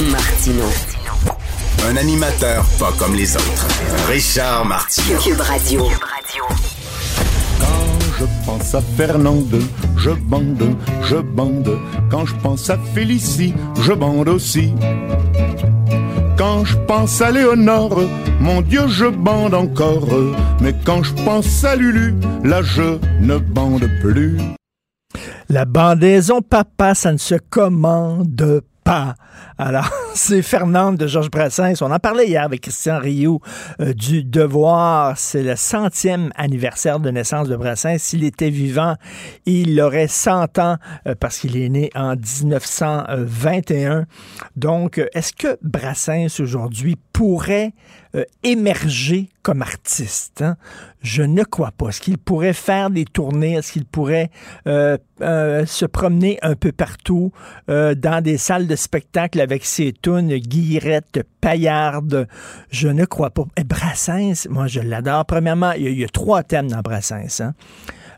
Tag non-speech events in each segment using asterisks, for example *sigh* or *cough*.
Martino. Un animateur pas comme les autres. Richard. Cube Radio. Quand je pense à Fernande, je bande, je bande. Quand je pense à Félicie, je bande aussi. Quand je pense à Léonore, mon Dieu, je bande encore. Mais quand je pense à Lulu, là, je ne bande plus. La bandaison papa, ça ne se commande pas. C'est Fernande de Georges Brassens. On en parlait hier avec Christian Rioux euh, du Devoir. C'est le centième anniversaire de naissance de Brassens. S'il était vivant, il aurait 100 ans euh, parce qu'il est né en 1921. Donc, est-ce que Brassens aujourd'hui pourrait euh, émerger comme artiste. hein? Je ne crois pas. Est-ce qu'il pourrait faire des tournées? Est-ce qu'il pourrait se promener un peu partout dans des salles de spectacle avec ses tunes guillerettes, paillardes? Je ne crois pas. Et Brassens, moi, je l'adore. Premièrement, il y, a, il y a trois thèmes dans Brassens. Hein?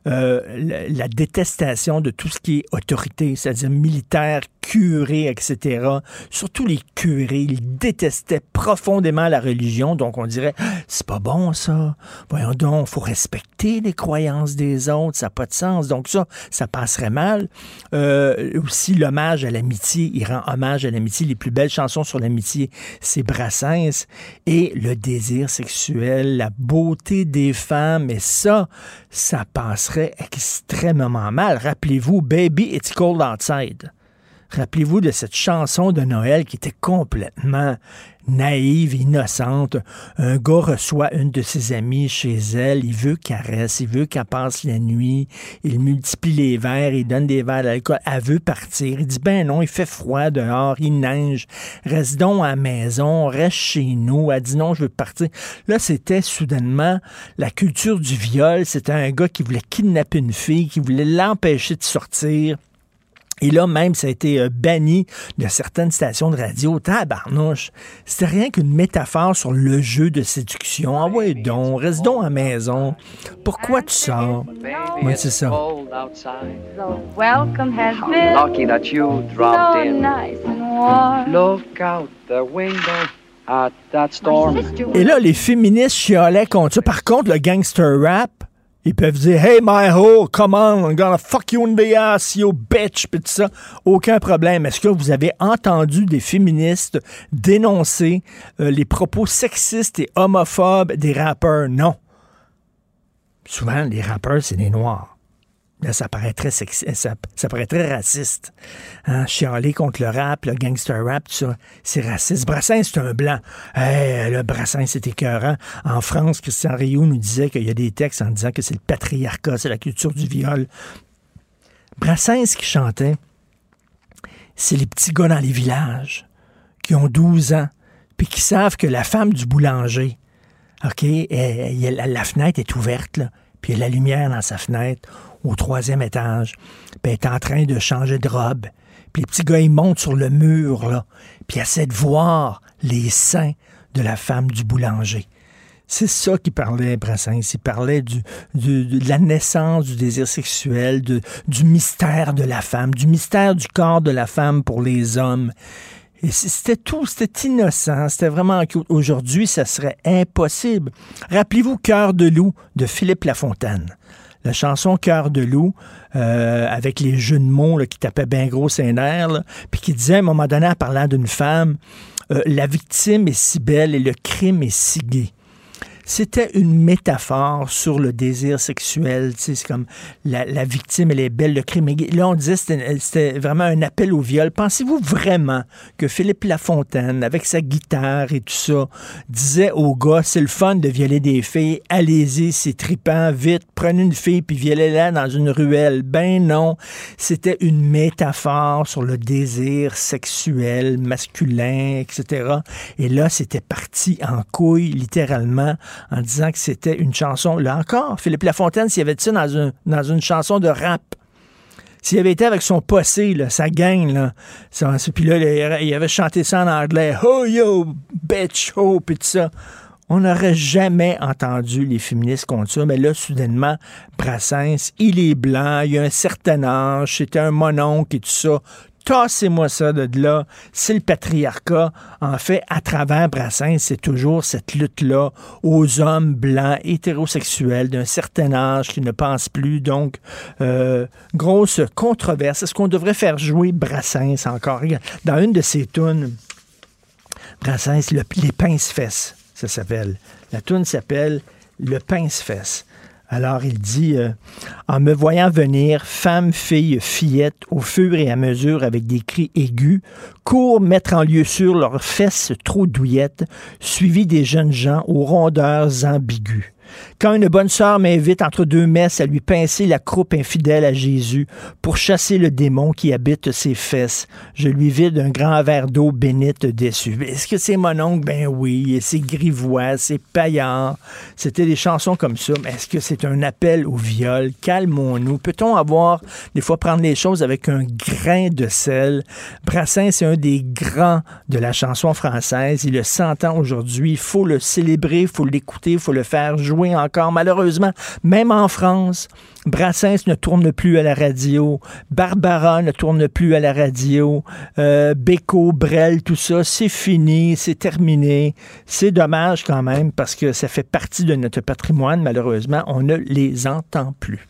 Euh, la, la détestation de tout ce qui est autorité, c'est-à-dire militaire, curé, etc. Surtout les curés, ils détestaient profondément la religion, donc on dirait c'est pas bon ça. Voyons donc, faut respecter les croyances des autres, ça n'a pas de sens. Donc ça, ça passerait mal. Euh, aussi l'hommage à l'amitié, il rend hommage à l'amitié. Les plus belles chansons sur l'amitié, c'est Brassens et le désir sexuel, la beauté des femmes, et ça, ça passerait extrêmement mal. Rappelez-vous, Baby, It's Cold Outside. Rappelez-vous de cette chanson de Noël qui était complètement naïve, innocente. Un gars reçoit une de ses amies chez elle, il veut qu'elle reste, il veut qu'elle passe la nuit, il multiplie les verres, il donne des verres d'alcool, elle veut partir. Il dit, ben non, il fait froid dehors, il neige, reste donc à la maison, reste chez nous. Elle dit non, je veux partir. Là, c'était soudainement la culture du viol. C'était un gars qui voulait kidnapper une fille, qui voulait l'empêcher de sortir. Et là, même, ça a été euh, banni de certaines stations de radio. Tabarnouche. C'était rien qu'une métaphore sur le jeu de séduction. Ah ouais, donc, reste donc à la maison. Pourquoi tu sors? Ouais, c'est ça. Cold outside. The welcome has How been lucky that you dropped so in. nice and warm. Look out the window at that storm. Et là, les féministes chialaient contre ça. Par contre, le gangster rap, ils peuvent dire Hey, my hoe, come on, I'm gonna fuck you in the ass, you bitch, pis tout ça. Aucun problème. Est-ce que vous avez entendu des féministes dénoncer euh, les propos sexistes et homophobes des rappeurs? Non. Souvent, les rappeurs, c'est des noirs. Ça paraît très sexy, ça, ça paraît très raciste. Hein, contre le rap, le gangster rap, c'est raciste. Brassens, c'est un blanc. Le Brassens, c'est écœurant. En France, Christian Rioux nous disait qu'il y a des textes en disant que c'est le patriarcat, c'est la culture du viol. Brassens qui chantait, c'est les petits gars dans les villages qui ont 12 ans, puis qui savent que la femme du boulanger, OK, la, fenêtre est ouverte, puis il la lumière dans sa fenêtre au troisième étage, puis elle est en train de changer de robe. Puis les petits gars, ils montent sur le mur, là, puis ils essaient de voir les seins de la femme du boulanger. C'est ça qu'il parlait, Brassens. Il parlait de la naissance du désir sexuel, du mystère de la femme, du mystère du corps de la femme pour les hommes. C'était tout, c'était innocent, c'était vraiment. Aujourd'hui, ça serait impossible. Rappelez-vous Cœur de loup de Philippe Lafontaine. La chanson Cœur de loup, euh, avec les jeux de mots qui tapaient bien gros ses nerfs, puis qui disait à un moment donné, en parlant d'une femme, euh, la victime est si belle et le crime est si gai. C'était une métaphore sur le désir sexuel. C'est comme la, la victime, elle est belle, le crime. est- Là, on disait c'était vraiment un appel au viol. Pensez-vous vraiment que Philippe Lafontaine, avec sa guitare et tout ça, disait aux gars, c'est le fun de violer des filles, allez-y, c'est tripant, vite, prenez une fille puis violez-la dans une ruelle. Ben non, c'était une métaphore sur le désir sexuel masculin, etc. Et là, c'était parti en couille, littéralement, en disant que c'était une chanson. Là encore, Philippe Lafontaine, s'il y avait ça dans, un- dans une chanson de rap, s'il avait été avec son possé, là, sa gang, là, puis là, il il avait chanté ça en anglais, oh yo, bitch, oh, puis tout ça, on n'aurait jamais entendu les féministes contre ça, mais là, soudainement, Brassens, il est blanc, il a un certain âge, c'était un mononcle et tout ça. Tassez-moi ça de là. C'est le patriarcat. En fait, à travers Brassens, c'est toujours cette lutte-là aux hommes blancs, hétérosexuels d'un certain âge qui ne pensent plus. Donc, euh, grosse controverse. Est-ce qu'on devrait faire jouer Brassens encore? Dans une de ses tunes, Brassens, le- les pince-fesses, ça s'appelle. La tune s'appelle Le pince-fesses. Alors il dit euh, En me voyant venir, femme, fille, fillette, au fur et à mesure avec des cris aigus, courent mettre en lieu sûr leurs fesses trop douillettes, suivis des jeunes gens aux rondeurs ambiguës. Quand une bonne sœur m'invite entre deux messes à lui pincer la croupe infidèle à Jésus pour chasser le démon qui habite ses fesses, je lui vide un grand verre d'eau bénite dessus. Est-ce que c'est mon oncle? Ben oui. C'est grivois, c'est paillard. C'était des chansons comme ça. Mais est-ce que c'est un appel au viol? Calmons-nous. Peut-on avoir, des fois, prendre les choses avec un grain de sel? Brassens, c'est un des grands de la chanson française. Il a 100 ans aujourd'hui. Il faut le célébrer, il faut l'écouter, il faut le faire jouer Malheureusement, même en France, Brassens ne tourne plus à la radio. Barbara ne tourne plus à la radio. Euh, Beko, Brel, tout ça, c'est fini, c'est terminé. C'est dommage quand même parce que ça fait partie de notre patrimoine. Malheureusement, on ne les entend plus.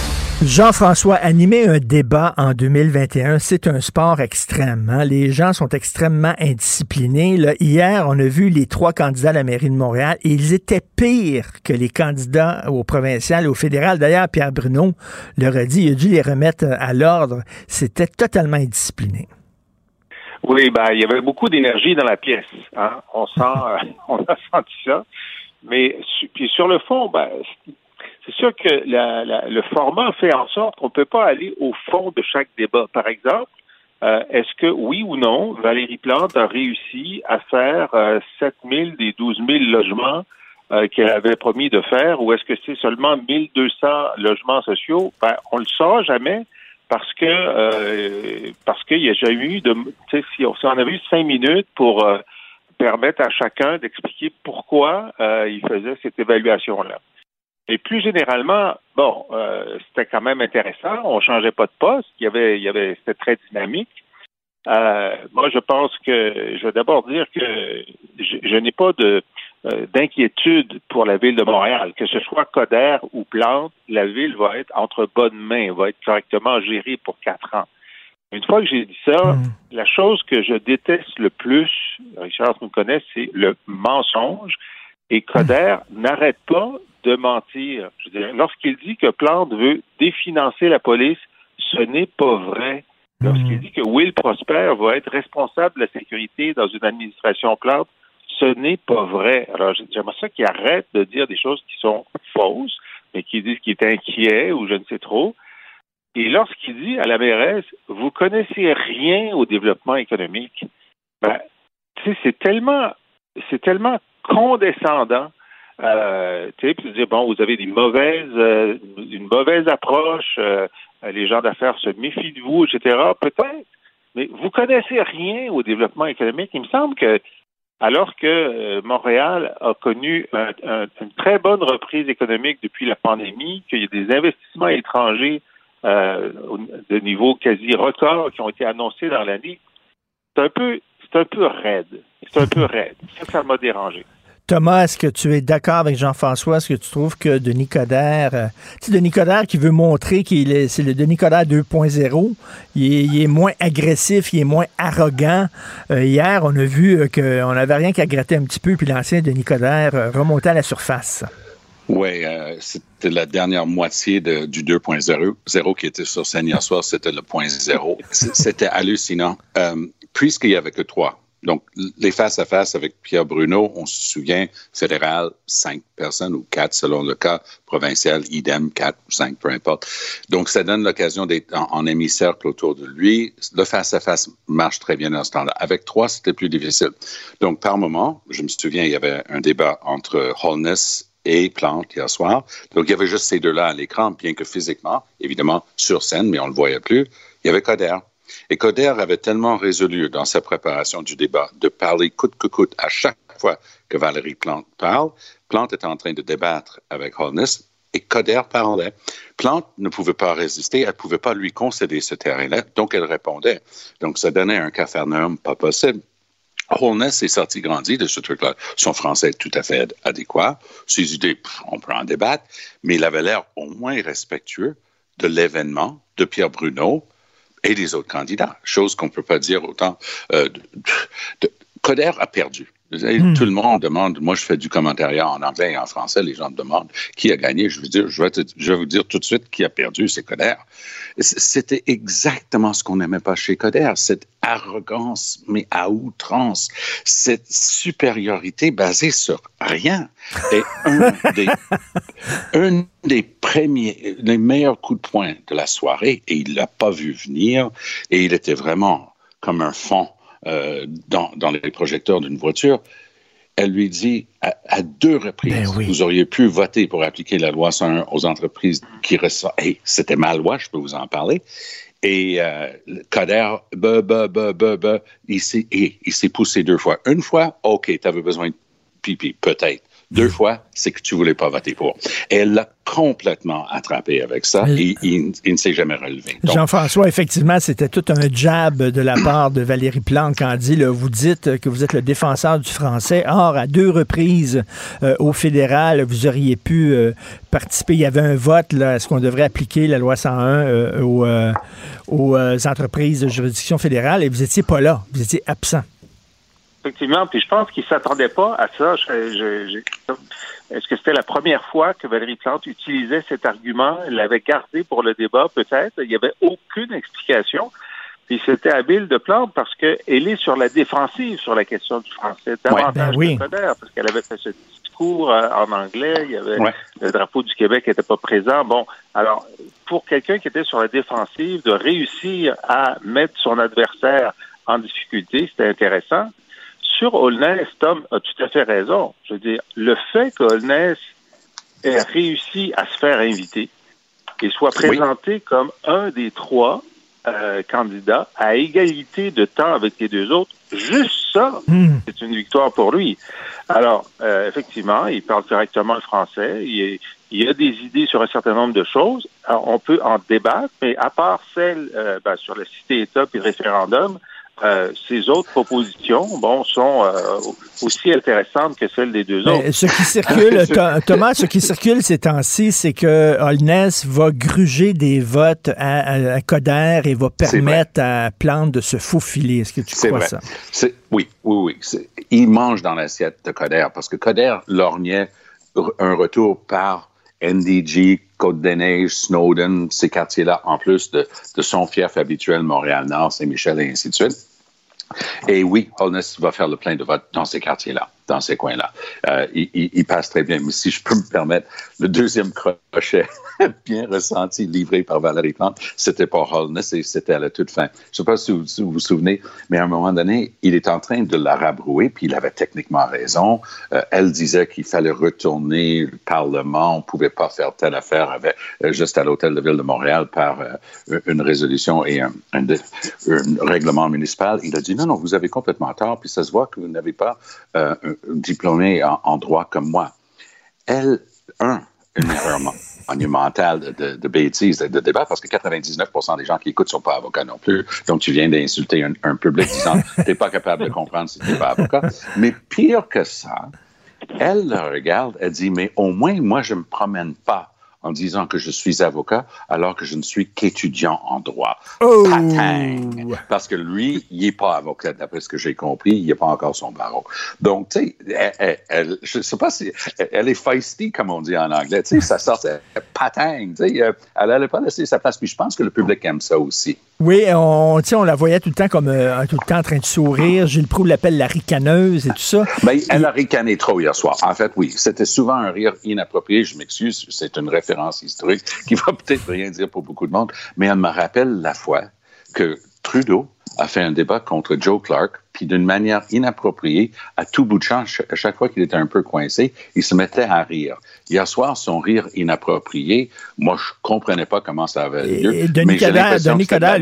Jean-François, animer un débat en 2021, c'est un sport extrême. hein? Les gens sont extrêmement indisciplinés. Là, hier, on a vu les trois candidats à la mairie de Montréal et ils étaient pires que les candidats au provincial et au fédéral. D'ailleurs, Pierre Bruno leur a dit, il a dû les remettre à l'ordre. C'était totalement indiscipliné. Oui, ben, il y avait beaucoup d'énergie dans la pièce. Hein? On sent, *laughs* euh, on a senti ça. Mais puis sur le fond, ben, c'est- sûr que la- la- le format fait en sorte qu'on ne peut pas aller au fond de chaque débat. Par exemple, euh, est-ce que oui ou non, Valérie Plante a réussi à faire euh, 7 000 des 12 000 logements euh, qu'elle avait promis de faire, ou est-ce que c'est seulement 1200 logements sociaux? Ben, on le saura jamais parce que euh, parce qu'il n'y a jamais eu de si on, si on avait eu cinq minutes pour euh, permettre à chacun d'expliquer pourquoi euh, il faisait cette évaluation là. Et plus généralement, bon, euh, c'était quand même intéressant. On changeait pas de poste. Il y avait, il y avait, c'était très dynamique. Euh, moi, je pense que je vais d'abord dire que je, je n'ai pas de euh, d'inquiétude pour la ville de Montréal, que ce soit Coder ou Plante, la ville va être entre bonnes mains, va être correctement gérée pour quatre ans. Une fois que j'ai dit ça, Mm. la chose que je déteste le plus, Richard nous connaît, c'est le mensonge. Et Coder n'arrête pas de mentir. Lorsqu'il dit que Plante veut définancer la police, ce n'est pas vrai. Lorsqu'il dit que Will Prosper va être responsable de la sécurité dans une administration Plante, ce n'est pas vrai. Alors, j'aimerais ça qu'il arrête de dire des choses qui sont fausses, mais qu'il dit qu'il est inquiet ou je ne sais trop. Et lorsqu'il dit à la mairesse, vous connaissez rien au développement économique, ben, c'est tellement, c'est tellement condescendant. Euh, tu sais, dire bon, vous avez des mauvaises, euh, une mauvaise approche, euh, les gens d'affaires se méfient de vous, etc. Peut-être, mais vous connaissez rien au développement économique. Il me semble que alors que euh, Montréal a connu un- un- une très bonne reprise économique depuis la pandémie, qu'il y a des investissements étrangers euh, de niveau quasi record qui ont été annoncés dans l'année, c'est un peu c'est un peu raide. C'est un peu raide. Ça, m'a dérangé. Thomas, est-ce que tu es d'accord avec Jean-François? Est-ce que tu trouves que Denis Coderre, euh, tu sais, Denis Coderre qui veut montrer qu'il est, c'est le Denis Coderre 2.0, il est, il est moins agressif, il est moins arrogant. Euh, hier, on a vu euh, qu'on n'avait rien qu'à gratter un petit peu, puis l'ancien Denis Coderre euh, remontait à la surface. Oui, euh, c'était la dernière moitié de, du 2.0 zéro qui était sur scène hier *laughs* soir, c'était le point zéro. C- C'était hallucinant. Euh, Puisqu'il y avait que trois. Donc, les face-à-face avec Pierre Bruno, on se souvient, fédéral, cinq personnes ou quatre selon le cas, provincial, idem, quatre ou cinq, peu importe. Donc, ça donne l'occasion d'être en, en hémicercle autour de lui. Le face-à-face marche très bien dans ce temps-là. Avec trois, c'était plus difficile. Donc, par moment, je me souviens, il y avait un débat entre Holness et Plante hier soir. Donc, il y avait juste ces deux-là à l'écran, bien que physiquement, évidemment, sur scène, mais on ne le voyait plus. Il y avait Coder. Et Coder avait tellement résolu dans sa préparation du débat de parler coûte que coûte à chaque fois que Valérie Plante parle. Plante était en train de débattre avec Holness et Coder parlait. Plante ne pouvait pas résister, elle ne pouvait pas lui concéder ce terrain-là, donc elle répondait. Donc ça donnait un cafarnaum pas possible. Holness est sorti grandi de ce truc-là. Son français est tout à fait adéquat. Ses idées, on peut en débattre, mais il avait l'air au moins respectueux de l'événement, de Pierre Bruno et des autres candidats. Chose qu'on ne peut pas dire autant. Euh, de, de- Coder a perdu. Savez, Tout le monde demande, moi je fais du commentariat en anglais et en français, les gens me demandent qui a gagné. Je veux dire, je vais, te- je vais vous dire tout de suite qui a perdu, c'est Coder. C'était exactement ce qu'on n'aimait pas chez Coder, cette arrogance, mais à outrance, cette supériorité basée sur rien. Et un *laughs* des, un des premiers, des meilleurs coups de poing de la soirée, et il l'a pas vu venir, et il était vraiment comme un fond euh, dans, dans les projecteurs d'une voiture. Elle lui dit à, à deux reprises, Ben oui. vous auriez pu voter pour appliquer la loi 101 aux entreprises qui ressortent. Hey, c'était ma loi, je peux vous en parler. Et euh, Coder, bah, il s'est poussé deux fois. Une fois, OK, tu avais besoin de pipi, peut-être. Deux fois, c'est que tu voulais pas voter pour. Et elle l'a complètement attrapé avec ça et il, il ne s'est jamais relevé. Jean-François, effectivement, c'était tout un jab de la part de Valérie Plante quand elle dit, là, vous dites que vous êtes le défenseur du français. Or, à deux reprises euh, au fédéral, vous auriez pu euh, participer. Il y avait un vote, là, est-ce qu'on devrait appliquer la loi 101 euh, aux, euh, aux euh, entreprises de juridiction fédérale et vous étiez pas là, vous étiez absent. Effectivement, puis je pense qu'il s'attendait pas à ça. Je- je- je- Est-ce que c'était la première fois que Valérie Plante utilisait cet argument? Elle l'avait gardé pour le débat, peut-être? Il n'y avait aucune explication. Puis c'était habile de Plante parce qu'elle est sur la défensive sur la question du français, davantage ben oui. que parce qu'elle avait fait ce discours euh, en anglais. Il y avait Ouais. le drapeau du Québec n'était pas présent. Bon, alors, pour quelqu'un qui était sur la défensive, de réussir à mettre son adversaire en difficulté, c'était intéressant. Sur Holness, Tom a tout à fait raison. Je veux dire, le fait que Holness ait réussi à se faire inviter et soit Oui. présenté comme un des trois euh, candidats à égalité de temps avec les deux autres, juste ça, Hmm. c'est une victoire pour lui. Alors, euh, effectivement, il parle correctement le français. Il, est- il a des idées sur un certain nombre de choses. Alors, on peut en débattre, mais à part celle euh, ben, sur la cité-État et le référendum, euh, ces autres propositions, bon, sont euh, aussi intéressantes que celles des deux autres. Mais ce qui *laughs* circule, Tho- Thomas, ce qui circule ces temps-ci, c'est que Holness va gruger des votes à, à, à Coder et va permettre à Plante de se faufiler. Est-ce que tu crois vrai. ça? C'est- Oui, oui, oui. Il mange dans l'assiette de Coder parce que Coder lorgnait un retour par NDG, Côte-des-Neiges, Snowden, ces quartiers-là, en plus de, de son fief habituel, Montréal-Nord, Saint-Michel et ainsi de suite. Et oui, Holness va faire le plein de votes dans ces quartiers-là, dans ces coins-là. Euh, il, passe très bien. Mais si je peux me permettre, le deuxième crochet *laughs* bien ressenti, livré par Valérie Plante, c'était pas Holness et c'était à la toute fin. Je ne sais pas si vous, vous souvenez, mais à un moment donné, il est en train de la rabrouer, puis il avait techniquement raison. Euh, elle disait qu'il fallait retourner le Parlement, on ne pouvait pas faire telle affaire avec, euh, juste à l'Hôtel de Ville de Montréal par une résolution et un, règlement municipal. Il a dit non, non, vous avez complètement tort, puis ça se voit que vous n'avez pas un, un diplômé en, en droit comme moi. Elle, un, une erreur *laughs* monumentale de, de, de bêtises de, de, débat parce que 99 des gens qui écoutent ne sont pas avocats non plus. Donc, tu viens d'insulter un, un, public disant *laughs* tu n'es pas capable de comprendre si tu n'es pas avocat. Mais pire que ça, elle le regarde, elle dit, mais au moins, moi, je ne me promène pas en disant que je suis avocat alors que je ne suis qu'étudiant en droit. Oh! Parce que lui, il n'est pas avocat, d'après ce que j'ai compris, il n'a pas encore son barreau. Donc, tu sais, elle, elle, je ne sais pas si elle est feisty, comme on dit en anglais. Tu sais, ça sort patang. Tu sais, elle n'allait pas laisser sa place. Puis je pense que le public aime ça aussi. Oui, on, on la voyait tout le temps comme euh, tout le temps en train de sourire. Gilles Proulx l'appelle la ricaneuse et tout ça. Ben, elle a ricané trop hier soir. En fait, oui, c'était souvent un rire inapproprié. Je m'excuse, c'est une référence historique *laughs* qui va peut-être rien dire pour beaucoup de monde, mais elle me rappelle la fois que Trudeau a fait un débat contre Joe Clark, puis d'une manière inappropriée, à tout bout de champ, à chaque fois qu'il était un peu coincé, il se mettait à rire. Hier soir, son rire inapproprié, moi, je comprenais pas comment ça avait lieu. Et Denis Coderre, Denis Coderre,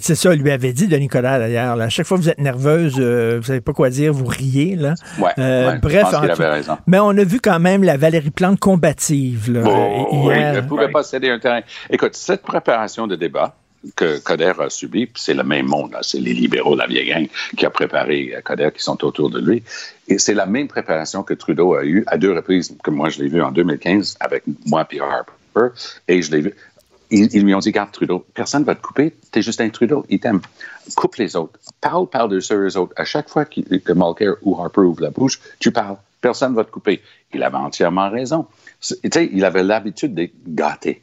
c'est ça, lui avait dit, Denis Coderre, d'ailleurs, à chaque fois que vous êtes nerveuse, euh, vous savez pas quoi dire, vous riez, là. Ouais, euh, ouais, bref, je pense qu'il avait raison. mais on a vu quand même la Valérie Plante combative, là, Oh, oui, hier. elle ne pouvait pas céder un terrain. Écoute, cette préparation de débat que Coder a subi, c'est le même monde, c'est les libéraux, la vieille gang, qui a préparé euh, Coder, qui sont autour de lui. Et c'est la même préparation que Trudeau a eue à deux reprises, comme moi je l'ai vu en 2015 avec moi et Harper, et je l'ai vu. Ils, ils lui ont dit, garde Trudeau, personne ne va te couper, t'es Justin Trudeau, il t'aime. Coupe les autres. Parle par-dessus eux autres. À chaque fois qu que Mulcair ou Harper ouvre la bouche, tu parles. Personne ne va te couper. Il avait entièrement raison. Il avait l'habitude d'être gâté.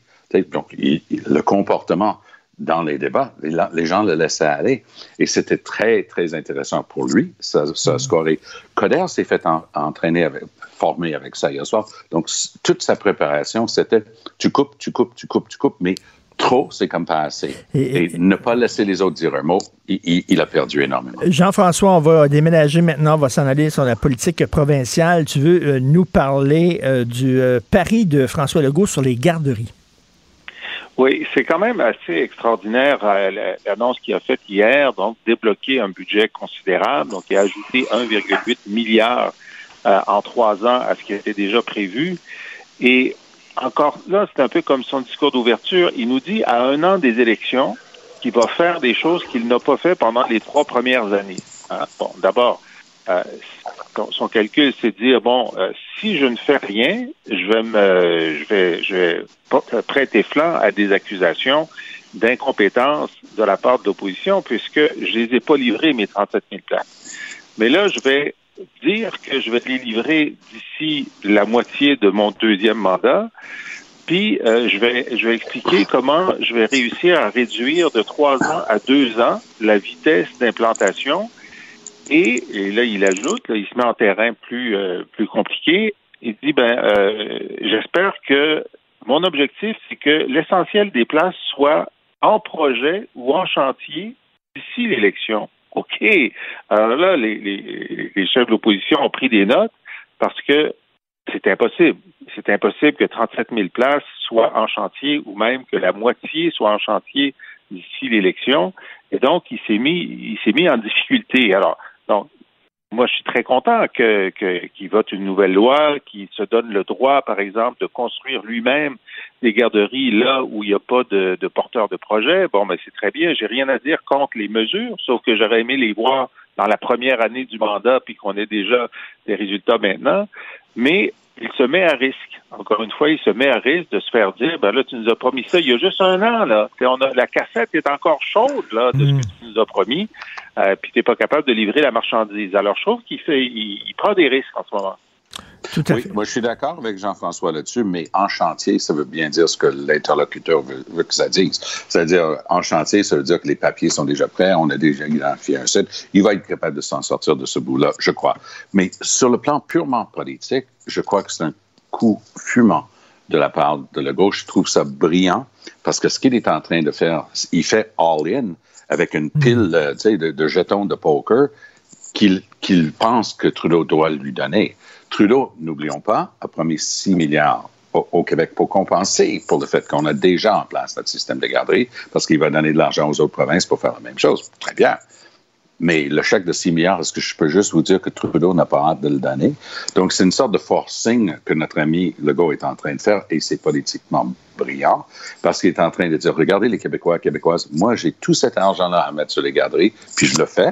Donc, le comportement dans les débats, les, les, gens le laissaient aller. Et c'était très, très intéressant pour lui. Ça, ça a scoré. Coder s'est fait en, entraîner, avec, former avec ça hier soir. Donc, toute sa préparation, c'était tu coupes, tu coupes, tu coupes, tu coupes, mais trop, c'est comme pas assez. Et, et, ne pas laisser les autres dire un mot, il, il, il a perdu énormément. Jean-François, on va déménager maintenant, on va s'en aller sur la politique provinciale. Tu veux euh, nous parler euh, du euh, pari de François Legault sur les garderies? Oui, c'est quand même assez extraordinaire euh, l'annonce qu'il a faite hier, donc débloquer un budget considérable, donc il a ajouté 1,8 milliard euh, en trois ans à ce qui était déjà prévu. Et encore là, c'est un peu comme son discours d'ouverture. Il nous dit à un an des élections qu'il va faire des choses qu'il n'a pas fait pendant les trois premières années. Hein? Bon, d'abord, euh, son calcul, c'est de dire bon, euh, si je ne fais rien, je vais me, je vais, je vais prêter flanc à des accusations d'incompétence de la part de l'opposition, puisque je les ai pas livrés mes 37 000 places. Mais là, je vais dire que je vais les livrer d'ici la moitié de mon deuxième mandat. Puis euh, je vais je vais expliquer comment je vais réussir à réduire de trois ans à deux ans la vitesse d'implantation et, et, là, il ajoute, là, il se met en terrain plus euh, plus compliqué. Il dit ben euh, j'espère que mon objectif, c'est que l'essentiel des places soit en projet ou en chantier d'ici l'élection. OK. Alors là, les, les, les chefs de l'opposition ont pris des notes parce que c'est impossible. C'est impossible que 37 000 places soient en chantier ou même que la moitié soit en chantier d'ici l'élection. Et donc, il s'est mis, il s'est mis en difficulté. Alors, donc, moi, je suis très content que, que, qu'il vote une nouvelle loi qui se donne le droit, par exemple, de construire lui-même des garderies là où il n'y a pas de, de porteur de projet. Bon, mais c'est très bien. J'ai rien à dire contre les mesures, sauf que j'aurais aimé les voir dans la première année du mandat, puis qu'on ait déjà des résultats maintenant. Mais il se met à risque. Encore une fois, il se met à risque de se faire dire, ben là, tu nous as promis ça il y a juste un an, là. On a, la cassette est encore chaude, là, de ce que tu nous as promis, euh, puis tu n'es pas capable de livrer la marchandise. Alors, je trouve qu'il fait, il, il prend des risques en ce moment. Tout à oui, fait. moi je suis d'accord avec Jean-François là-dessus, mais en chantier, ça veut bien dire ce que l'interlocuteur veut, veut, que ça dise. C'est-à-dire, en chantier, ça veut dire que les papiers sont déjà prêts, on a déjà identifié un site. Il va être capable de s'en sortir de ce bout-là, je crois. Mais sur le plan purement politique, je crois que c'est un coup fumant de la part de la gauche. Je trouve ça brillant parce que ce qu'il est en train de faire, il fait all-in avec une pile mm. euh, de, de jetons de poker qu'il qu pense que Trudeau doit lui donner. Trudeau, n'oublions pas, a promis 6 milliards au, Québec pour compenser pour le fait qu'on a déjà en place notre système de garderie, parce qu'il va donner de l'argent aux autres provinces pour faire la même chose. Très bien. Mais le chèque de 6 milliards, est-ce que je peux juste vous dire que Trudeau n'a pas hâte de le donner? Donc, c'est une sorte de forcing que notre ami Legault est en train de faire et c'est politiquement brillant parce qu'il est en train de dire, regardez les Québécois Québécoises, moi, j'ai tout cet argent-là à mettre sur les garderies, puis je le fais.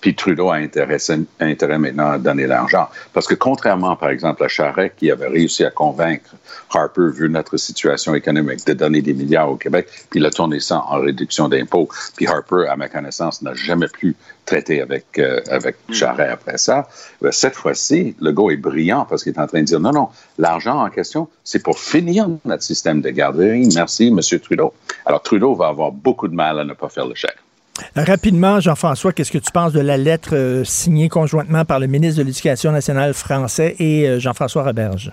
Puis Trudeau a intérêt, intérêt maintenant à donner l'argent. Parce que contrairement, par exemple, à Charest, qui avait réussi à convaincre Harper, vu notre situation économique, de donner des milliards au Québec, puis il a tourné ça en réduction d'impôts. Puis Harper, à ma connaissance, n'a jamais plus traité avec, euh, avec Charest après ça. Ben, cette fois-ci, le gars est brillant parce qu'il est en train de dire non, non, l'argent en question, c'est pour finir notre système de garderie. Merci, M. Trudeau. Alors, Trudeau va avoir beaucoup de mal à ne pas faire le chèque. Rapidement, Jean-François, qu'est-ce que tu penses de la lettre euh, signée conjointement par le ministre de l'Éducation nationale français et euh, Jean-François Roberge?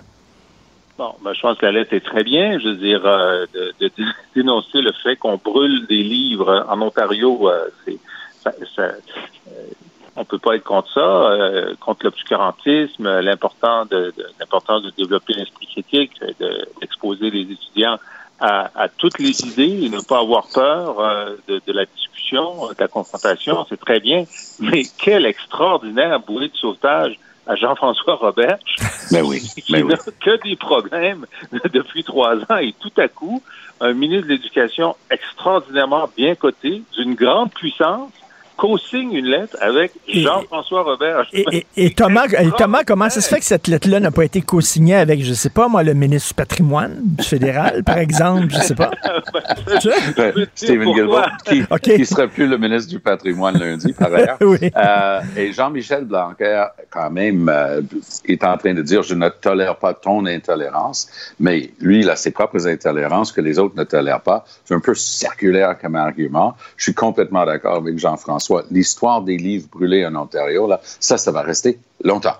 Bon, ben, je pense que la lettre est très bien. Je veux dire, euh, de, dénoncer le fait qu'on brûle des livres en Ontario, c'est, ça, on peut pas être contre ça, contre l'obscurantisme, l'important l'importance de développer l'esprit critique, d'exposer les étudiants à, toutes les idées et ne pas avoir peur euh, de, de, la discussion, de la confrontation, c'est très bien. Mais quel extraordinaire bouée de sauvetage à Jean-François Robert, mais *laughs* oui, qui n'a que des problèmes *laughs* depuis trois ans et tout à coup, un ministre de l'Éducation extraordinairement bien coté, d'une grande puissance, co-signe une lettre avec Jean-François Robert. Et, Thomas, Thomas, comment ça se fait que cette lettre-là n'a pas été co-signée avec, je sais pas, moi, le ministre du patrimoine du fédéral, par exemple, je sais pas? *laughs* Stephen Guilbeault, qui, *laughs* ne serait plus le ministre du patrimoine lundi, par *laughs* ailleurs. Euh, et Jean-Michel Blanquer, quand même, euh, est en train de dire, je ne tolère pas ton intolérance, mais lui, il a ses propres intolérances que les autres ne tolèrent pas. C'est un peu circulaire comme argument. Je suis complètement d'accord avec Jean-François l'histoire des livres brûlés en Ontario, là, ça, ça va rester longtemps.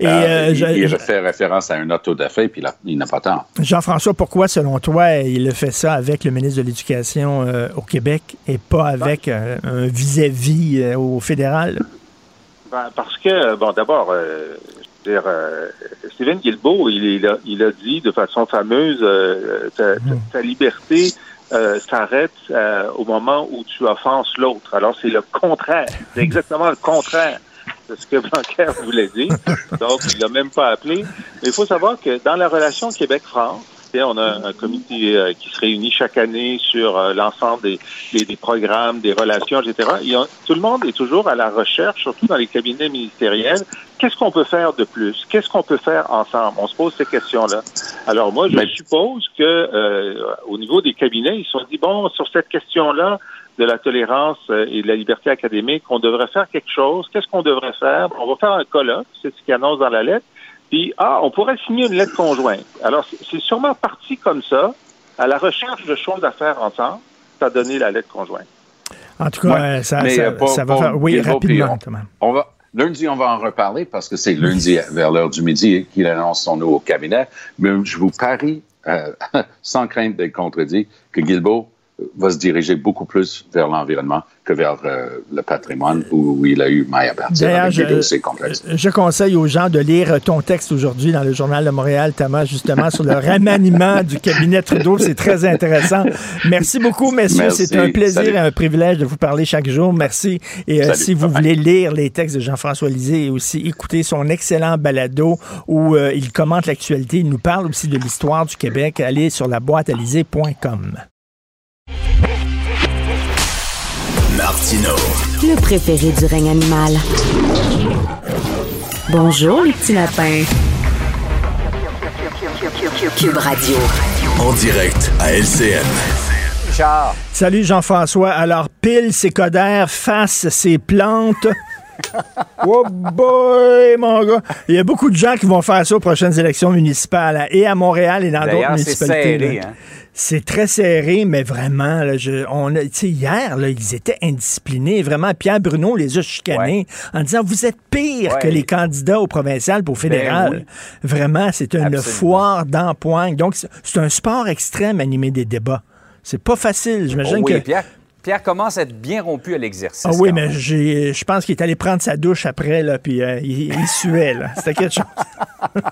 Et, euh, euh, je, fais référence à un autodafé, puis il n'a pas tant. Jean-François, pourquoi, selon toi, il a fait ça avec le ministre de l'Éducation euh, au Québec et pas avec un vis-à-vis au fédéral? Ben, parce que, bon, d'abord, Stephen Guilbeault, il, a, dit de façon fameuse, ta, ta, liberté euh, s'arrête euh, au moment où tu offenses l'autre. Alors, c'est le contraire. C'est exactement le contraire de ce que *laughs* Blanquer voulait dire. Donc, il l'a même pas appelé. Mais il faut savoir que dans la relation Québec-France, on a un comité euh, qui se réunit chaque année sur euh, l'ensemble des, des, programmes, des relations, etc. tout le monde est toujours à la recherche, surtout dans les cabinets ministériels. Qu'est-ce qu'on peut faire de plus? Qu'est-ce qu'on peut faire ensemble? On se pose ces questions-là. Alors moi, je suppose que euh, au niveau des cabinets, ils se sont dit, bon, sur cette question-là, de la tolérance et de la liberté académique, on devrait faire quelque chose. Qu'est-ce qu'on devrait faire? On va faire un colloque, c'est ce qui annonce dans la lettre. Puis, ah, on pourrait signer une lettre conjointe. Alors, c'est sûrement parti comme ça, à la recherche de choses à faire ensemble, ça a donné la lettre conjointe. En tout cas, ça, ça, va faire... Oui, rapidement, on, va, Lundi, on va en reparler parce que c'est lundi vers l'heure du midi qu'il annonce son nouveau cabinet. Mais je vous parie, euh, *laughs* sans crainte d'être contredit, que Guilbeault va se diriger beaucoup plus vers l'environnement que vers euh, le patrimoine où, il a eu maille à partir avec je, je conseille aux gens de lire ton texte aujourd'hui dans le Journal de Montréal, Thomas, justement, sur le remaniement du cabinet Trudeau. C'est très intéressant. Merci beaucoup, messieurs. C'est un plaisir et un privilège de vous parler chaque jour. Merci. Et euh, si vous voulez lire les textes de Jean-François Lisée et aussi écouter son excellent balado où euh, il commente l'actualité, il nous parle aussi de l'histoire du Québec, allez sur la boîte Le préféré du règne animal. Bonjour, les petits lapins. Cube Radio. En direct à LCN. Salut Jean-François. Alors, pile ses codères, face ses plantes. *laughs* oh boy, mon gars. Il y a beaucoup de gens qui vont faire ça aux prochaines élections municipales, et à Montréal et dans d'autres municipalités. Hein. C'est très serré, mais vraiment, là, je, on hier, là, ils étaient indisciplinés. Vraiment, Pierre Bruno les a chicanés en disant Vous êtes pire que les candidats au provincial pour ben fédéral. Vraiment, c'est une foire d'empoigne. Donc, c'est un sport extrême animé des débats. C'est pas facile. J'imagine oh que. Pierre commence à être bien rompu à l'exercice. Ah oui, mais je pense qu'il est allé prendre sa douche après, là, puis euh, il, il suait. là. C'était quelque chose. *laughs*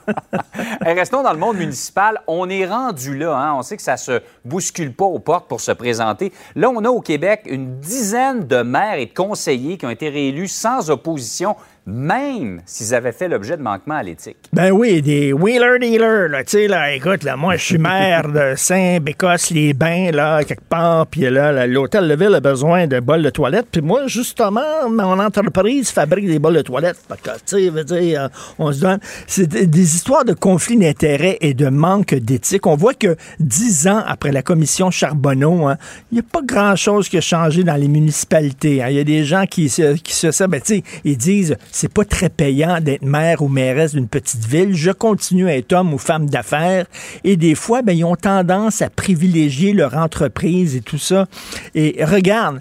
Restons dans le monde municipal. On est rendu là. hein. On sait que ça se bouscule pas aux portes pour se présenter. Là, on a au Québec une dizaine de maires et de conseillers qui ont été réélus sans opposition, même s'ils avaient fait l'objet de manquements à l'éthique. Ben oui, des wheeler-dealers, là, tu là, écoute, là, moi, je suis maire de Saint-Bécosse-les-Bains, là, quelque part, puis là, l'hôtel de ville a besoin de bols de toilette, puis moi, justement, mon entreprise fabrique des bols de toilette, tu sais, euh, on se donne... C'est des histoires de conflits d'intérêts et de manque d'éthique. On voit que dix ans après la commission Charbonneau, hein, il n'y a pas grand-chose qui a changé dans les municipalités. hein. Il y a des gens qui se, qui se savent, ben, ils disent, c'est pas très payant d'être maire ou mairesse d'une petite ville. Je continue à être homme ou femme d'affaires. Et des fois, ben, ils ont tendance à privilégier leur entreprise et tout ça. Et regarde,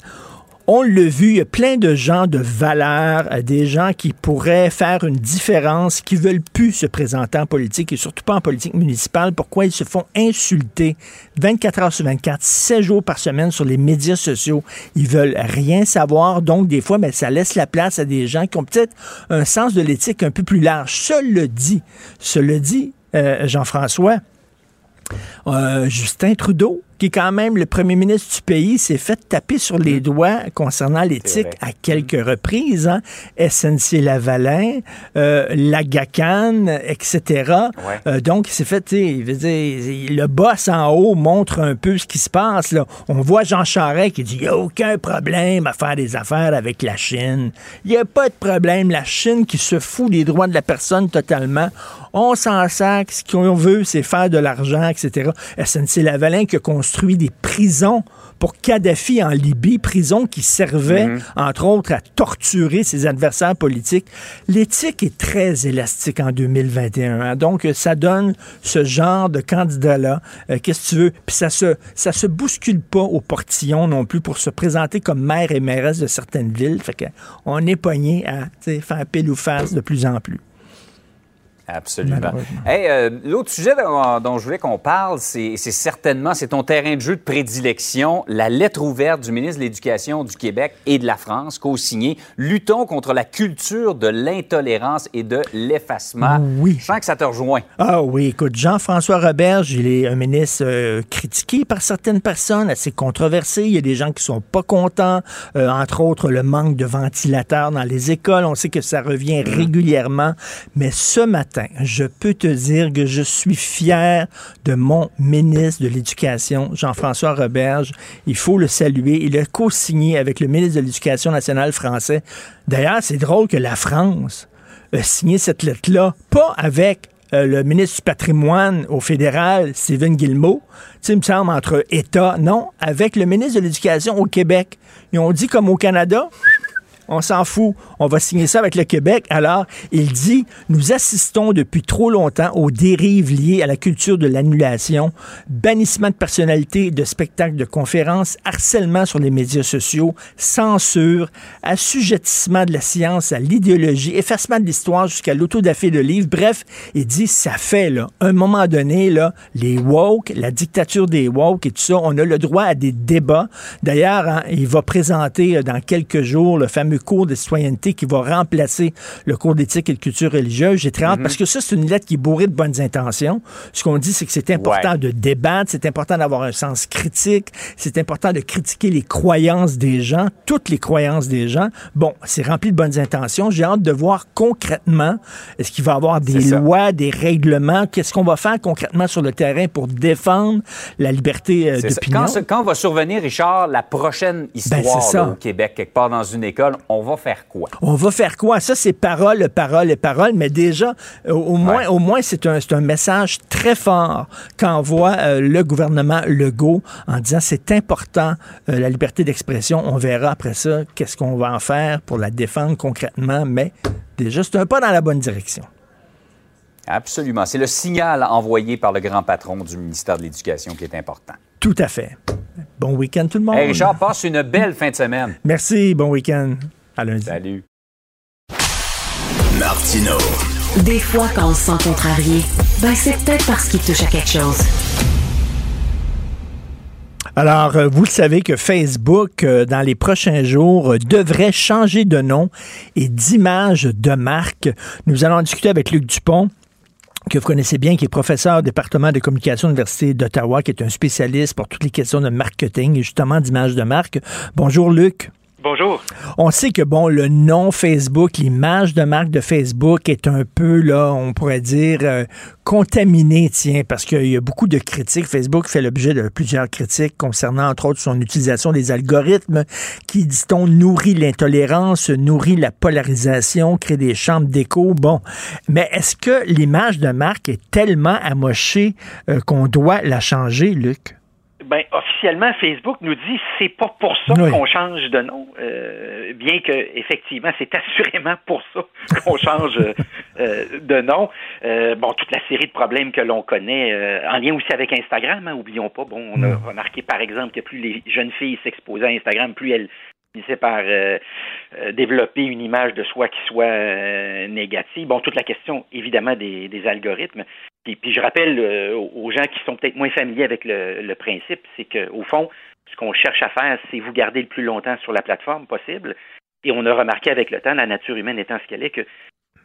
on l'a vu, il y a plein de gens de valeur, euh, des gens qui pourraient faire une différence, qui veulent plus se présenter en politique et surtout pas en politique municipale. Pourquoi ils se font insulter 24 heures sur 24, 7 jours par semaine sur les médias sociaux? Ils veulent rien savoir. Donc, des fois, ben, ça laisse la place à des gens qui ont peut-être un sens de l'éthique un peu plus large. Cela dit, cela dit, euh, Jean-François, euh, Justin Trudeau, qui est quand même le premier ministre du pays, s'est fait taper sur les doigts concernant l'éthique à quelques reprises. Hein. SNC Lavalin, euh, la GACAN, etc. Euh, donc, il s'est fait, tu sais, il veut dire, le boss en haut montre un peu ce qui se passe. Là. On voit Jean Charest qui dit, il n'y a aucun problème à faire des affaires avec la Chine. Il n'y a pas de problème. La Chine qui se fout des droits de la personne totalement. On s'en sac. Ce qu'on veut, c'est faire de l'argent, etc. SNC Lavalin qui a construit des prisons pour Kadhafi en Libye, prisons qui servaient, Mhm. entre autres, à torturer ses adversaires politiques. L'éthique est très élastique en 2021. hein. Donc, ça donne ce genre de candidat-là. Euh, Qu'est-ce que tu veux? Puis ça se, ça se bouscule pas au portillon non plus pour se présenter comme maire et mairesse de certaines villes. Fait que on est pogné à faire pile ou face de plus en plus. Absolument. Hey, euh, L'autre sujet dont, dont je voulais qu'on parle, c'est c'est certainement, c'est ton terrain de jeu de prédilection, la lettre ouverte du ministre de l'Éducation du Québec et de la France, co-signée « Luttons contre la culture de l'intolérance et de l'effacement ». Oui. Je sens que ça te rejoint. Ah oui, écoute, Jean-François Roberge, il est un ministre euh, critiqué par certaines personnes, assez controversé. Il y a des gens qui sont pas contents, euh, entre autres le manque de ventilateurs dans les écoles. On sait que ça revient régulièrement. Mais ce matin, je peux te dire que je suis fier de mon ministre de l'Éducation, Jean-François Roberge. Il faut le saluer. Il a co-signé avec le ministre de l'Éducation nationale français. D'ailleurs, c'est drôle que la France a signé cette lettre-là, pas avec euh, le ministre du patrimoine au fédéral, Stephen Guillemot, tu me semble, entre États, non, avec le ministre de l'Éducation au Québec. Ils ont dit, comme au Canada, on s'en fout. On va signer ça avec le Québec. Alors, il dit, nous assistons depuis trop longtemps aux dérives liées à la culture de l'annulation, bannissement de personnalités, de spectacles, de conférences, harcèlement sur les médias sociaux, censure, assujettissement de la science à l'idéologie, effacement de l'histoire jusqu'à l'autodafé de livres. Bref, il dit, ça fait, là, un moment donné, là, les woke, la dictature des woke et tout ça, on a le droit à des débats. D'ailleurs, hein, il va présenter euh, dans quelques jours le fameux cours de citoyenneté qui va remplacer le cours d'éthique et de culture religieuse. J'ai très hâte Mhm. parce que ça, c'est une lettre qui est bourrée de bonnes intentions. Ce qu'on dit, c'est que c'est important de débattre, c'est important d'avoir un sens critique, c'est important de critiquer les croyances des gens, toutes les croyances des gens. Bon, c'est rempli de bonnes intentions. J'ai hâte de voir concrètement, est-ce qu'il va y avoir des lois, des règlements, qu'est-ce qu'on va faire concrètement sur le terrain pour défendre la liberté euh, d'opinion? Quand, va survenir, Richard, la prochaine histoire Ben, là, au Québec, quelque part dans une école, on va faire quoi? On va faire quoi? Ça, c'est parole, parole et parole, mais déjà, euh, au moins, au moins c'est un, message très fort qu'envoie euh, le gouvernement Legault en disant c'est important, euh, la liberté d'expression. On verra après ça qu'est-ce qu'on va en faire pour la défendre concrètement, mais déjà, c'est un pas dans la bonne direction. Absolument. C'est le signal envoyé par le grand patron du ministère de l'Éducation qui est important. Tout à fait. Bon week-end tout le monde. Hey Richard, passe une belle fin de semaine. Merci, bon week-end. À lundi. Salut. Martino. Des fois, quand on se sent contrarié, ben c'est peut-être parce qu'il touche à quelque chose. Alors, euh, vous le savez que Facebook, euh, dans les prochains jours, euh, devrait changer de nom et d'image de marque. Nous allons discuter avec Luc Dupont que vous connaissez bien, qui est professeur au département de communication de l'Université d'Ottawa, qui est un spécialiste pour toutes les questions de marketing et justement d'image de marque. Bonjour Luc. Bonjour. On sait que, bon, le nom Facebook, l'image de marque de Facebook est un peu, là, on pourrait dire, euh, contaminé, tiens, parce qu'il y a beaucoup de critiques. Facebook fait l'objet de plusieurs critiques concernant, entre autres, son utilisation des algorithmes qui, dit-on, nourrit l'intolérance, nourrit la polarisation, crée des chambres d'écho. Bon. Mais est-ce que l'image de marque est tellement amochée euh, qu'on doit la changer, Luc? Ben, officiellement, Facebook nous dit c'est pas pour ça qu'on change de nom, euh, bien que effectivement, c'est *laughs* assurément pour ça qu'on change euh, de nom. Euh, bon, toute la série de problèmes que l'on connaît, en lien aussi avec Instagram, hein, oublions pas. Bon, on a remarqué par exemple que plus les jeunes filles s'exposaient à Instagram, plus elles par développer une image de soi qui soit négative. Bon, toute la question évidemment des, algorithmes. Puis, je rappelle euh, aux gens qui sont peut-être moins familiers avec le, principe, c'est qu'au fond, ce qu'on cherche à faire, c'est vous garder le plus longtemps sur la plateforme possible. Et on a remarqué avec le temps, la nature humaine étant ce qu'elle est, que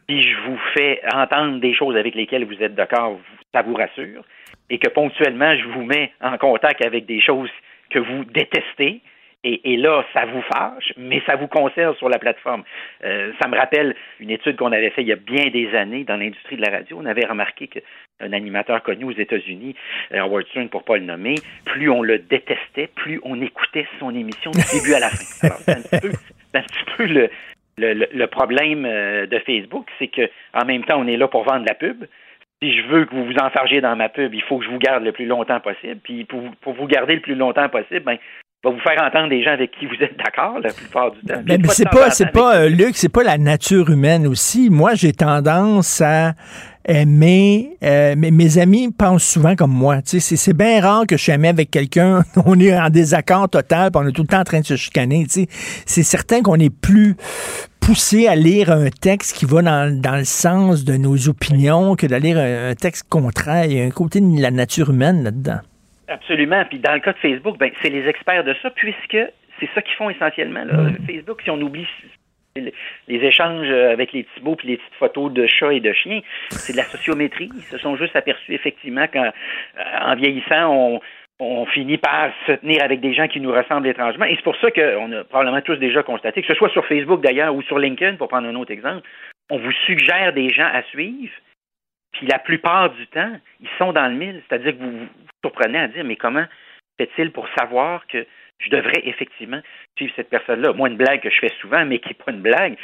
si je vous fais entendre des choses avec lesquelles vous êtes d'accord, ça vous rassure, et que ponctuellement, je vous mets en contact avec des choses que vous détestez, et, là, ça vous fâche, mais ça vous conserve sur la plateforme. Euh, ça me rappelle une étude qu'on avait faite il y a bien des années dans l'industrie de la radio. On avait remarqué qu'un animateur connu aux États-Unis, Howard Stern pour pas le nommer, plus on le détestait, plus on écoutait son émission du début à la fin. *laughs* c'est un petit peu, le, le, problème euh, de Facebook, c'est que en même temps, on est là pour vendre la pub. Si je veux que vous vous enfargiez dans ma pub, il faut que je vous garde le plus longtemps possible. Puis pour, pour vous garder le plus longtemps possible, ben, va vous faire entendre des gens avec qui vous êtes d'accord la plupart du temps. Mais, c'est pas, c'est pas, euh, Luc, c'est pas la nature humaine aussi. Moi, j'ai tendance à aimer, euh, mais mes amis pensent souvent comme moi. C'est, c'est bien rare que je suis aimé avec quelqu'un, *laughs* on est en désaccord total, puis on est tout le temps en train de se chicaner. C'est certain qu'on est plus poussé à lire un texte qui va dans, dans le sens de nos opinions que d'aller lire un texte contraire. Il y a un côté de la nature humaine là-dedans. Absolument. Puis dans le cas de Facebook, ben, c'est les experts de ça, puisque c'est ça qu'ils font essentiellement. Là. Facebook, si on oublie les échanges avec les petits mots puis les petites photos de chats et de chiens, c'est de la sociométrie. Ils se sont juste aperçus effectivement qu'en euh, vieillissant, on, on finit par se tenir avec des gens qui nous ressemblent étrangement. Et c'est pour ça qu'on a probablement tous déjà constaté, que ce soit sur Facebook d'ailleurs ou sur LinkedIn, pour prendre un autre exemple, on vous suggère des gens à suivre puis la plupart du temps, ils sont dans le mille. C'est-à-dire que vous vous surprenez à dire, mais comment fait-il pour savoir que je devrais effectivement suivre cette personne-là? Moi, une blague que je fais souvent, mais qui n'est pas une blague,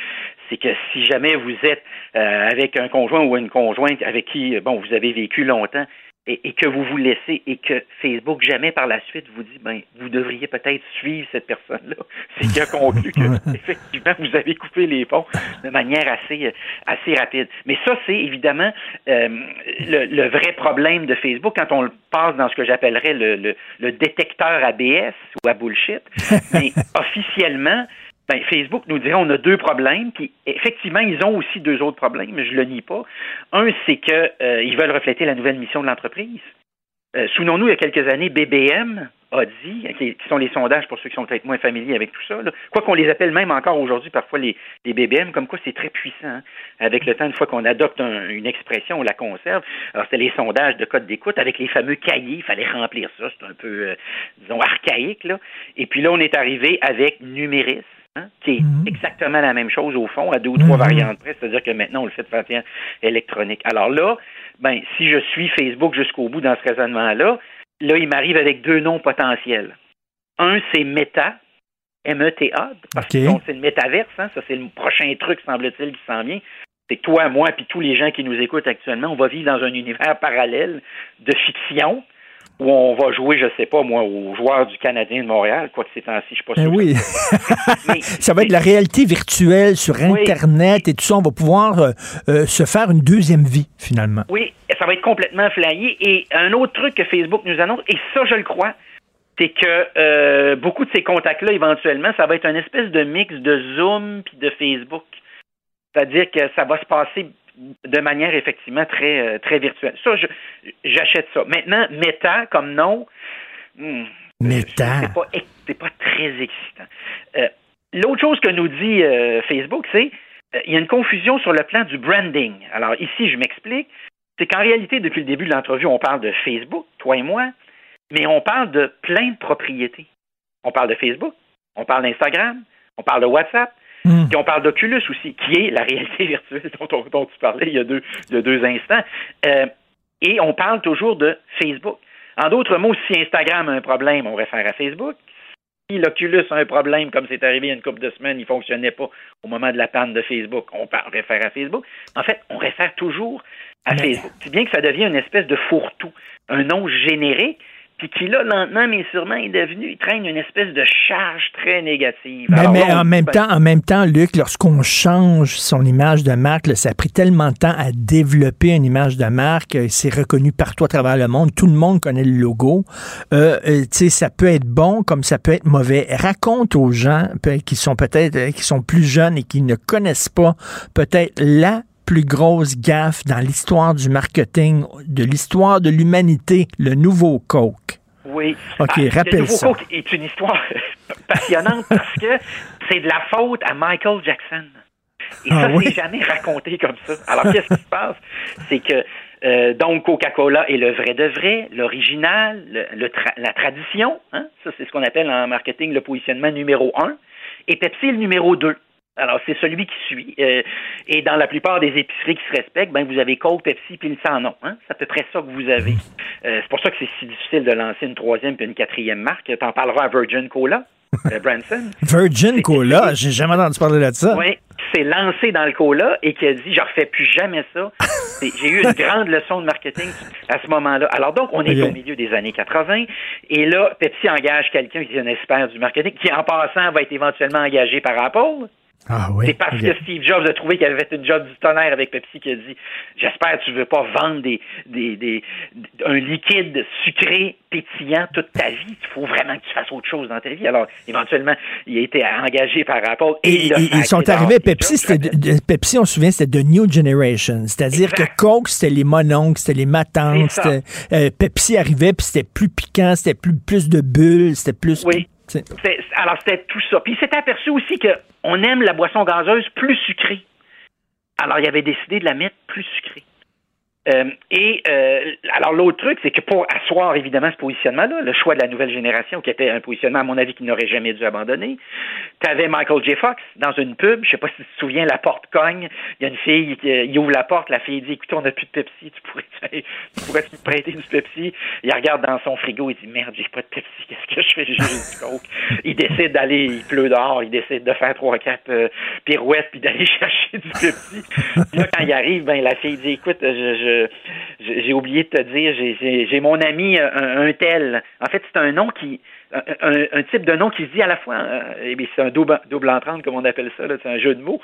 c'est que si jamais vous êtes euh, avec un conjoint ou une conjointe avec qui, bon, vous avez vécu longtemps et, que vous vous laissez et que Facebook jamais par la suite vous dit ben vous devriez peut-être suivre cette personne-là, *laughs* c'est a conclu que effectivement vous avez coupé les ponts de manière assez assez rapide. Mais ça c'est évidemment euh, le, vrai problème de Facebook quand on le passe dans ce que j'appellerais le, le détecteur ABS ou à bullshit. *laughs* Mais officiellement ben, Facebook nous dirait on a deux problèmes, puis effectivement, ils ont aussi deux autres problèmes, mais je le nie pas. Un, c'est qu'ils euh, veulent refléter la nouvelle mission de l'entreprise. Euh, Souvenons-nous, il y a quelques années, BBM a dit, qui, sont les sondages pour ceux qui sont peut-être moins familiers avec tout ça, quoi qu'on les appelle même encore aujourd'hui parfois les, BBM, comme quoi c'est très puissant. Hein. Avec le temps, une fois qu'on adopte une expression, on la conserve. Alors, c'était les sondages de code d'écoute avec les fameux cahiers, il fallait remplir ça, c'est un peu, euh, disons, archaïque. Là. Et puis là, on est arrivé avec Numéris, Hein, qui est mhm. exactement la même chose au fond, à deux ou trois mhm. variantes près, c'est-à-dire que maintenant on le fait de façon électronique. Alors là, ben, si je suis Facebook jusqu'au bout dans ce raisonnement-là, là, il m'arrive avec deux noms potentiels. Un, c'est Meta, M-E-T-A, parce que c'est le métaverse, hein, ça c'est le prochain truc, semble-t-il, qui s'en vient. C'est toi, moi, puis tous les gens qui nous écoutent actuellement, on va vivre dans un univers parallèle de fiction où on va jouer, je sais pas moi, aux joueurs du Canadien de Montréal, quoi que c'est ainsi, je suis pas ben sûr. oui. ça va être *laughs* la réalité virtuelle sur Internet et tout ça. On va pouvoir euh, euh, se faire une deuxième vie, finalement. Oui, ça va être complètement flyé. Et un autre truc que Facebook nous annonce, et ça, je le crois, c'est que euh, beaucoup de ces contacts-là, éventuellement, ça va être une espèce de mix de Zoom puis de Facebook. C'est-à-dire que ça va se passer de manière effectivement très, euh, très virtuelle. Ça, j'achète ça. Maintenant, Meta comme nom, hmm, Méta. C'est pas, pas très excitant. Euh, L'autre chose que nous dit euh, Facebook, c'est euh, il y a une confusion sur le plan du branding. Alors ici, je m'explique. C'est qu'en réalité, depuis le début de l'entrevue, on parle de Facebook, toi et moi, mais on parle de plein de propriétés. On parle de Facebook, on parle d'Instagram, on parle de WhatsApp. Puis on parle d'Oculus aussi, qui est la réalité *laughs* virtuelle dont, on- dont tu parlais il y a deux, il y a deux instants. Euh, et on parle toujours de Facebook. En d'autres mots, si Instagram a un problème, on réfère à Facebook. Si l'Oculus a un problème, comme c'est arrivé il y a une couple de semaines, il ne fonctionnait pas au moment de la panne de Facebook, on réfère à Facebook. En fait, on réfère toujours à Mais- Facebook. C'est bien que ça devient une espèce de fourre-tout, un nom générique, puis qui là, lentement mais sûrement, est devenu, il traîne une espèce de charge très négative. Mais, Alors mais là, en même ben, temps, en même temps, Luc, lorsqu'on change son image de marque, là, ça a pris tellement de temps à développer une image de marque, euh, c'est reconnu partout à travers le monde, tout le monde connaît le logo. Euh, euh, tu sais, ça peut être bon comme ça peut être mauvais. Raconte aux gens qui sont peut-être euh, qui sont plus jeunes et qui ne connaissent pas peut-être la plus grosse gaffe dans l'histoire du marketing, de l'histoire de l'humanité, le nouveau Coke. Oui. OK, Ah, rappelle le nouveau ça. Coke est une histoire *laughs* passionnante parce que c'est de la faute à Michael Jackson. Et Ah ça, oui? c'est jamais raconté comme ça. Alors, qu'est-ce qui se passe? C'est que, euh, donc, Coca-Cola est le vrai de vrai, l'original, le, le tra- la tradition. Hein? Ça, c'est ce qu'on appelle en marketing le positionnement numéro un. Et Pepsi est le numéro deux. Alors, c'est celui qui suit. Euh, et dans la plupart des épiceries qui se respectent, ben, vous avez Coke, Pepsi, puis le sans nom. Hein? C'est à peu près ça que vous avez. *laughs* Euh, c'est pour ça que c'est si difficile de lancer une troisième puis une quatrième marque. T'en parleras à Virgin Cola, euh, *laughs* Branson. Virgin Cola, j'ai jamais entendu parler de ça. Oui, qui s'est lancé dans le cola et qui a dit je refais plus jamais ça. *laughs* J'ai eu une grande leçon de marketing à ce moment-là. Alors donc, on est au milieu des années 80 et là, Pepsi engage quelqu'un qui est un expert du marketing, qui en passant va être éventuellement engagé par Apple. Ah oui. C'est parce que Steve Jobs a trouvé qu'il avait fait une job du tonnerre avec Pepsi qui a dit J'espère que tu veux pas vendre des, des, des, un liquide sucré pétillant toute ta vie. Il faut vraiment que tu fasses autre chose dans ta vie. Alors, éventuellement, il a été engagé par Apple. Et, et- ils sont arrivés, Pepsi, c'était de- Pepsi, on se souvient, c'était de New Generation. C'est-à-dire que. Coke, c'était les mononcles, c'était les matantes. Euh, Pepsi arrivait, puis c'était plus piquant, c'était plus, plus de bulles, c'était plus... Oui. Alors, c'était tout ça. Puis il s'était aperçu aussi qu'on aime la boisson gazeuse plus sucrée. Alors, il avait décidé de la mettre plus sucrée. Euh, et euh, alors l'autre truc, c'est que pour asseoir évidemment ce positionnement-là, le choix de la nouvelle génération, qui était un positionnement à mon avis qu'il n'aurait jamais dû abandonner, tu avais Michael J. Fox dans une pub, je sais pas si tu te souviens, la porte cogne, il y a une fille, qui- il ouvre la porte, la fille dit, écoute, on n'a plus de Pepsi, tu pourrais, *laughs* tu pourrais me prêter du Pepsi? Il regarde dans son frigo, il dit, merde, j'ai pas de Pepsi, qu'est-ce que je fais? J'ai juste du Coke. Il décide d'aller, il pleut dehors, il décide de faire trois, quatre euh, pirouettes puis d'aller *laughs* chercher du Pepsi. Puis là, quand il arrive, ben la fille dit, écoute, je, je- je- j'ai oublié de te dire, j'ai- mon ami euh, un, un tel. En fait, c'est un nom qui, un, un- un type de nom qui se dit à la fois, euh, eh bien, c'est un double, double entrante comme on appelle ça, là, c'est un jeu de mots.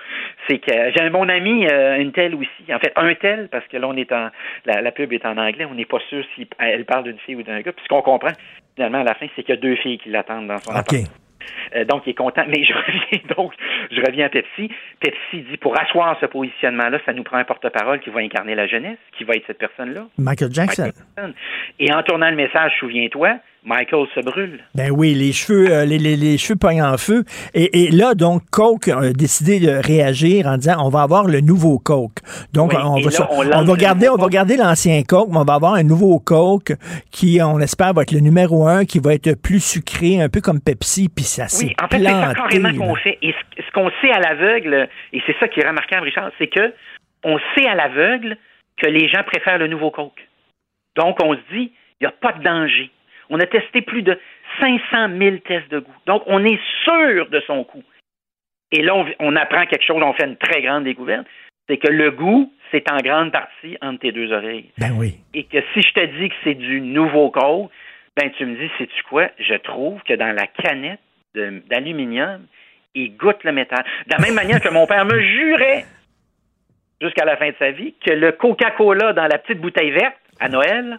C'est que j'ai mon ami euh, une telle aussi. En fait, un tel parce que là on est en, la, la pub est en anglais, on n'est pas sûr si elle parle d'une fille ou d'un gars. Puis ce qu'on comprend finalement à la fin, c'est qu'il y a deux filles qui l'attendent dans son OK. appartement. Euh, donc, il est content. Mais je *laughs* reviens donc, je reviens à Pepsi. Pepsi dit pour asseoir ce positionnement-là, ça nous prend un porte-parole qui va incarner la jeunesse, qui va être cette personne-là. Michael Jackson. Michael Jackson. Et en tournant le message, souviens-toi, Michael se brûle. Ben oui, les cheveux, euh, les, les, les cheveux pognent en feu. Et, et là, donc, Coke a décidé de réagir en disant on va avoir le nouveau Coke. Donc, Oui, on, va, là, ça- on va garder, on va garder l'ancien Coke, mais on va avoir un nouveau Coke qui, on espère, va être le numéro un, qui va être plus sucré, un peu comme Pepsi, puis ça s'est Oui, en fait, c'est ça carrément qu'on fait. Et ce, ce qu'on sait à l'aveugle, et c'est ça qui est remarquable, Richard, c'est que on sait à l'aveugle que les gens préfèrent le nouveau Coke. Donc, on se dit, il n'y a pas de danger. On a testé plus de 500 000 tests de goût. Donc, on est sûr de son goût. Et là, on, on apprend quelque chose, on fait une très grande découverte, c'est que le goût, c'est en grande partie entre tes deux oreilles. Ben oui. Et que si je te dis que c'est du nouveau Coke, ben tu me dis, sais-tu quoi? Je trouve que dans la canette d'aluminium, il goûte le métal. De la même *laughs* manière que mon père me jurait, jusqu'à la fin de sa vie, que le Coca-Cola dans la petite bouteille verte, à Noël,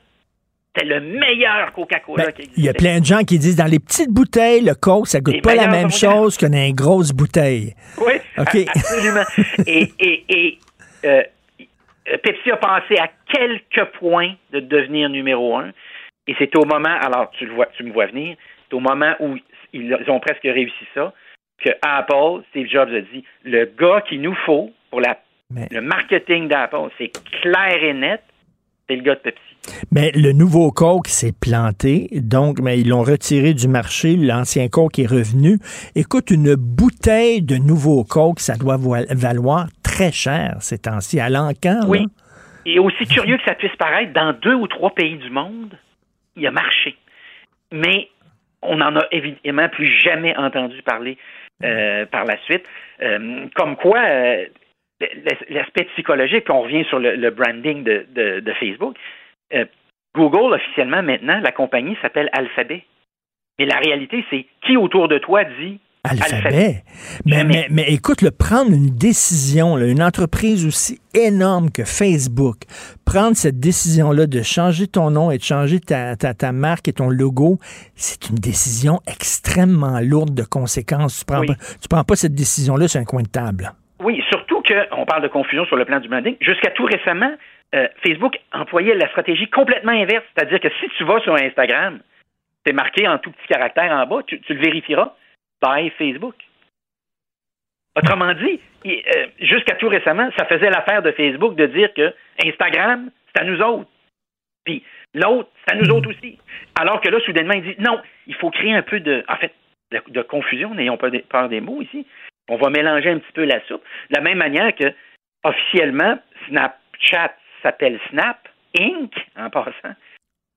c'était le meilleur Coca-Cola Ben, qui existait. Il y a plein de gens qui disent dans les petites bouteilles, le Coke, ça goûte Les pas la même chose que dans les grosses bouteilles. Oui, *laughs* absolument. et et, et euh, Pepsi a pensé à quelques points de devenir numéro un. Et c'est au moment, alors tu, le vois, tu me vois venir, c'est au moment où ils ont presque réussi ça, que Apple, Steve Jobs a dit, le gars qu'il nous faut pour la, le marketing d'Apple, c'est clair et net, c'est le gars de Pepsi. Mais le nouveau Coke s'est planté, donc mais ils l'ont retiré du marché. L'ancien Coke est revenu. Écoute, une bouteille de nouveau Coke, ça doit valoir très cher ces temps-ci, à l'encan. Oui. Et aussi curieux que ça puisse paraître, dans deux ou trois pays du monde, il a marché. Mais on n'en a évidemment plus jamais entendu parler euh, par la suite. Euh, comme quoi, euh, l'aspect psychologique, on revient sur le, branding de, Facebook. Google, officiellement, maintenant, la compagnie s'appelle Alphabet. Mais la réalité, c'est qui autour de toi dit Alphabet. Mais, mais, mais, écoute, le prendre une décision, une entreprise aussi énorme que Facebook, prendre cette décision-là de changer ton nom et de changer ta, ta, marque et ton logo, c'est une décision extrêmement lourde de conséquences. Tu prends, pas, tu prends pas cette décision-là sur un coin de table. Oui, surtout qu'on parle de confusion sur le plan du branding. Jusqu'à tout récemment, euh, Facebook employait la stratégie complètement inverse. C'est-à-dire que si tu vas sur Instagram, c'est marqué en tout petit caractère en bas, tu le vérifieras by Facebook. Autrement dit, euh, jusqu'à tout récemment, ça faisait l'affaire de Facebook de dire que Instagram, c'est nous autres. Puis l'autre, c'est nous autres aussi. Alors que là, soudainement, il dit non, il faut créer un peu de, de, confusion, n'ayons pas peur des mots ici. On va mélanger un petit peu la soupe. De la même manière que, officiellement, Snapchat s'appelle Snap Inc. en passant.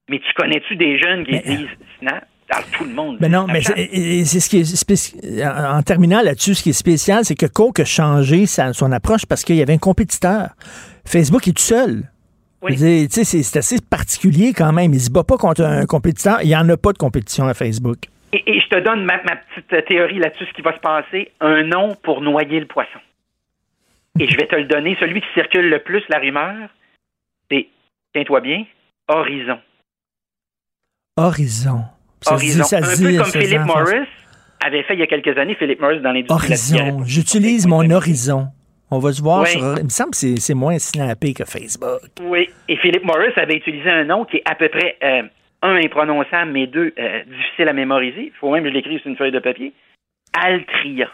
Mais tu connais-tu des jeunes qui disent Snap? tout le monde. Mais non, mais c'est ce qui est en terminant là-dessus, ce qui est spécial, c'est que Coke a changé son approche parce qu'il y avait un compétiteur. Facebook est tout seul. Oui. C'est assez particulier quand même. Il ne se bat pas contre un compétiteur. Il n'y en a pas de compétition à Facebook. Et, je te donne ma, petite théorie là-dessus, ce qui va se passer. Un nom pour noyer le poisson. Et je vais te le donner. Celui qui circule le plus, la rumeur, c'est, tiens-toi bien, Horizon. Horizon. Horizon. un peu comme Philip Morris avait fait il y a quelques années, Philip Morris dans l'industrie. Horizon. J'utilise mon horizon. On va se voir sur. Il me semble que c'est moins snappé que Facebook. Oui. Et Philip Morris avait utilisé un nom qui est à peu près, euh, un, imprononçable, mais deux, euh, difficile à mémoriser. Il faut même que je l'écrive sur une feuille de papier. Altria.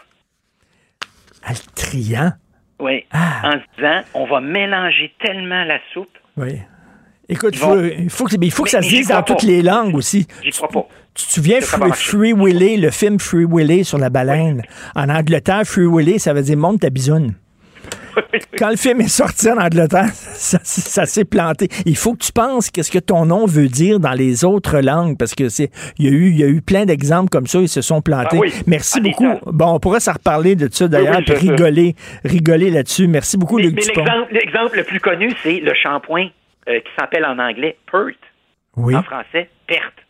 Altria? Oui. Ah. En se disant, on va mélanger tellement la soupe. Oui. Écoute, il faut, que, il faut que ça se dise dans toutes les langues aussi. J'y crois pas. Tu te souviens Free, Free, Willy, le film Free Willy sur la baleine? En Angleterre, Free Willy, ça veut dire monte ta bisoune. *laughs* Quand le film est sorti en Angleterre, *laughs* ça, s'est planté. Il faut que tu penses qu'est-ce que ton nom veut dire dans les autres langues, parce que c'est, il y a eu, il y a eu plein d'exemples comme ça, ils se sont plantés. Ah Merci ah, beaucoup. Bon, on pourrait s'en reparler de ça d'ailleurs, puis rigoler, rigoler là-dessus. Merci beaucoup, Luc mais l'exemple le plus connu, c'est le shampoing euh, qui s'appelle en anglais PERT. Oui. En français, perte.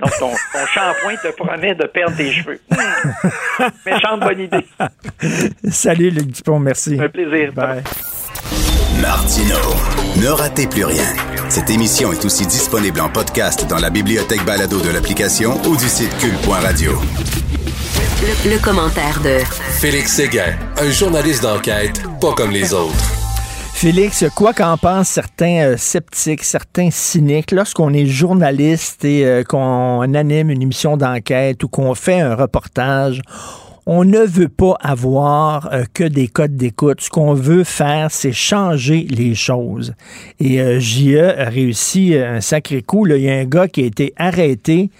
Donc, ton, shampoing te promet de perdre tes cheveux. Méchante bonne idée. Salut, Luc Dupont. Merci. Un plaisir. Bye. Martino, ne ratez plus rien. Cette émission est aussi disponible en podcast dans la bibliothèque balado de l'application ou du site cul.radio. Le, le commentaire de Félix Séguin, un journaliste d'enquête pas comme les autres. Félix, quoi qu'en pensent certains euh, sceptiques, certains cyniques, lorsqu'on est journaliste et euh, qu'on anime une émission d'enquête ou qu'on fait un reportage, on ne veut pas avoir euh, que des codes d'écoute. Ce qu'on veut faire, c'est changer les choses. Et JE a réussi un sacré coup. Il y a un gars qui a été arrêté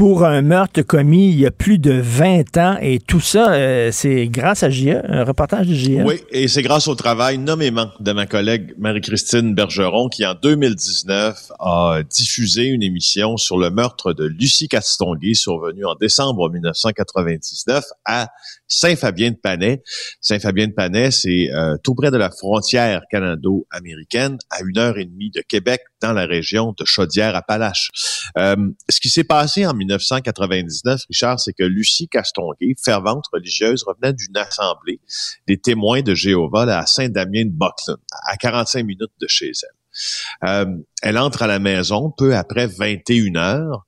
pour un meurtre commis il y a plus de 20 ans. Et tout ça, euh, c'est grâce à JE, un reportage de JE. Oui, et c'est grâce au travail nommément de ma collègue Marie-Christine Bergeron qui, en 2019, a diffusé une émission sur le meurtre de Lucie Castonguay, survenu en décembre 1999 à Saint-Fabien-de-Panay. Saint-Fabien-de-Panay, c'est euh, tout près de la frontière canado-américaine, à une heure et demie de Québec, dans la région de Chaudière-Appalaches. Euh, ce qui s'est passé en 1999, Richard, c'est que Lucie Castonguay, fervente religieuse, revenait d'une assemblée des témoins de Jéhovah à Saint-Damien-de-Buckland, à 45 minutes de chez elle. Euh, elle entre à la maison peu après 21 heures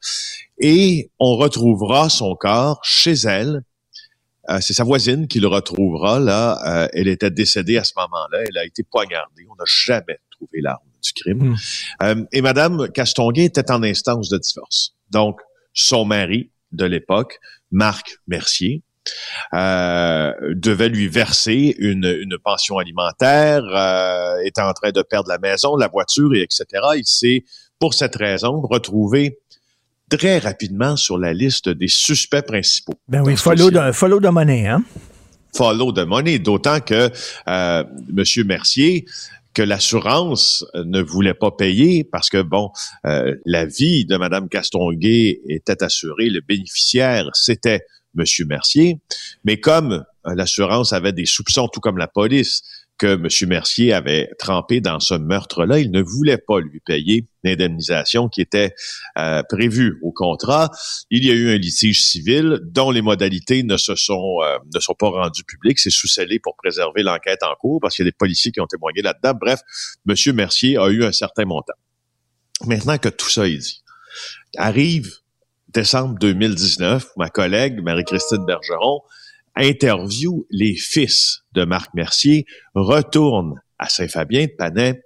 et on retrouvera son corps chez elle euh, c'est sa voisine qui le retrouvera. Là, euh, elle était décédée à ce moment-là. Elle a été poignardée. On n'a jamais trouvé l'arme du crime. Hmm. Euh, et Madame Castonguay était en instance de divorce. Donc, son mari de l'époque, Marc Mercier, euh, devait lui verser une, une pension alimentaire, euh, était en train de perdre la maison, la voiture, et etc. Il s'est, pour cette raison, retrouvé très rapidement sur la liste des suspects principaux. Ben oui, follow de, follow de money, hein? Follow de money, d'autant que euh, M. Mercier que l'assurance ne voulait pas payer parce que, bon, euh, la vie de Mme Castonguay était assurée, le bénéficiaire, c'était M. Mercier. Mais comme euh, l'assurance avait des soupçons, tout comme la police, que M. Mercier avait trempé dans ce meurtre-là, il ne voulait pas lui payer l'indemnisation qui était euh, prévue au contrat. Il y a eu un litige civil dont les modalités ne se sont euh, ne sont pas rendues publiques. C'est sous-scellé pour préserver l'enquête en cours parce qu'il y a des policiers qui ont témoigné là-dedans. Bref, M. Mercier a eu un certain montant. Maintenant que tout ça est dit, arrive décembre 2019, ma collègue Marie-Christine Bergeron interview les fils de Marc Mercier, retourne à Saint-Fabien de Panay,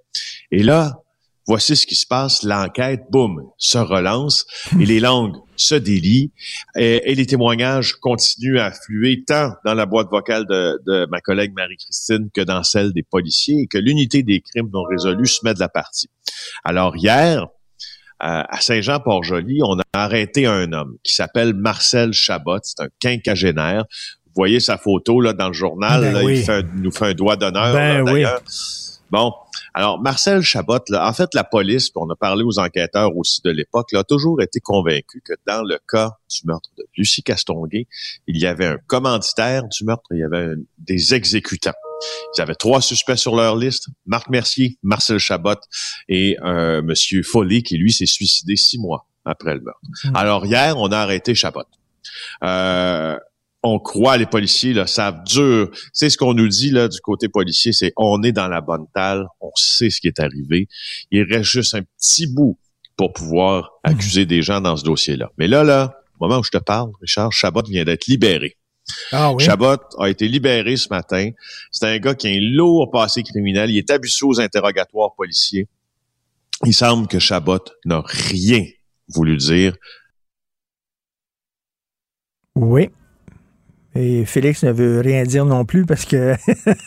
et là, voici ce qui se passe, l'enquête, boum, se relance, et les langues se délient, et, les témoignages continuent à affluer tant dans la boîte vocale de, de ma collègue Marie-Christine que dans celle des policiers, et que l'unité des crimes non résolus se met de la partie. Alors hier, à Saint-Jean-Port-Joli, on a arrêté un homme qui s'appelle Marcel Chabot, c'est un quinquagénaire voyez sa photo là, dans le journal. Ben il, nous fait un doigt d'honneur ben d'ailleurs. Bon, alors Marcel Chabot, là, en fait, la police, puis on a parlé aux enquêteurs aussi de l'époque, a toujours été convaincu que dans le cas du meurtre de Lucie Castonguay, il y avait un commanditaire du meurtre, il y avait des exécutants. Ils avaient trois suspects sur leur liste, Marc Mercier, Marcel Chabot et euh, Monsieur Foley, qui lui s'est suicidé six mois après le meurtre. Mmh. Alors hier, on a arrêté Chabot. Euh, on croit, les policiers là, savent dur. C'est ce qu'on nous dit là du côté policier, c'est on est dans la bonne talle, on sait ce qui est arrivé. Il reste juste un petit bout pour pouvoir mhm. accuser des gens dans ce dossier-là. Mais là, là, au moment où je te parle, Richard, Chabot vient d'être libéré. Ah oui? Chabot a été libéré ce matin. C'est un gars qui a un lourd passé criminel. Il est habitué aux interrogatoires policiers. Il semble que Chabot n'a rien voulu dire. Oui, et Félix ne veut rien dire non plus parce que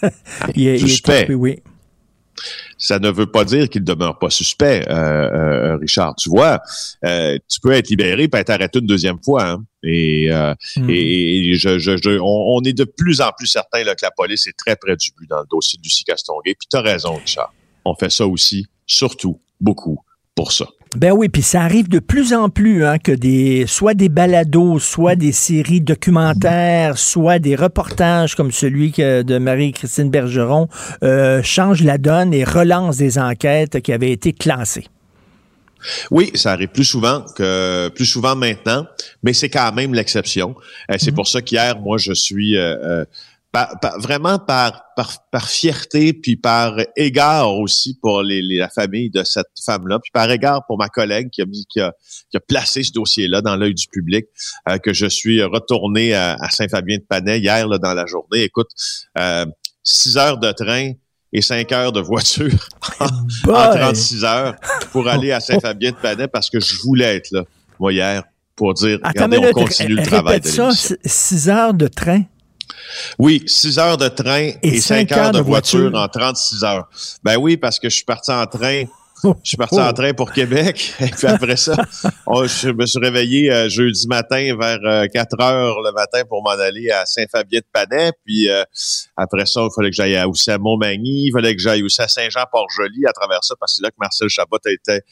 *laughs* il, est, suspect. oui. Ça ne veut pas dire qu'il ne demeure pas suspect, euh, euh, Richard. Tu vois, euh, tu peux être libéré et être arrêté une deuxième fois. Hein. Et, hmm. et, je, on, est de plus en plus certain que la police est très près du but dans le dossier de Lucie Castonguay. Puis tu as raison, Richard. On fait ça aussi, surtout, beaucoup, pour ça. Ben oui, puis ça arrive de plus en plus hein, que des soit des balados, soit des séries documentaires, soit des reportages comme celui que, de Marie-Christine Bergeron euh, changent la donne et relancent des enquêtes qui avaient été classées. Oui, ça arrive plus souvent que plus souvent maintenant, mais c'est quand même l'exception. Euh, c'est mm-hmm. pour ça qu'hier, moi, je suis euh, vraiment par, par, fierté, puis par égard aussi pour les, la famille de cette femme-là, puis par égard pour ma collègue qui a, qui a, qui a placé ce dossier-là dans l'œil du public, euh, que je suis retourné à, Saint-Fabien-de-Panay hier là, dans la journée. Écoute, euh, six heures de train et cinq heures de voiture *laughs* en, 36 heures pour *laughs* aller à Saint-Fabien-de-Panay parce que je voulais être là, moi, hier, pour dire, regardez, on continue le travail de ça, six heures de train? Oui, six heures de train et, cinq, heures, de, voiture. en 36 heures. Ben oui, parce que je suis parti en train *laughs* je suis parti en train pour Québec. *laughs* Et puis après ça, *laughs* je me suis réveillé euh, jeudi matin vers 4 euh, heures le matin pour m'en aller à Saint-Fabien-de-Panay. Puis euh, après ça, il fallait que j'aille aussi à Montmagny. Il fallait que j'aille aussi à Saint-Jean-Port-Joli à travers ça parce que c'est là que Marcel Chabot était.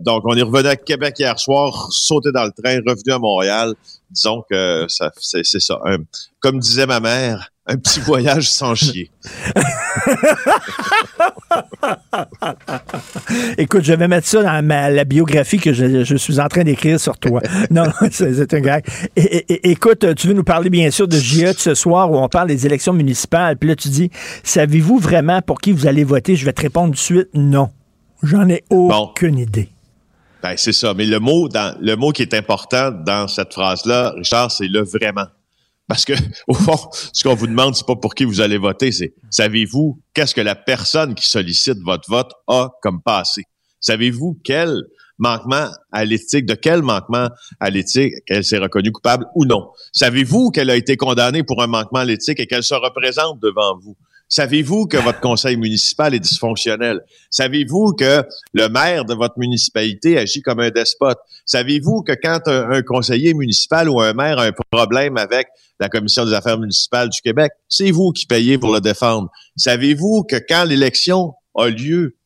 donc, on est revenu à Québec hier soir, sauté dans le train, revenu à Montréal disons que ça, c'est, ça. comme disait ma mère, un petit *laughs* voyage sans chier. Écoute, je vais mettre ça dans ma, la biographie que je, suis en train d'écrire sur toi. *laughs* non, *laughs* c'est un gag. écoute, tu veux nous parler bien sûr de JE ce soir où on parle des élections municipales. Puis là, tu dis, savez-vous vraiment pour qui vous allez voter? Je vais te répondre tout de suite, non. J'en ai aucune idée. Ben, c'est ça. Mais le mot, dans, le mot qui est important dans cette phrase-là, Richard, c'est le vraiment. Parce que, *laughs* au fond, ce qu'on vous demande, c'est pas pour qui vous allez voter, c'est savez-vous qu'est-ce que la personne qui sollicite votre vote a comme passé? Savez-vous quel manquement à l'éthique, de quel manquement à l'éthique qu'elle s'est reconnue coupable ou non? Savez-vous qu'elle a été condamnée pour un manquement à l'éthique et qu'elle se représente devant vous? Savez-vous que votre conseil municipal est dysfonctionnel? Savez-vous que le maire de votre municipalité agit comme un despote? Savez-vous que quand un, conseiller municipal ou un maire a un problème avec la Commission des affaires municipales du Québec, c'est vous qui payez pour le défendre? Savez-vous que quand l'élection a lieu,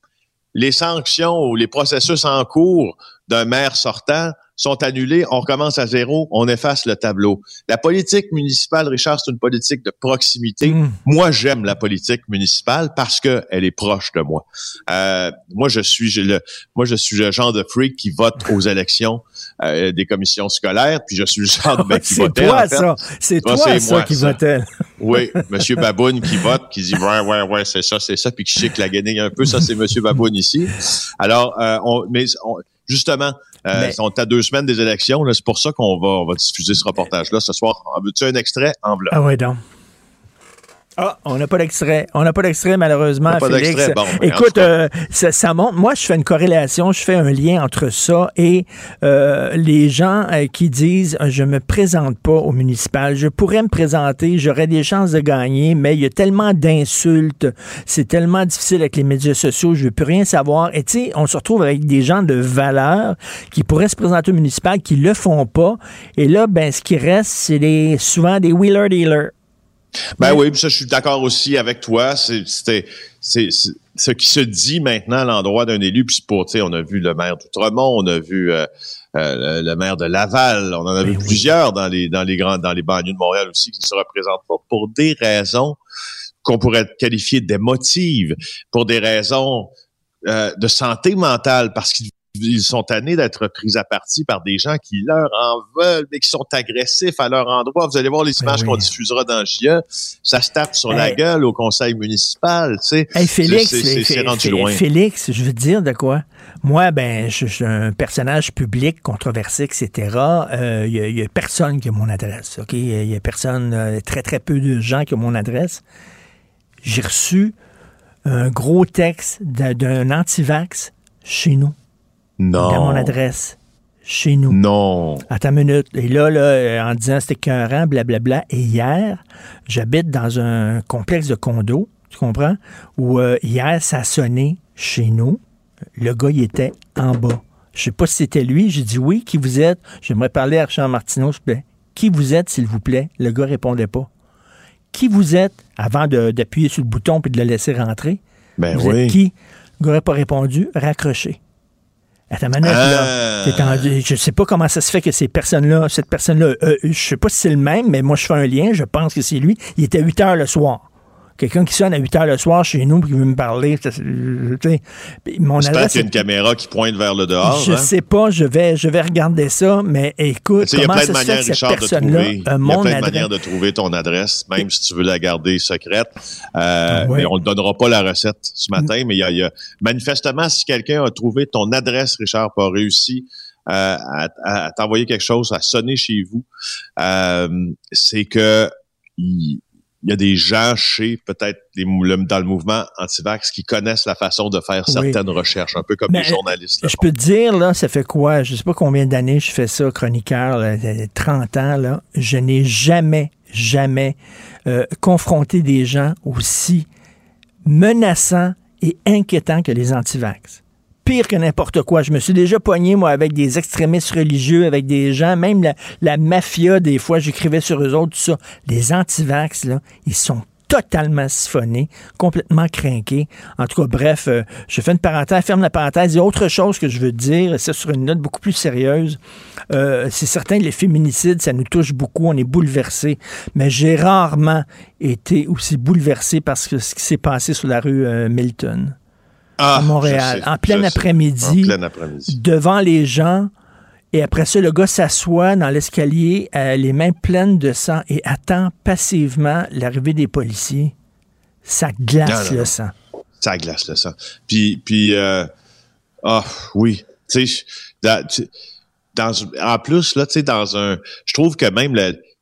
les sanctions ou les processus en cours d'un maire sortant sont annulés, on recommence à zéro, on efface le tableau. La politique municipale, Richard, c'est une politique de proximité. Mm. Moi, j'aime la politique municipale parce que elle est proche de moi. Euh, moi, je suis le, moi, je suis le genre de freak qui vote aux élections euh, des commissions scolaires, puis je suis le genre de *laughs* mec qui C'est votait. toi, en fait. ça. C'est toi, c'est ça, moi, qui ça. votait. Oui, *laughs* Monsieur Baboune qui vote, qui dit ouais, ouais, ouais, c'est ça, c'est ça, puis qui chic la guenille un peu, ça c'est Monsieur Baboune ici. Alors, euh, on, mais on- justement, euh, est à deux semaines des élections, c'est pour ça qu'on va, on va diffuser ce reportage-là ce soir. Veux-tu un extrait? En blanc? Ah ouais, donc. Ah, on n'a pas d'extrait. On n'a pas d'extrait, malheureusement, pas Félix. Bon, Écoute, euh, ça, ça montre. Moi, je fais une corrélation, je fais un lien entre ça et euh, les gens euh, qui disent euh, je me présente pas au municipal. Je pourrais me présenter, j'aurais des chances de gagner, mais il y a tellement d'insultes, c'est tellement difficile avec les médias sociaux, je veux plus rien savoir. Et tu sais, on se retrouve avec des gens de valeur qui pourraient se présenter au municipal, qui le font pas. Et là, ben, ce qui reste, c'est des, souvent des wheeler dealers. Ben oui, puis ça, je suis d'accord aussi avec toi. C'est, c'était, ce qui se dit maintenant à l'endroit d'un élu, puis pour, tu sais, on a vu le maire d'Outremont, on a vu euh, euh, le, maire de Laval, on en a vu plusieurs dans les dans les grands dans les banlieues de Montréal aussi qui ne se représentent pas pour des raisons qu'on pourrait qualifier d'émotives, pour des raisons euh, de santé mentale, parce qu'ils ils sont tannés d'être pris à partie par des gens qui leur en veulent, mais qui sont agressifs à leur endroit. Vous allez voir les images qu'on diffusera dans JE. Ça se tape sur la gueule au conseil municipal, tu sais. Hey Félix, C'est- rendu loin. Félix, je veux te dire de quoi? Moi, ben, je, je suis un personnage public, controversé, etc. Euh, Il y, a personne qui a mon adresse, OK? Il y a personne, euh, très, très peu de gens qui ont mon adresse. J'ai reçu un gros texte d'un anti-vax chez nous, Non. dans mon adresse, chez nous. Non. Attends une minute. Et là, là euh, en disant c'était qu'un blablabla. Et hier, j'habite dans un complexe de condos, tu comprends? Où euh, hier, ça a sonné chez nous. Le gars, il était en bas. Je sais pas si c'était lui. J'ai dit oui, qui vous êtes? J'aimerais parler à Richard Martineau, s'il vous plaît. Qui vous êtes, s'il vous plaît? Le gars répondait pas. Qui vous êtes? Avant d'appuyer sur le bouton puis de le laisser rentrer? Ben vous oui. êtes qui? Le gars n'a pas répondu. Raccroché. Attends une minute, là. T'es en- je sais pas comment ça se fait que ces personnes-là, cette personne-là, euh, je sais pas si c'est le même, mais moi je fais un lien, je pense que c'est lui. Il était à 8 heures le soir. Quelqu'un qui sonne à 8 heures le soir chez nous et qui veut me parler, J'espère qu'il y a une caméra qui pointe vers le dehors. je hein? sais pas, je vais, je vais regarder ça, mais écoute, Tu sais, Il y a comment plein de ça se fait manières, que cette personne-là Il y a plein de manières de trouver ton adresse, même si tu veux la garder secrète. Euh, Ouais. mais on ne donnera pas la recette ce matin, mais il y a, y a- manifestement, si quelqu'un a trouvé ton adresse, Richard, pas réussi euh, à, à- à t'envoyer quelque chose, à sonner chez vous, euh, c'est que il, il y a des gens chez peut-être le- dans le mouvement anti-vax qui connaissent la façon de faire Oui. certaines recherches, un peu comme Mais, les journalistes. le Je peux te dire, là, ça fait quoi? Je sais pas combien d'années je fais ça, chroniqueur, là, 30 ans, là. Je n'ai jamais, jamais euh, confronté des gens aussi menaçants et inquiétants que les antivax. Pire que n'importe quoi. Je me suis déjà pogné, moi, avec des extrémistes religieux, avec des gens, même la, mafia, des fois, j'écrivais sur eux autres, tout ça. Les antivax, là, ils sont totalement siphonnés, complètement craqués. En tout cas, bref, euh, je fais une parenthèse, ferme la parenthèse. Il y a autre chose que je veux dire, et c'est sur une note beaucoup plus sérieuse. Euh, c'est certain, les féminicides, ça nous touche beaucoup, on est bouleversés. Mais j'ai rarement été aussi bouleversé par ce, ce qui s'est passé sur la rue euh, Milton. Ah, à Montréal, en plein après-midi, devant les gens. Et après ça, le gars s'assoit dans l'escalier, euh, les mains pleines de sang, et attend passivement l'arrivée des policiers. Ça glace Non, non, le sang. ça glace le sang. Puis, puis euh, ah oui, tu sais, en plus là, tu sais, dans un, je trouve que même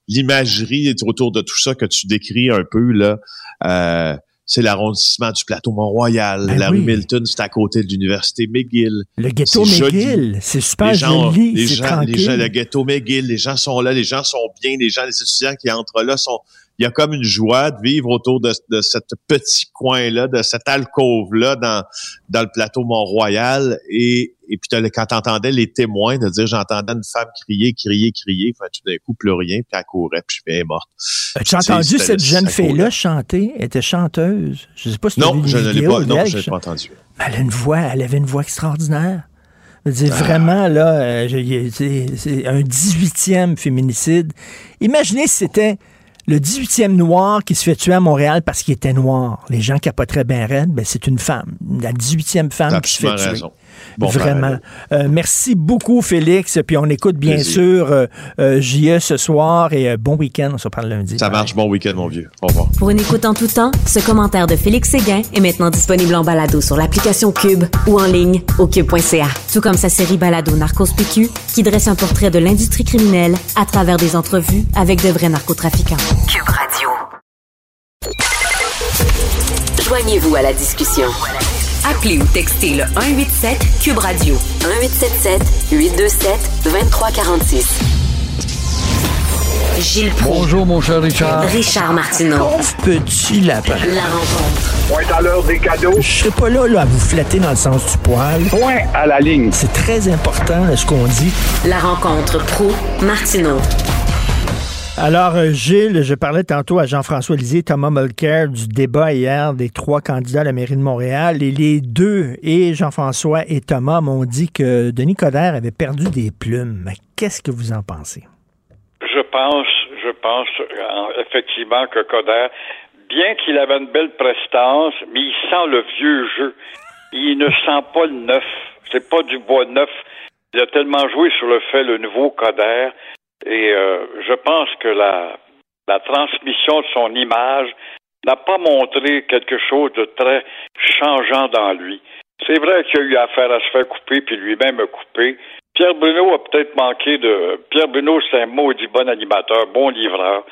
l'imagerie autour de tout ça que tu décris un peu là, euh, c'est l'arrondissement du plateau Mont-Royal. Ben la oui. rue Milton, c'est à côté de l'université McGill. Le ghetto. McGill, c'est super les gens, joli, les gens, les gens, le ghetto McGill, les gens sont là, les gens sont bien, les gens, les étudiants qui entrent là sont, il y a comme une joie de vivre autour de, de ce petit coin-là, de cette alcôve-là dans, dans le plateau Mont-Royal. Et, et puis, quand t'entendais les témoins de dire, j'entendais une femme crier, crier, crier, fait tout d'un coup, plus rien, puis elle courait, puis elle est morte. As-tu entendu cette jeune fille-là chanter? Elle était chanteuse. Je sais pas si Non, je ne l'ai pas, non, je l'ai pas entendu. Elle a une voix, elle avait une voix extraordinaire. Je veux dire, Ah. Vraiment, là, euh, je- c'est un 18e féminicide. Imaginez si c'était le 18e noir qui se fait tuer à Montréal parce qu'il était noir. Les gens capoteraient bien raide, ben c'est une femme. La 18e femme qui se fait tuer. raison. Bon, Vraiment. Euh, merci beaucoup, Félix. Puis on écoute bien Plaisir. sûr euh, euh, JE ce soir et euh, bon week-end. On se parle lundi. Ça marche, bon week-end, mon vieux. Au revoir. Pour une écoute en tout temps, ce commentaire de Félix Séguin est maintenant disponible en balado sur l'application Cube ou en ligne au cube.ca. Tout comme sa série balado Narcos PQ qui dresse un portrait de l'industrie criminelle à travers des entrevues avec de vrais narcotrafiquants. Cube Radio. Joignez-vous à la discussion. Appelez ou textez le 187 Cube Radio 1877 827 2346. Gilles Proulx. Bonjour, mon cher Richard. Richard Martineau. Petit lapin. La rencontre. Point à l'heure des cadeaux. Je serai pas là, là à vous flatter dans le sens du poil. Point à la ligne. C'est très important là, ce qu'on dit. La rencontre pro Martineau. Alors, euh, Gilles, je parlais tantôt à Jean-François Lisée, Thomas Mulcair du débat hier des trois candidats à la mairie de Montréal. Et les deux, et Jean-François et Thomas, m'ont dit que Denis Coderre avait perdu des plumes. Qu'est-ce que vous en pensez? Je pense, je pense euh, effectivement que Coder, bien qu'il avait une belle prestance, mais il sent le vieux jeu. Il ne sent pas le neuf. C'est pas du bois neuf. Il a tellement joué sur le fait le nouveau Coder. Et euh, je pense que la, la transmission de son image n'a pas montré quelque chose de très changeant dans lui. C'est vrai qu'il a eu affaire à se faire couper, puis lui-même a coupé. Pierre Bruno a peut-être manqué de. Pierre Bruno, c'est un maudit bon animateur, bon livreur.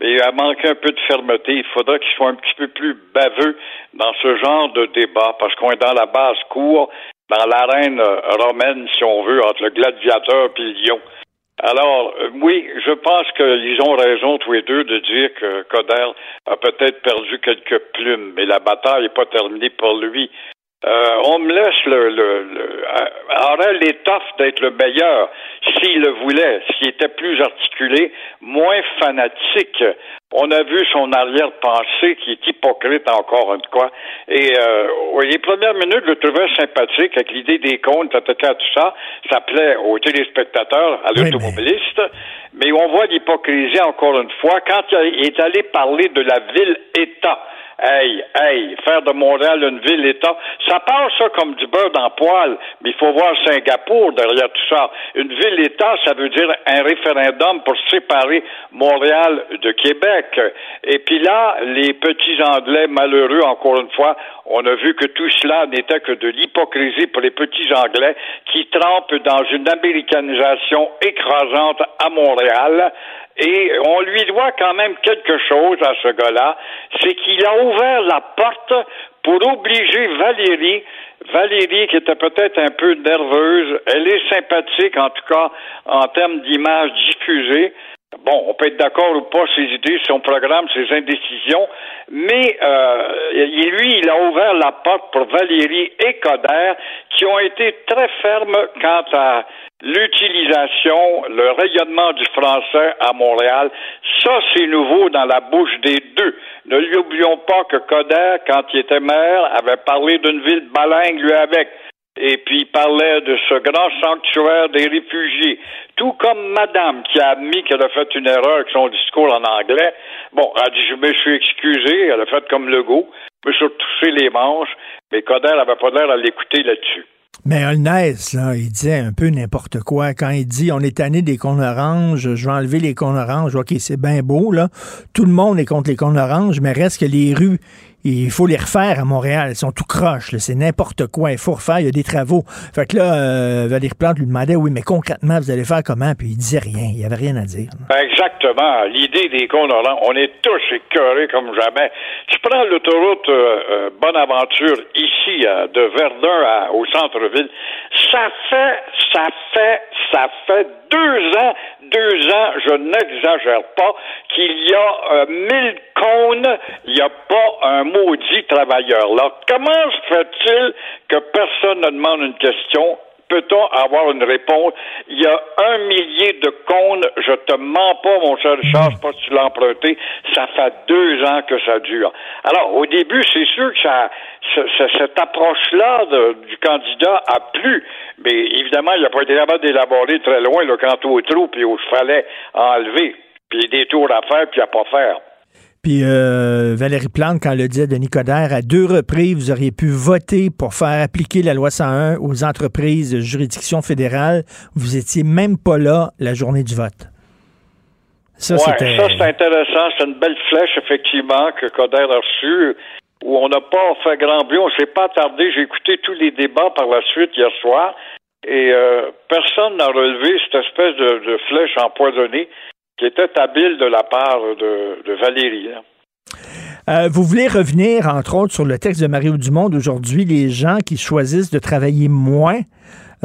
Et il a manqué un peu de fermeté. Il faudra qu'il soit un petit peu plus baveux dans ce genre de débat, parce qu'on est dans la basse cour, dans l'arène romaine, si on veut, entre le gladiateur et le lion. Alors, euh, oui, je pense qu'ils ont raison tous les deux de dire que Coder a peut-être perdu quelques plumes, mais la bataille n'est pas terminée pour lui. Euh, on me laisse le, le, le euh, aurait l'étoffe d'être le meilleur s'il le voulait, s'il était plus articulé, moins fanatique. On a vu son arrière-pensée qui est hypocrite encore une fois. Et euh, les premières minutes, je le trouvais sympathique avec l'idée des comptes, tata, tout ça. Ça plaît aux téléspectateurs, à l'automobiliste. Mais on voit l'hypocrisie encore une fois quand il est allé parler de la ville-État. Hey, hey, faire de Montréal une ville-État, ça passe ça comme du beurre dans le poil, mais il faut voir Singapour derrière tout ça. Une ville-État, ça veut dire un référendum pour séparer Montréal de Québec. Et puis là, les petits Anglais malheureux, encore une fois, on a vu que tout cela n'était que de l'hypocrisie pour les petits Anglais qui trempent dans une américanisation écrasante à Montréal. Et on lui doit quand même quelque chose à ce gars-là, c'est qu'il a ouvert la porte pour obliger Valérie, Valérie qui était peut-être un peu nerveuse, elle est sympathique en tout cas en termes d'image diffusée. Bon, on peut être d'accord ou pas ses idées, son programme, ses indécisions, mais euh, lui, il a ouvert la porte pour Valérie et Coder, qui ont été très fermes quant à l'utilisation, le rayonnement du français à Montréal. Ça, c'est nouveau dans la bouche des deux. Ne lui oublions pas que Coder, quand il était maire, avait parlé d'une ville balingue, lui, avec. Et puis il parlait de ce grand sanctuaire des réfugiés. Tout comme Madame qui a admis qu'elle a fait une erreur avec son discours en anglais. Bon, elle a dit je me suis excusé, elle a fait comme Legault, je me suis touché les manches, mais Coder n'avait pas l'air à l'écouter là-dessus. Mais Holness, là, il disait un peu n'importe quoi. Quand il dit on est tanné des cônes oranges, je vais enlever les cônes oranges, ok, c'est bien beau, là. Tout le monde est contre les cônes oranges, mais reste que les rues, il faut les refaire à Montréal. Ils sont tout croches, c'est n'importe quoi. Il faut refaire, il y a des travaux. Fait que là, euh, Valérie Plante lui demandait, oui, mais concrètement, vous allez faire comment? Puis il disait rien, il avait rien à dire. exactement. L'idée des cons Orlando, on est tous écœurés comme jamais. Tu prends l'autoroute euh, euh, Bonaventure ici, euh, de Verdun au centre-ville, ça fait, ça fait, ça fait deux ans, deux ans, je n'exagère pas, qu'il y a euh, mille cônes, il n'y a pas un maudit travailleur là. Comment se fait-il que personne ne demande une question peut-on avoir une réponse? Il y a un millier de cônes, je te mens pas, mon cher Richard, je sais pas si tu l'as emprunté, ça fait deux ans que ça dure. Alors, au début, c'est sûr que ça, ce- ce- cette approche-là du candidat a plu, mais évidemment, il n'a pas été capable d'élaborer très loin, le quant au trou, puis au fallait enlever, puis des tours à faire, puis à pas faire. Puis euh, Valérie Plante, quand elle le disait de Nicodère, à deux reprises, vous auriez pu voter pour faire appliquer la loi 101 aux entreprises de juridiction fédérale. Vous étiez même pas là la journée du vote. Ça, ouais, c'était... ça c'est intéressant. C'est une belle flèche, effectivement, que Coder a reçue, où on n'a pas fait grand bruit. On s'est pas attardé. J'ai écouté tous les débats par la suite hier soir, et euh, personne n'a relevé cette espèce de, de flèche empoisonnée qui était habile de la part de, de Valérie. hein. Euh, vous voulez revenir, entre autres, sur le texte de Mario Dumont d'aujourd'hui, les gens qui choisissent de travailler moins.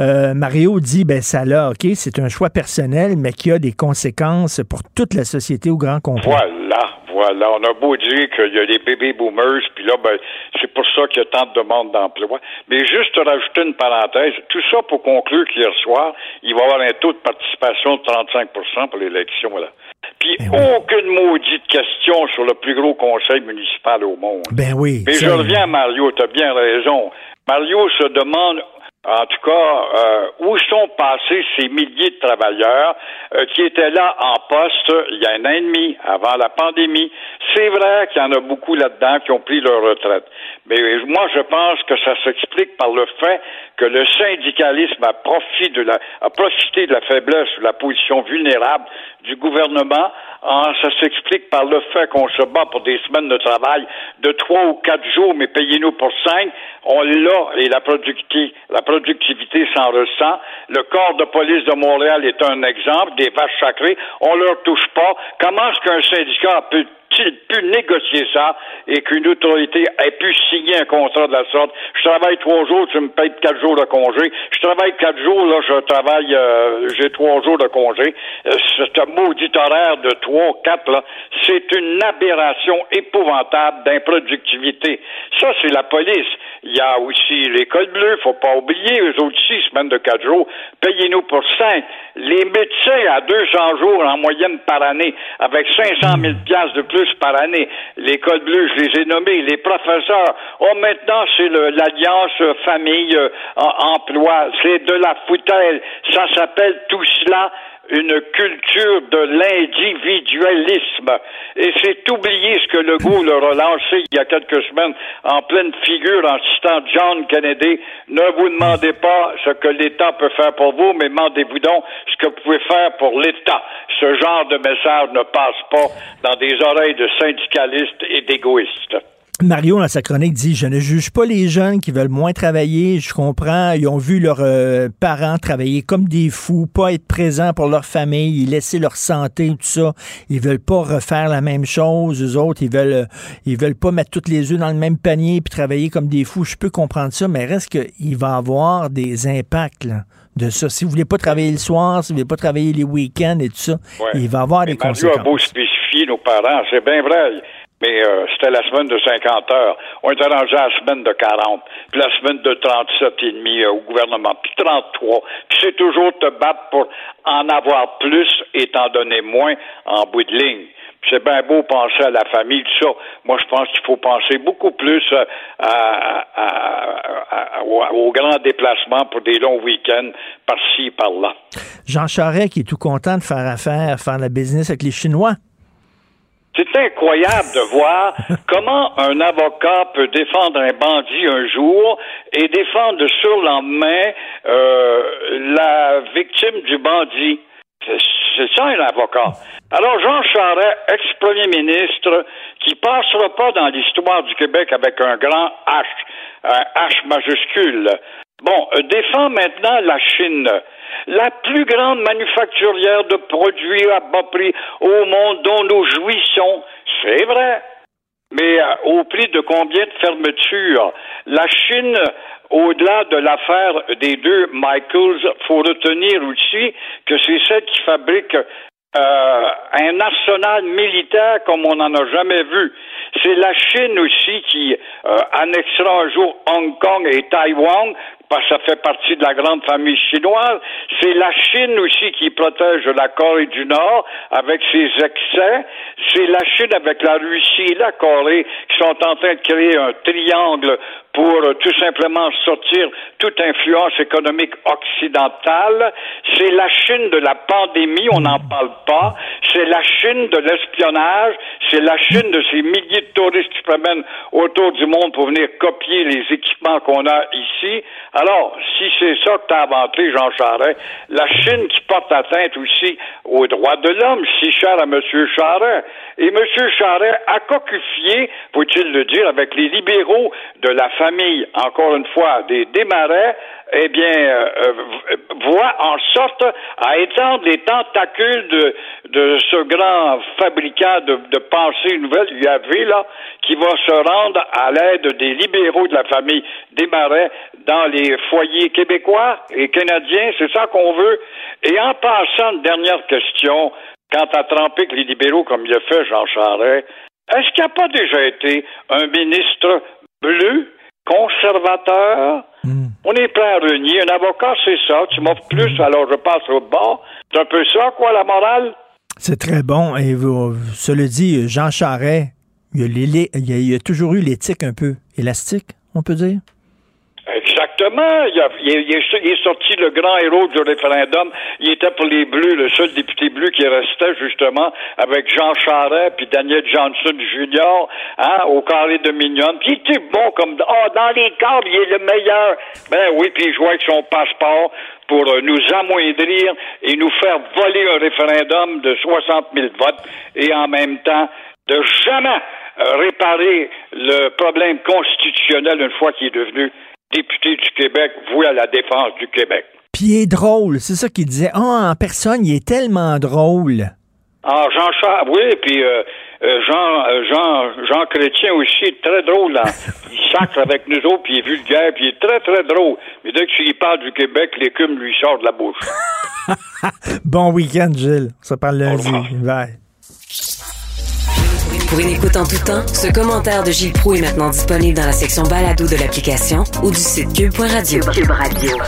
Euh, Mario dit, ben ça là, OK, c'est un choix personnel, mais qui a des conséquences pour toute la société au grand complet. Voilà, voilà. On a beau dire qu'il y a des bébés boomers, puis là, ben, c'est pour ça qu'il y a tant de demandes d'emploi. Mais juste rajouter une parenthèse, tout ça pour conclure qu'hier soir, il va y avoir un taux de participation de 35% pour l'élection, là. Puis aucune maudite question sur le plus gros conseil municipal au monde. Ben oui. Mais je reviens à Mario, tu as bien raison. Mario se demande, en tout cas, euh, où sont passés ces milliers de travailleurs euh, qui étaient là en poste il y a un an et demi, avant la pandémie? C'est vrai qu'il y en a beaucoup là-dedans qui ont pris leur retraite. Mais moi, je pense que ça s'explique par le fait que le syndicalisme a, profité de la, a profité de la faiblesse ou de la position vulnérable du gouvernement. Ça s'explique par le fait qu'on se bat pour des semaines de travail de trois ou quatre jours, mais payez-nous pour cinq. On l'a et la productivité, la productivité s'en ressent. Le corps de police de Montréal est un exemple, des vaches sacrées. On leur touche pas. Comment est-ce qu'un syndicat peut il pu négocier ça et qu'une autorité ait pu signer un contrat de la sorte? Je travaille trois jours, tu me payes quatre jours de congé. Je travaille quatre jours, là, je travaille, euh, j'ai trois jours de congé. Euh, ce maudit horaire de trois, quatre, là, c'est une aberration épouvantable d'improductivité. Ça, c'est la police. Il y a aussi l'école bleue, faut pas oublier, eux autres aussi, semaine de quatre jours, payez-nous pour cinq. Les médecins à 200 jours en moyenne par année, avec 500 000 piastres de plus par année. L'école bleue, je les ai nommés. Les professeurs, oh, maintenant, c'est l'Alliance euh, Famille euh. C'est de la foutaise. Ça s'appelle tout cela une culture de l'individualisme. Et c'est oublier ce que Legault *laughs* leur a lancé il y a quelques semaines en pleine figure en citant John Kennedy. Ne vous demandez pas ce que l'État peut faire pour vous, mais demandez-vous donc ce que vous pouvez faire pour l'État. Ce genre de message ne passe pas dans des oreilles de syndicalistes et d'égoïstes. Mario, dans sa chronique, dit Je ne juge pas les jeunes qui veulent moins travailler. Je comprends. Ils ont vu leurs euh, parents travailler comme des fous, pas être présents pour leur famille, laisser leur santé, tout ça. Ils veulent pas refaire la même chose. Eux autres, ils veulent, euh, ils veulent pas mettre toutes les œufs dans le même panier puis travailler comme des fous. Je peux comprendre ça, mais reste qu'il va avoir des impacts là, de ça. Si vous voulez pas travailler le soir, si vous voulez pas travailler les week-ends et tout ça, Ouais. il va avoir des Mario conséquences. a beau spécifier nos parents, c'est bien vrai. Mais euh, c'était la semaine de 50 heures. On était rendu à la semaine de 40, puis la semaine de 37 et demi euh, au gouvernement, puis 33. Puis c'est toujours te battre pour en avoir plus, étant donné moins en bout de ligne. C'est bien beau penser à la famille, tout ça. Moi, je pense qu'il faut penser beaucoup plus euh, à, à- à- à- au- aux grands déplacements pour des longs week-ends par-ci, par-là. Jean Charest qui est tout content de faire affaire, faire la business avec les Chinois. C'est incroyable de voir *laughs* comment un avocat peut défendre un bandit un jour et défendre le surlendemain euh, la victime du bandit. C'est ça un avocat. Alors Jean Charest, ex-premier ministre, qui passera pas dans l'histoire du Québec avec un grand H, un H majuscule. Bon, euh, défend maintenant la Chine, la plus grande manufacturière de produits à bas prix au monde dont nous jouissons. C'est vrai. Mais euh, au prix de combien de fermetures? La Chine, au-delà de l'affaire des deux Michaels, faut retenir aussi que c'est celle qui fabrique euh, un arsenal militaire comme on n'en a jamais vu. C'est la Chine aussi qui euh, annexera un jour Hong Kong et Taïwan parce que ça fait partie de la grande famille chinoise. C'est la Chine aussi qui protège la Corée du Nord avec ses excès. C'est la Chine avec la Russie et la Corée qui sont en train de créer un triangle pour euh, tout simplement sortir toute influence économique occidentale. C'est la Chine de la pandémie, on n'en parle pas. C'est la Chine de l'espionnage. C'est la Chine de ces milliers de touristes qui se promènent autour du monde pour venir copier les équipements qu'on a ici. Si c'est ça que tu as inventé, Jean Charest, la Chine qui porte atteinte aussi aux droits de l'homme, si cher à M. Charest. Et M. Charest a cocufié, faut-il le dire, avec les libéraux de la famille, encore une fois, des Desmarais, eh bien, euh, euh, voit en sorte à étendre les tentacules de, ce grand fabricant de, de pensées nouvelles, UAV, là, qui va se rendre à l'aide des libéraux de la famille Desmarais dans les foyers québécois et canadiens. C'est ça qu'on veut. Et en passant, une dernière question, quant à tremper avec les libéraux comme il a fait Jean Charest, est-ce qu'il n'y a pas déjà été un ministre bleu, conservateur? On est prêt à renier. Un avocat, c'est ça. Tu m'offres plus, alors je passe au bord. C'est un peu ça, quoi, la morale? C'est très bon. Et vous, cela dit, Jean Charest, il y a, l'élé- il y a- il y a toujours eu l'éthique un peu élastique, on peut dire? Exactement. Il, est- sorti le grand héros du référendum. Il était pour les Bleus, le seul député bleu qui restait justement avec Jean Charest puis Daniel Johnson Jr. Hein, au carré de Mignon. Puis il était bon comme oh dans les câbles, il est le meilleur. Ben oui, puis il jouait avec son passeport pour euh, nous amoindrir et nous faire voler un référendum de 60 000 votes et en même temps de jamais euh, réparer le problème constitutionnel une fois qu'il est devenu député du Québec, voué à la défense du Québec. Puis il est drôle, c'est ça qu'il disait. Ah, en personne, il est tellement drôle. Ah, Jean Charles, oui, puis euh, euh, Jean, euh, Jean, Jean Chrétien aussi, est très drôle. Hein. *laughs* Il sacre avec nous autres, puis il est vulgaire, puis il est très, très drôle. Mais dès que tu lui parles du Québec, l'écume lui sort de la bouche. *laughs* Bon week-end, Gilles. Se parle lundi. Bye. Pour une écoute en tout temps, ce commentaire de Gilles Proux est maintenant disponible dans la section balado de l'application ou du site cube.radio. Cube Radio.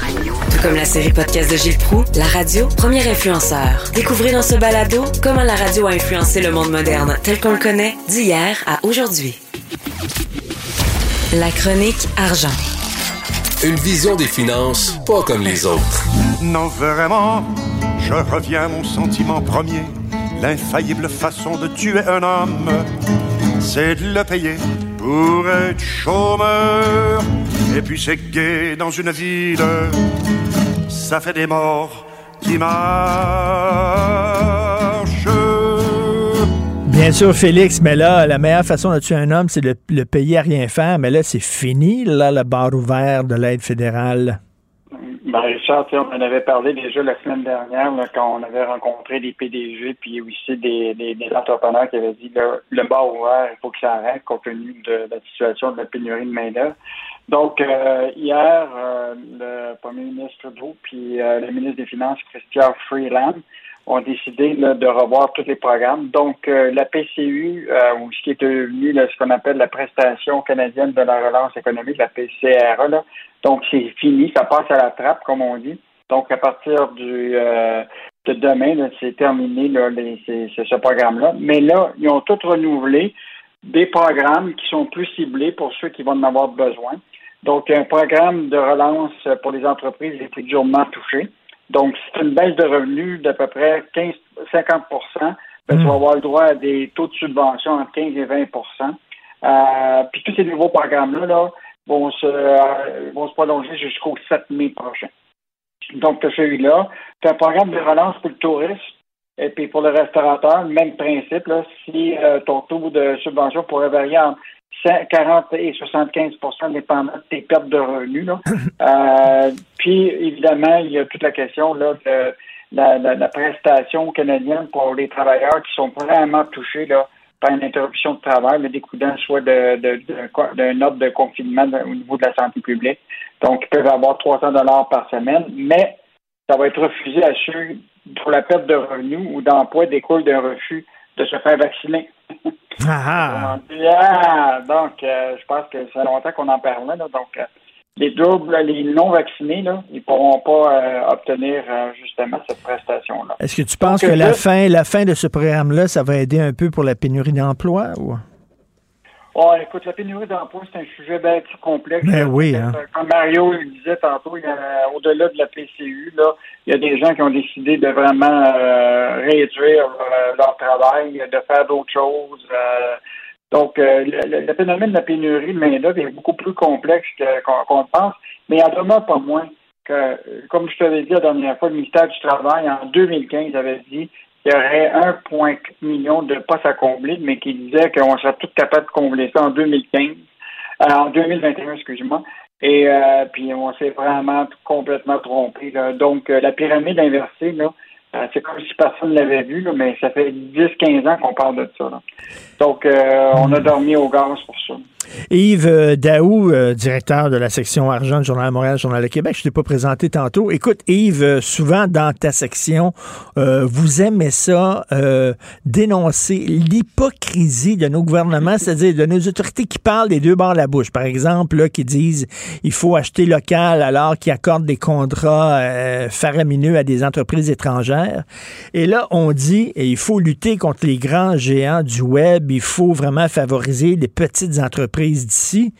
Tout comme la série podcast de Gilles Proux, la radio, premier influenceur. Découvrez dans ce balado comment la radio a influencé le monde moderne tel qu'on le connaît d'hier à aujourd'hui. La chronique argent. Une vision des finances pas comme les autres. Non, vraiment, je reviens à mon sentiment premier. L'infaillible façon de tuer un homme, c'est de le payer pour être chômeur. Et puis c'est gay dans une ville, ça fait des morts qui marchent. Bien sûr, Félix, mais là, la meilleure façon de tuer un homme, c'est de le payer à rien faire. Mais là, c'est fini, là, le bar ouvert de l'aide fédérale. Ben, Richard, on en avait parlé déjà la semaine dernière là, quand on avait rencontré des PDG puis aussi des, des, des entrepreneurs qui avaient dit le, le bar ouvert, il faut que ça arrête compte tenu de la situation de la pénurie de main-d'œuvre. Donc, euh, hier, euh, le premier ministre Drew puis euh, le ministre des Finances, Christian Freeland, ont décidé là, de revoir tous les programmes. Donc, euh, la PCU, euh, ou ce qui est devenu là, ce qu'on appelle la prestation canadienne de la relance économique, la PCRE, là. donc c'est fini, ça passe à la trappe, comme on dit. Donc, à partir du euh, de demain, c'est terminé les, ce programme-là. Mais là, ils ont tous renouvelé des programmes qui sont plus ciblés pour ceux qui vont en avoir besoin. Donc, un programme de relance pour les entreprises les plus durement touchées. Donc, c'est une baisse de revenus d'à peu près 15, 50 ben, Tu vas avoir le droit à des taux de subvention entre 15 et 20% euh, Puis tous ces nouveaux programmes-là là, vont, se, euh, vont se prolonger jusqu'au 7 mai prochain. Donc, tu as celui-là. Tu as un programme de relance pour le tourisme. Et puis pour le restaurateur, même principe, là, si euh, ton taux de subvention pourrait varier entre 40 et 75 dépendant de tes pertes de revenus. Là. *laughs* Euh, puis, évidemment, il y a toute la question là, de la, la, la, prestation canadienne pour les travailleurs qui sont vraiment touchés là, par une interruption de travail, le découdant soit d'un de, de, ordre de confinement au niveau de la santé publique. Donc, ils peuvent avoir 300 dollars par semaine, mais ça va être refusé à ceux pour la perte de revenus ou d'emploi découle d'un refus de se faire vacciner. Ah, ah! donc, euh, je pense que ça fait longtemps qu'on en parle. Là, donc, euh, les doubles, les non-vaccinés, là, ils ne pourront pas euh, obtenir justement cette prestation-là. Est-ce que tu penses que la fin, la fin de ce programme-là, ça va aider un peu pour la pénurie d'emploi? Ou? Oh, écoute, la pénurie d'emploi, c'est un sujet bien plus complexe. Ben oui, hein. Comme Mario le disait tantôt, au-delà de la PCU, là, il y a des gens qui ont décidé de vraiment euh, réduire euh, leur travail, de faire d'autres choses. Euh. donc, le, phénomène de la pénurie de main-d'œuvre est beaucoup plus complexe qu'on pense, mais il en demeure pas moins que, comme je te l'ai dit la dernière fois, le ministère du Travail, en 2015, avait dit il y aurait 1,4 million de postes à combler, mais qui disait qu'on serait tout capable de combler ça en 2015, euh, en 2021, excusez-moi. Et euh, puis on s'est vraiment complètement trompé. Donc euh, la pyramide inversée, là, c'est comme si personne ne l'avait vu, mais ça fait 10-15 ans qu'on parle de ça. Donc on a dormi au gaz pour ça. Yves euh, Daou, euh, directeur de la section argent du Journal de Montréal, Journal de Québec, je ne t'ai pas présenté tantôt. Écoute, Yves, euh, souvent dans ta section, vous aimez ça, dénoncer l'hypocrisie de nos gouvernements, *laughs* c'est-à-dire de nos autorités qui parlent des deux bords de la bouche. Par exemple, là, qui disent il faut acheter local alors qu'ils accordent des contrats faramineux à des entreprises étrangères. Et là, on dit il faut lutter contre les grands géants du web, il faut vraiment favoriser les petites entreprises d'ici.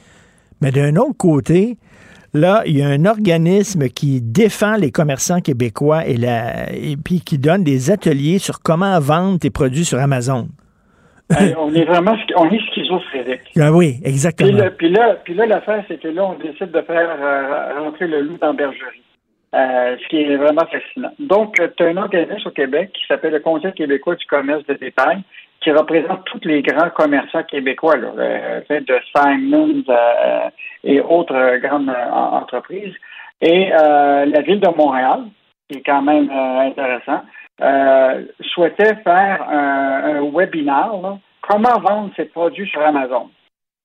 Mais d'un autre côté, là, il y a un organisme qui défend les commerçants québécois et, la, et puis qui donne des ateliers sur comment vendre tes produits sur Amazon. on est vraiment on est schizophrénique. Ah oui, exactement. Puis là, puis là, l'affaire, c'est que là, on décide de faire euh, rentrer le loup dans la bergerie. Euh, ce qui est vraiment fascinant. Donc, tu as un organisme au Québec qui s'appelle le Conseil québécois du commerce de détail, qui représente tous les grands commerçants québécois, là, euh, de Simons euh, et autres grandes euh, entreprises. Et la ville de Montréal, qui est quand même intéressant, souhaitait faire un, webinaire, comment vendre ses produits sur Amazon.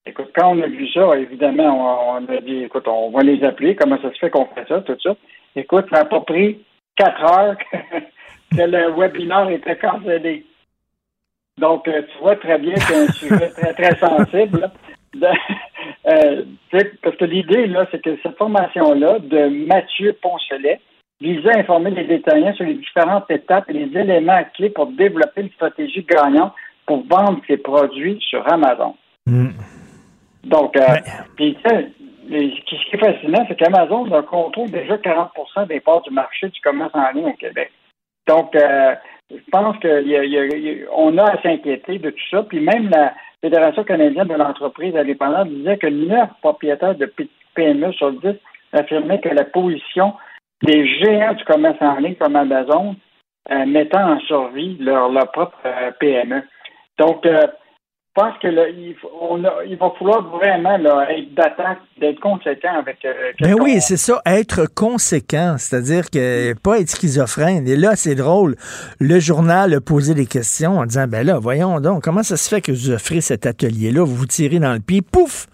Écoute, quand on a vu ça, évidemment, on, a dit, écoute, on va les appeler, comment ça se fait qu'on fait ça, tout ça. Écoute, ça n'a pas pris quatre heures *laughs* que le webinaire était cancellé. Donc, euh, tu vois très bien que c'est un *laughs* sujet très, très sensible. *laughs* Euh, parce que l'idée, là, c'est que cette formation-là de Mathieu Poncelet visait à informer les détaillants sur les différentes étapes et les éléments clés pour développer une stratégie gagnante pour vendre ses produits sur Amazon. Mm. Donc, euh, ce qui est fascinant, c'est qu'Amazon contrôle déjà 40% des parts du marché du commerce en ligne au Québec. Donc, je pense qu'on a, à s'inquiéter de tout ça. Puis même la Fédération canadienne de l'entreprise indépendante disait que neuf propriétaires de PME sur 10 affirmaient que la position des géants du commerce en ligne comme Amazon euh, mettant en survie leur, propre euh, PME. Donc, euh, je pense que il, il, va falloir vraiment être d'attaque, d'être conséquent avec. Euh, ben oui, c'est ça, être conséquent, c'est-à-dire que pas être schizophrène. Et là, c'est drôle. Le journal a posé des questions en disant ben là, voyons donc, comment ça se fait que vous offrez cet atelier-là, vous vous tirez dans le pied, pouf,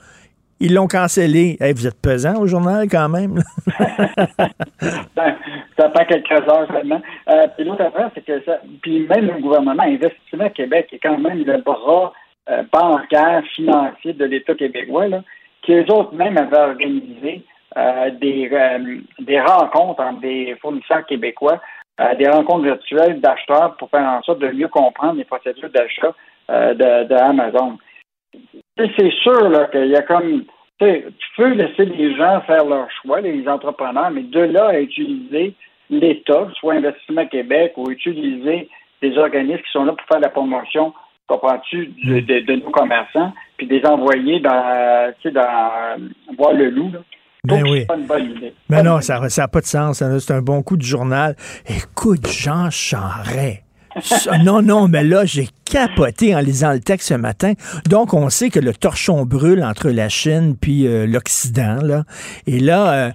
ils l'ont cancellé. vous êtes pesant au journal quand même. *laughs* Ben, ça prend quelques heures seulement. Euh, puis l'autre affaire, c'est que ça. Puis même le gouvernement Investissement Québec est quand même le bras euh, bancaires, financiers de l'État québécois, là, qui eux autres même avaient organisé euh, des, euh, des rencontres entre des fournisseurs québécois, des rencontres virtuelles d'acheteurs pour faire en sorte de mieux comprendre les procédures d'achat de, de, Amazon. C'est sûr qu'il y a comme tu peux laisser les gens faire leur choix, les entrepreneurs, mais de là à utiliser l'État, soit Investissement Québec, ou utiliser des organismes qui sont là pour faire la promotion comprends-tu, de, nos commerçants, puis des envoyer dans, tu sais, dans voir le loup. Ben Donc, oui. c'est pas une bonne idée. Mais non, ça n'a pas de sens. C'est un bon coup du journal. Écoute, Jean Charret. *laughs* Non, non, mais là, j'ai capoté en lisant le texte ce matin. Donc, on sait que le torchon brûle entre la Chine puis euh, l'Occident. Là. Et là, euh,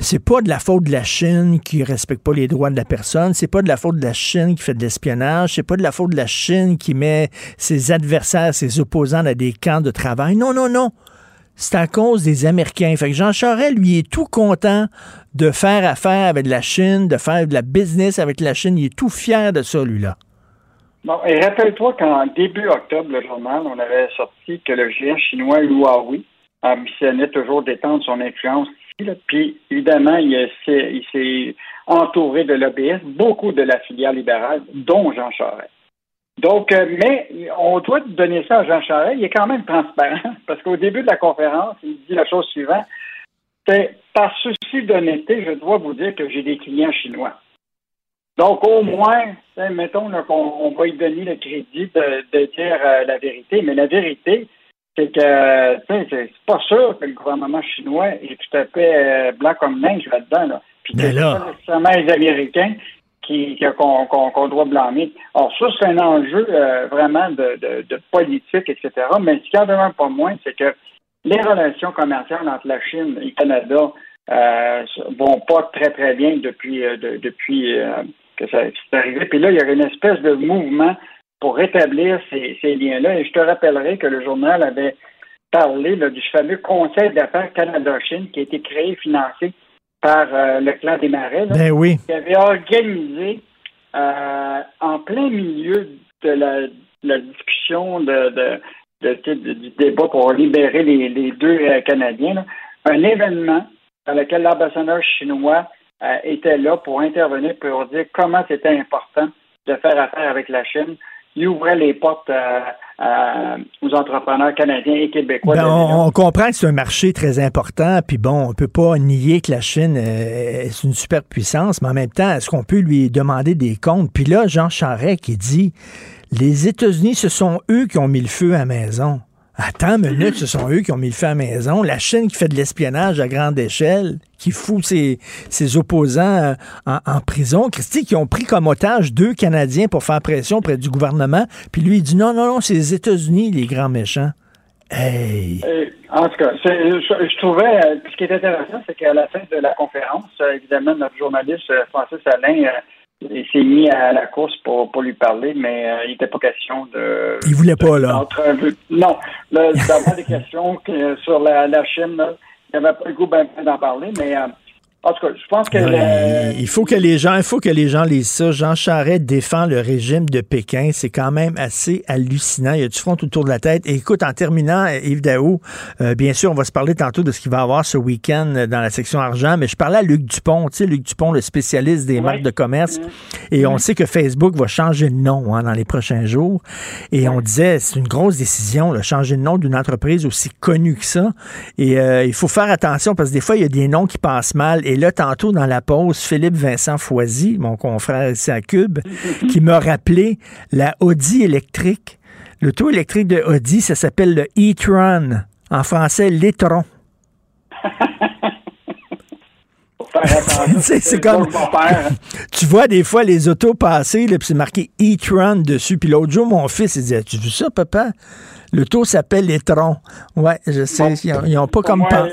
c'est pas de la faute de la Chine qui respecte pas les droits de la personne. C'est pas de la faute de la Chine qui fait de l'espionnage. C'est pas de la faute de la Chine qui met ses adversaires, ses opposants dans des camps de travail. Non, non, non c'est à cause des Américains. Fait que Jean Charest, lui, est tout content de faire affaire avec la Chine, de faire de la business avec la Chine. Il est tout fier de ça, lui-là. Bon, et rappelle-toi qu'en début octobre, le journal, on avait sorti que le géant chinois Huawei ambitionnait toujours d'étendre son influence. Puis, évidemment, il s'est il s'est entouré de lobbyistes, beaucoup de la filière libérale, dont Jean Charest. Donc, euh, mais on doit donner ça à Jean Charest. Il est quand même transparent *laughs* parce qu'au début de la conférence, il dit la chose suivante. C'est par souci d'honnêteté, je dois vous dire que j'ai des clients chinois. Donc, au moins, mettons qu'on on va lui donner le crédit de, de dire euh, la vérité. Mais la vérité, c'est que tu sais, c'est pas sûr que le gouvernement chinois est tout à fait euh, blanc comme neige là-dedans. Là. Puis c'est pas nécessairement les Américains qu'on qu'on- qu'on doit blâmer. Alors, ça, c'est un enjeu euh, vraiment de, de, de politique, etc. Mais ce qui en demeure pas moins, c'est que les relations commerciales entre la Chine et le Canada euh, vont pas très, très bien depuis, euh, de- depuis que ça c'est arrivé. Puis là, il y a une espèce de mouvement pour rétablir ces, ces liens-là. Et je te rappellerai que le journal avait parlé là, du fameux Conseil d'affaires Canada-Chine qui a été créé et financé par euh, le clan des Marais, là, Ben oui. qui avait organisé euh, en plein milieu de la, la discussion de, du débat pour libérer les, les deux euh, Canadiens, là, un événement dans lequel l'ambassadeur chinois était là pour intervenir pour dire comment c'était important de faire affaire avec la Chine. Il ouvrait les portes euh, euh, aux entrepreneurs canadiens et québécois. Ben, on, on comprend que c'est un marché très important, puis bon, on peut pas nier que la Chine euh, est une superpuissance, mais en même temps, est-ce qu'on peut lui demander des comptes? Puis là, Jean Charest qui dit, les États-Unis, ce sont eux qui ont mis le feu à la maison. Attends une minute, ce sont eux qui ont mis le feu à la maison. La Chine qui fait de l'espionnage à grande échelle, qui fout ses, ses opposants euh, en, prison. Christy, qui ont pris comme otage deux Canadiens pour faire pression auprès du gouvernement. Puis lui, il dit non, non, non, c'est les États-Unis, les grands méchants. Hey! En tout cas, je, trouvais, euh, ce qui est intéressant, c'est qu'à la fin de la conférence, euh, évidemment, notre journaliste Francis Alain il s'est mis à la course pour, pour lui parler, mais euh, il n'était pas question de... Il voulait pas, là. d'entrevue. Non, là, d'avoir des questions que- sur la, la Chine, là, il n'avait pas le goût ben d'en parler, mais euh, en tout cas, je pense que... Ouais, le- il faut que les gens, il faut que les gens lisent ça. Jean Charest défend le régime de Pékin. C'est quand même assez hallucinant. Il y a du front autour de la tête. Et écoute, en terminant, Yves Daou, euh, bien sûr, on va se parler tantôt de ce qu'il va y avoir ce week-end dans la section argent, mais je parlais à Luc Dupont, tu sais, Luc Dupont, le spécialiste des marques de commerce. Et on sait que Facebook va changer de nom hein, dans les prochains jours. Et on disait, c'est une grosse décision, là, changer de nom d'une entreprise aussi connue que ça. Et euh, il faut faire attention parce que des fois, il y a des noms qui passent mal. Et là, tantôt, dans la pause, Philippe Vincent Foisy, mon confrère ici à Cube, qui m'a rappelé la Audi électrique. L'auto électrique de Audi, ça s'appelle le e-tron. En français, l'étron. *laughs* C'est comme. *laughs* Tu vois des fois les autos passer, là, puis c'est marqué e-tron dessus. Puis l'autre jour, mon fils, il disait Tu vu ça, papa? L'auto s'appelle l'étron. Ouais, je sais. Ils n'ont pas comme. moi, pen-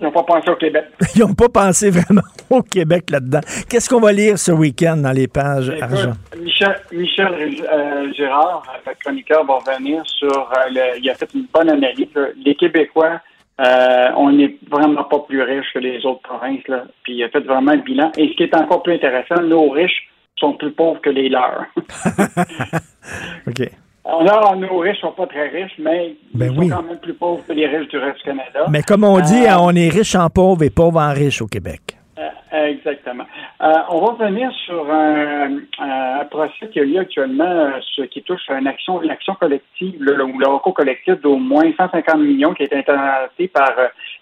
Ils n'ont pas pensé au Québec. *laughs* Ils n'ont pas pensé vraiment *laughs* au Québec là-dedans. Qu'est-ce qu'on va lire ce week-end dans les pages Écoute, argent? Michel, Michel euh, Gérard, le chroniqueur, va revenir sur. euh, le- il a fait une bonne analyse. Les Québécois, euh, on n'est vraiment pas plus riches que les autres provinces. Là. Puis il a fait vraiment le bilan. Et ce qui est encore plus intéressant, nos riches sont plus pauvres que les leurs. *laughs* OK. Alors, nos riches sont pas très riches, mais Ben ils sont quand même plus pauvres que les riches du reste du Canada. Mais comme on dit, Euh, on est riche en pauvre et pauvre en riche au Québec. Euh, exactement. Euh, on va revenir sur un, un procès qui a lieu actuellement, ce qui touche à une action, une action collective, le, le, recours collectif d'au moins 150 millions qui a été intenté par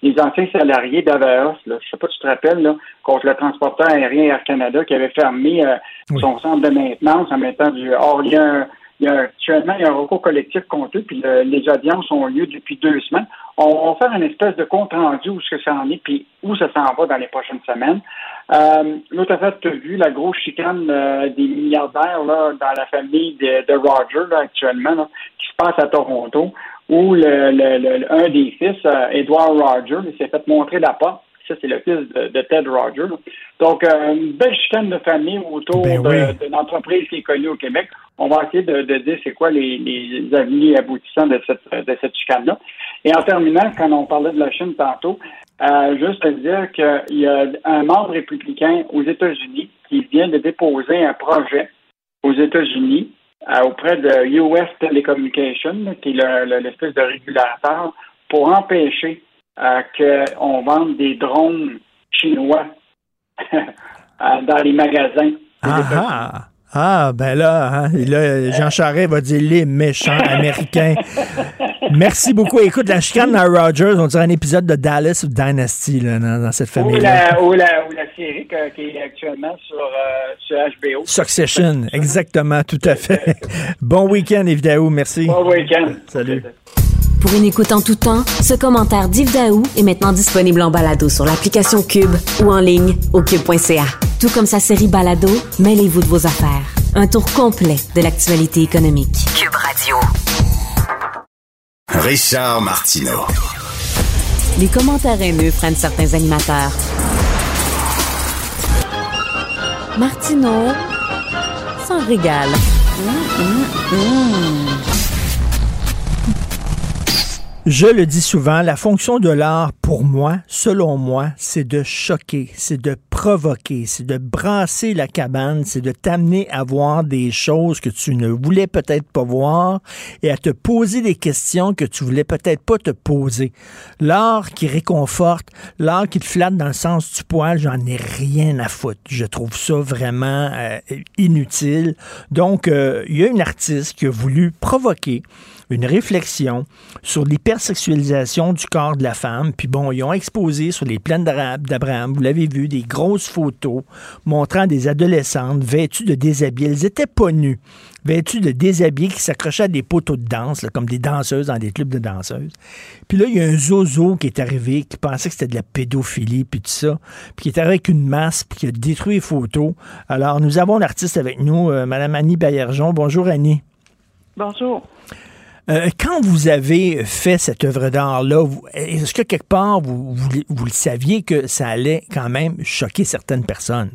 les anciens salariés d'Avaos. Je sais pas si tu te rappelles, là, contre le transporteur aérien Air Canada qui avait fermé son centre de maintenance en mettant du. A un, il y a actuellement il y a un recours collectif contre eux, puis le- les audiences ont lieu depuis deux semaines. On va faire une espèce de compte rendu où ce que ça en est, puis où ça s'en va dans les prochaines semaines. Euh, L'autre affaire, tu as vu la grosse chicane euh, des milliardaires là, dans la famille de, de Roger là, actuellement, là, qui se passe à Toronto, où le, le- le- un des fils, euh, Edward Roger, il s'est fait montrer la porte. Ça, c'est le fils de, de Ted Roger. là. Donc, euh, une belle chicane de famille autour Ben oui. d'une entreprise qui est connue au Québec. On va essayer de, de dire c'est quoi les, les et aboutissants de cette, de cette chicane-là. Et en terminant, quand on parlait de la Chine tantôt, euh, juste à dire qu'il y a un membre républicain aux États-Unis qui vient de déposer un projet aux États-Unis euh, auprès de US Telecommunications, qui est le- le- l'espèce de régulateur, pour empêcher euh, qu'on vende des drones chinois *laughs* dans les magasins. Ah, ah. Ah, ben là, hein, là, Jean Charest va dire les méchants *laughs* américains. Merci beaucoup. Écoute, la chicane à Rogers, on dirait un épisode de Dallas ou Dynasty là, dans, dans cette Ou la, ou, la, ou la série que- qui est actuellement sur, euh, sur HBO. Succession, exactement, tout à fait. bon week-end, Évidemment, merci. Bon week-end. Salut. Pour une écoute en tout temps, ce commentaire d'Yves Daou est maintenant disponible en balado sur l'application Cube ou en ligne au cube.ca. Tout comme sa série Balado, mêlez-vous de vos affaires. Un tour complet de l'actualité économique. Cube Radio. Richard Martineau. Les commentaires haineux prennent certains animateurs. Martineau s'en régale. Je le dis souvent, la fonction de l'art, pour moi, selon moi, c'est de choquer, c'est de provoquer, c'est de brasser la cabane, c'est de t'amener à voir des choses que tu ne voulais peut-être pas voir et à te poser des questions que tu voulais peut-être pas te poser. L'art qui réconforte, l'art qui te flatte dans le sens du poil, j'en ai rien à foutre. Je trouve ça vraiment euh, inutile. Donc, euh, il y a une artiste qui a voulu provoquer une réflexion sur l'hypersexualisation du corps de la femme. Puis bon, ils ont exposé sur les plaines d'Abraham, vous l'avez vu, des grosses photos montrant des adolescentes vêtues de déshabillés. Elles étaient pas nues, vêtues de déshabillés qui s'accrochaient à des poteaux de danse, comme des danseuses dans des clubs de danseuses. Puis là, il y a un zozo qui est arrivé, qui pensait que c'était de la pédophilie, puis tout ça, puis qui est arrivé avec une masse, puis qui a détruit les photos. Alors, nous avons l'artiste avec nous, euh, Mme Annie Baillargeon. Bonjour, Annie. Bonjour. Euh, quand vous avez fait cette œuvre d'art-là, est-ce que quelque part, vous, vous, vous le saviez que ça allait quand même choquer certaines personnes?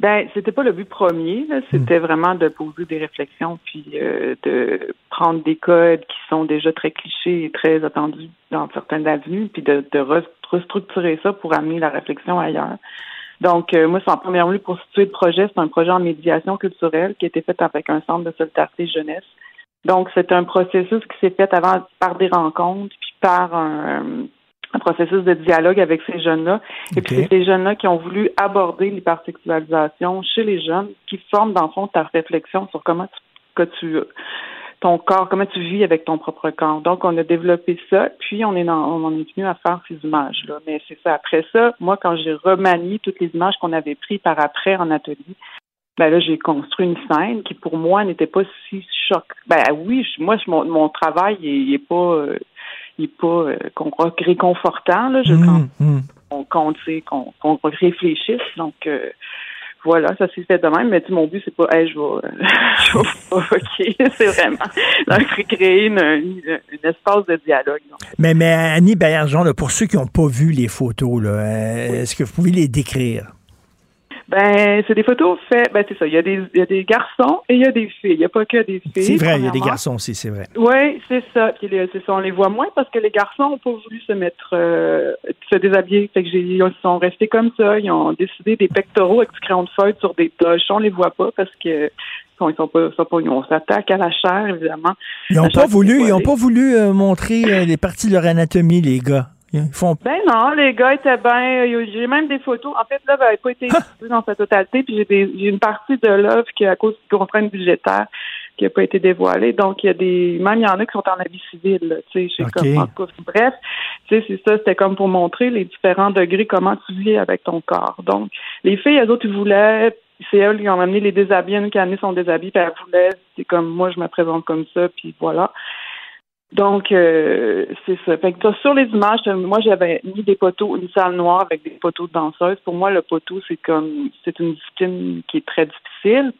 Ben, c'était pas le but premier, là. c'était vraiment de poser des réflexions puis euh, de prendre des codes qui sont déjà très clichés et très attendus dans certaines avenues, puis de, de re- restructurer ça pour amener la réflexion ailleurs. Donc, euh, moi, c'est en première lieu pour situer le projet, c'est un projet en médiation culturelle qui a été fait avec un centre de solidarité jeunesse. Donc, c'est un processus qui s'est fait avant par des rencontres, puis par un, un processus de dialogue avec ces jeunes-là. Et puis, c'est ces jeunes-là qui ont voulu aborder l'hypersexualisation chez les jeunes, qui forment, dans le fond, ta réflexion sur comment tu, que tu ton corps, comment tu vis avec ton propre corps. Donc, on a développé ça, puis on est dans, on en est venu à faire ces images-là. Mais c'est ça. Après ça, moi, quand j'ai remanié toutes les images qu'on avait prises par après en atelier, ben là, j'ai construit une scène qui, pour moi, n'était pas si choc. Ben oui, moi, mon, mon travail, il, il est pas, euh, il est pas euh, qu'on croit réconfortant. Là, je, quand on, qu'on, réfléchisse. Donc, euh, voilà, ça s'est fait de même. Mais mon but, c'est pas, hey, je vais, *laughs* je vais provoquer. *laughs* c'est vraiment donc, créer une, une, une espace de dialogue. donc. Mais, mais Annie Baillargeon, là, pour ceux qui n'ont pas vu les photos, là, euh, est-ce que vous pouvez les décrire? Ben, c'est des photos faites. Ben, c'est ça. Il y, a des, il y a des garçons et il y a des filles. Il n'y a pas que des filles. C'est vrai, il y a des garçons aussi, c'est vrai. Oui, c'est ça. Puis les- c'est ça. On les voit moins parce que les garçons n'ont pas voulu se mettre, euh, se déshabiller. Fait que j'ai, ils sont restés comme ça. Ils ont décidé des pectoraux avec du crayon de feuille sur des toches. On les voit pas parce que bon, ils sont pas, sont pas, on s'attaque à la chair évidemment. Ils n'ont pas voulu, ils ont pas voulu euh, montrer euh, les parties de leur anatomie, les gars. Ils font Ben non, les gars étaient bien. J'ai même des photos. En fait, l'œuvre n'avait pas été diffusée dans sa totalité, puis j'ai des- j'ai une partie de l'œuvre qui, à cause de contraintes budgétaires, qui n'a pas été dévoilée. Donc, il y a des. Même il y en a qui sont en habit civil, tu sais, je sais OK. comme en tout cas, Bref, tu sais, c'est ça, c'était comme pour montrer les différents degrés, comment tu vis avec ton corps. Donc, les filles, elles autres, ils voulaient. c'est elle qui a amené les déshabillés, une qui a amené son déshabillé, puis elle voulait, c'est comme moi, je me présente comme ça, puis voilà. Donc, euh, c'est ça. Fait que sur les images, moi, j'avais mis des poteaux, une salle noire avec des poteaux de danseuses. Pour moi, le poteau, c'est comme, c'est une discipline qui est très difficile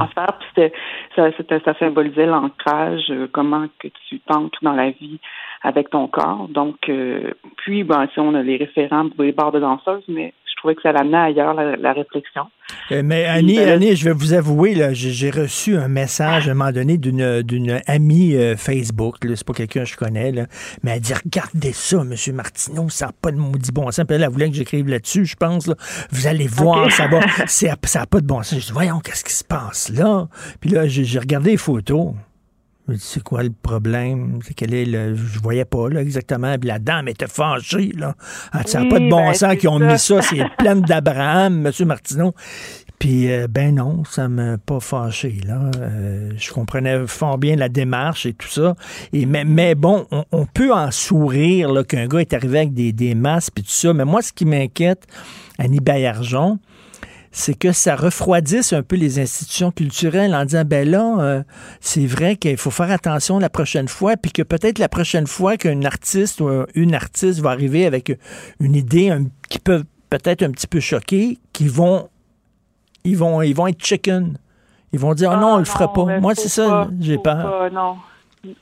à faire. Puis c'était, ça, c'était- ça symbolisait l'ancrage, euh, comment que tu t'ancres dans la vie avec ton corps. Donc, euh, puis, ben, si on a les référents pour les bars de danseuses, mais trouvais que ça l'amenait ailleurs, la, la réflexion. Euh, Mais Annie, là- Annie, je vais vous avouer, là, j'ai reçu un message à un moment donné d'une amie euh, Facebook. là, C'est pas quelqu'un que je connais, là, mais elle dit Regardez ça, M. Martineau, ça n'a pas de maudit bon sens. Puis elle, elle voulait que j'écrive là-dessus, je pense. là. Vous allez voir, ça va. *laughs* Ça n'a pas de bon sens. Je dis Voyons, qu'est-ce qui se passe là? Puis là, j'ai regardé les photos. C'est quoi le problème? C'est quel est le. Je voyais pas, là, exactement. Puis la dame était fâchée, là. Ah, ça n'a Oui, pas de bon ben, sens qu'ils ont ça. mis ça. C'est *laughs* plein d'Abraham, M. Martineau. Puis, euh, ben non, ça m'a pas fâché, là. Euh, je comprenais fort bien la démarche et tout ça. Et, mais, mais bon, on, on peut en sourire, là, qu'un gars est arrivé avec des, des masques et tout ça. Mais moi, ce qui m'inquiète, Annie Baillargeon, c'est que ça refroidisse un peu les institutions culturelles en disant, ben là, euh, c'est vrai qu'il faut faire attention la prochaine fois, puis que peut-être la prochaine fois qu'un artiste ou un- une artiste va arriver avec une idée un- qui peut peut-être un petit peu choquer, qu'ils vont, ils vont, ils vont être chicken. Ils vont dire, ah non, on le fera pas. Moi, c'est ça, j'ai peur. pas, non.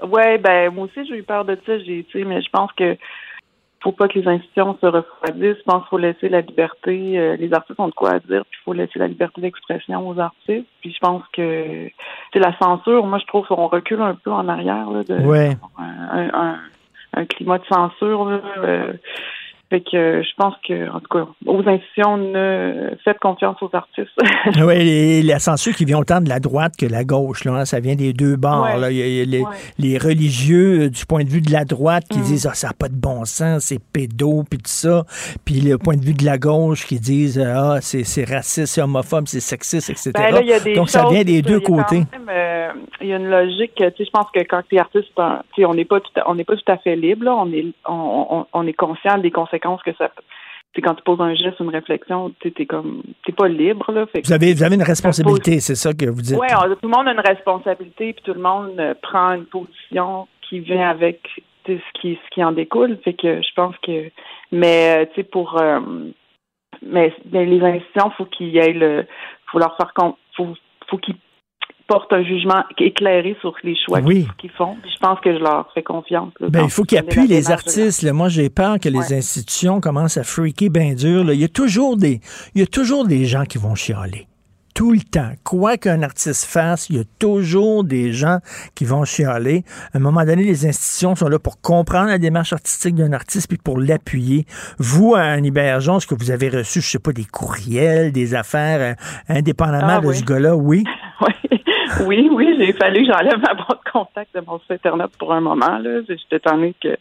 Ouais, ben moi aussi j'ai eu peur de ça, j'ai tu sais, mais je pense que faut pas que les institutions se refroidissent. Je pense qu'il faut laisser la liberté. euh, les artistes ont de quoi à dire, puis il faut laisser la liberté d'expression aux artistes. Puis je pense que c'est la censure. Moi, je trouve qu'on recule un peu en arrière là, de Ouais. un, un, un climat de censure. Là, euh, fait que je pense que, en tout cas, aux institutions, ne faites confiance aux artistes. *laughs* Oui, la censure qui vient autant de la droite que de la gauche, là, hein, ça vient des deux bords. Ouais. là. Il y a, il y a les, Ouais. les religieux, euh, du point de vue de la droite, qui Mm. disent ah, ça n'a pas de bon sens, c'est pédo, puis tout ça. Puis le point de vue de la gauche qui disent ah, c'est c'est raciste, c'est homophobe, c'est sexiste, etc. Ben là, Donc ça vient des deux il côtés. même, euh, Il y a une logique, tu sais, je pense que quand tu es artiste, on n'est pas tout à, on n'est pas tout à fait libre, là. on est on, on, on est conscient des conséquences que ça sais, quand tu poses un geste, une réflexion, tu es comme t'es pas libre là. Fait Vous avez, vous avez une responsabilité, c'est ça que vous dites. On- tout le monde a une responsabilité, puis tout le monde euh, prend une position qui vient avec ce qui ce qui en découle. Fait que je pense que, mais euh, tu sais pour, euh, mais, mais les institutions, faut qu'il y ait le, faut leur faire compte, faut faut qu'ils portent un jugement éclairé sur les choix Oui. qu'ils- font. Puis je pense que je leur fais confiance. là, Ben, il faut qu'ils appuient les artistes. là. Moi, j'ai peur que les institutions commencent à freaker bien dur. là. Il y a toujours des, il y a toujours des gens qui vont chialer. Tout le temps. Quoi qu'un artiste fasse, il y a toujours des gens qui vont chialer. À un moment donné, les institutions sont là pour comprendre la démarche artistique d'un artiste puis pour l'appuyer. Vous, à Annie Bergeron, est-ce que vous avez reçu, je sais pas, des courriels, des affaires, euh, indépendamment Ah, de oui. ce gars-là? Oui. *laughs* Oui, *laughs* oui, j'ai fallu que j'enlève ma boîte de contact de mon site Internet pour un moment. là. J'étais étonnée que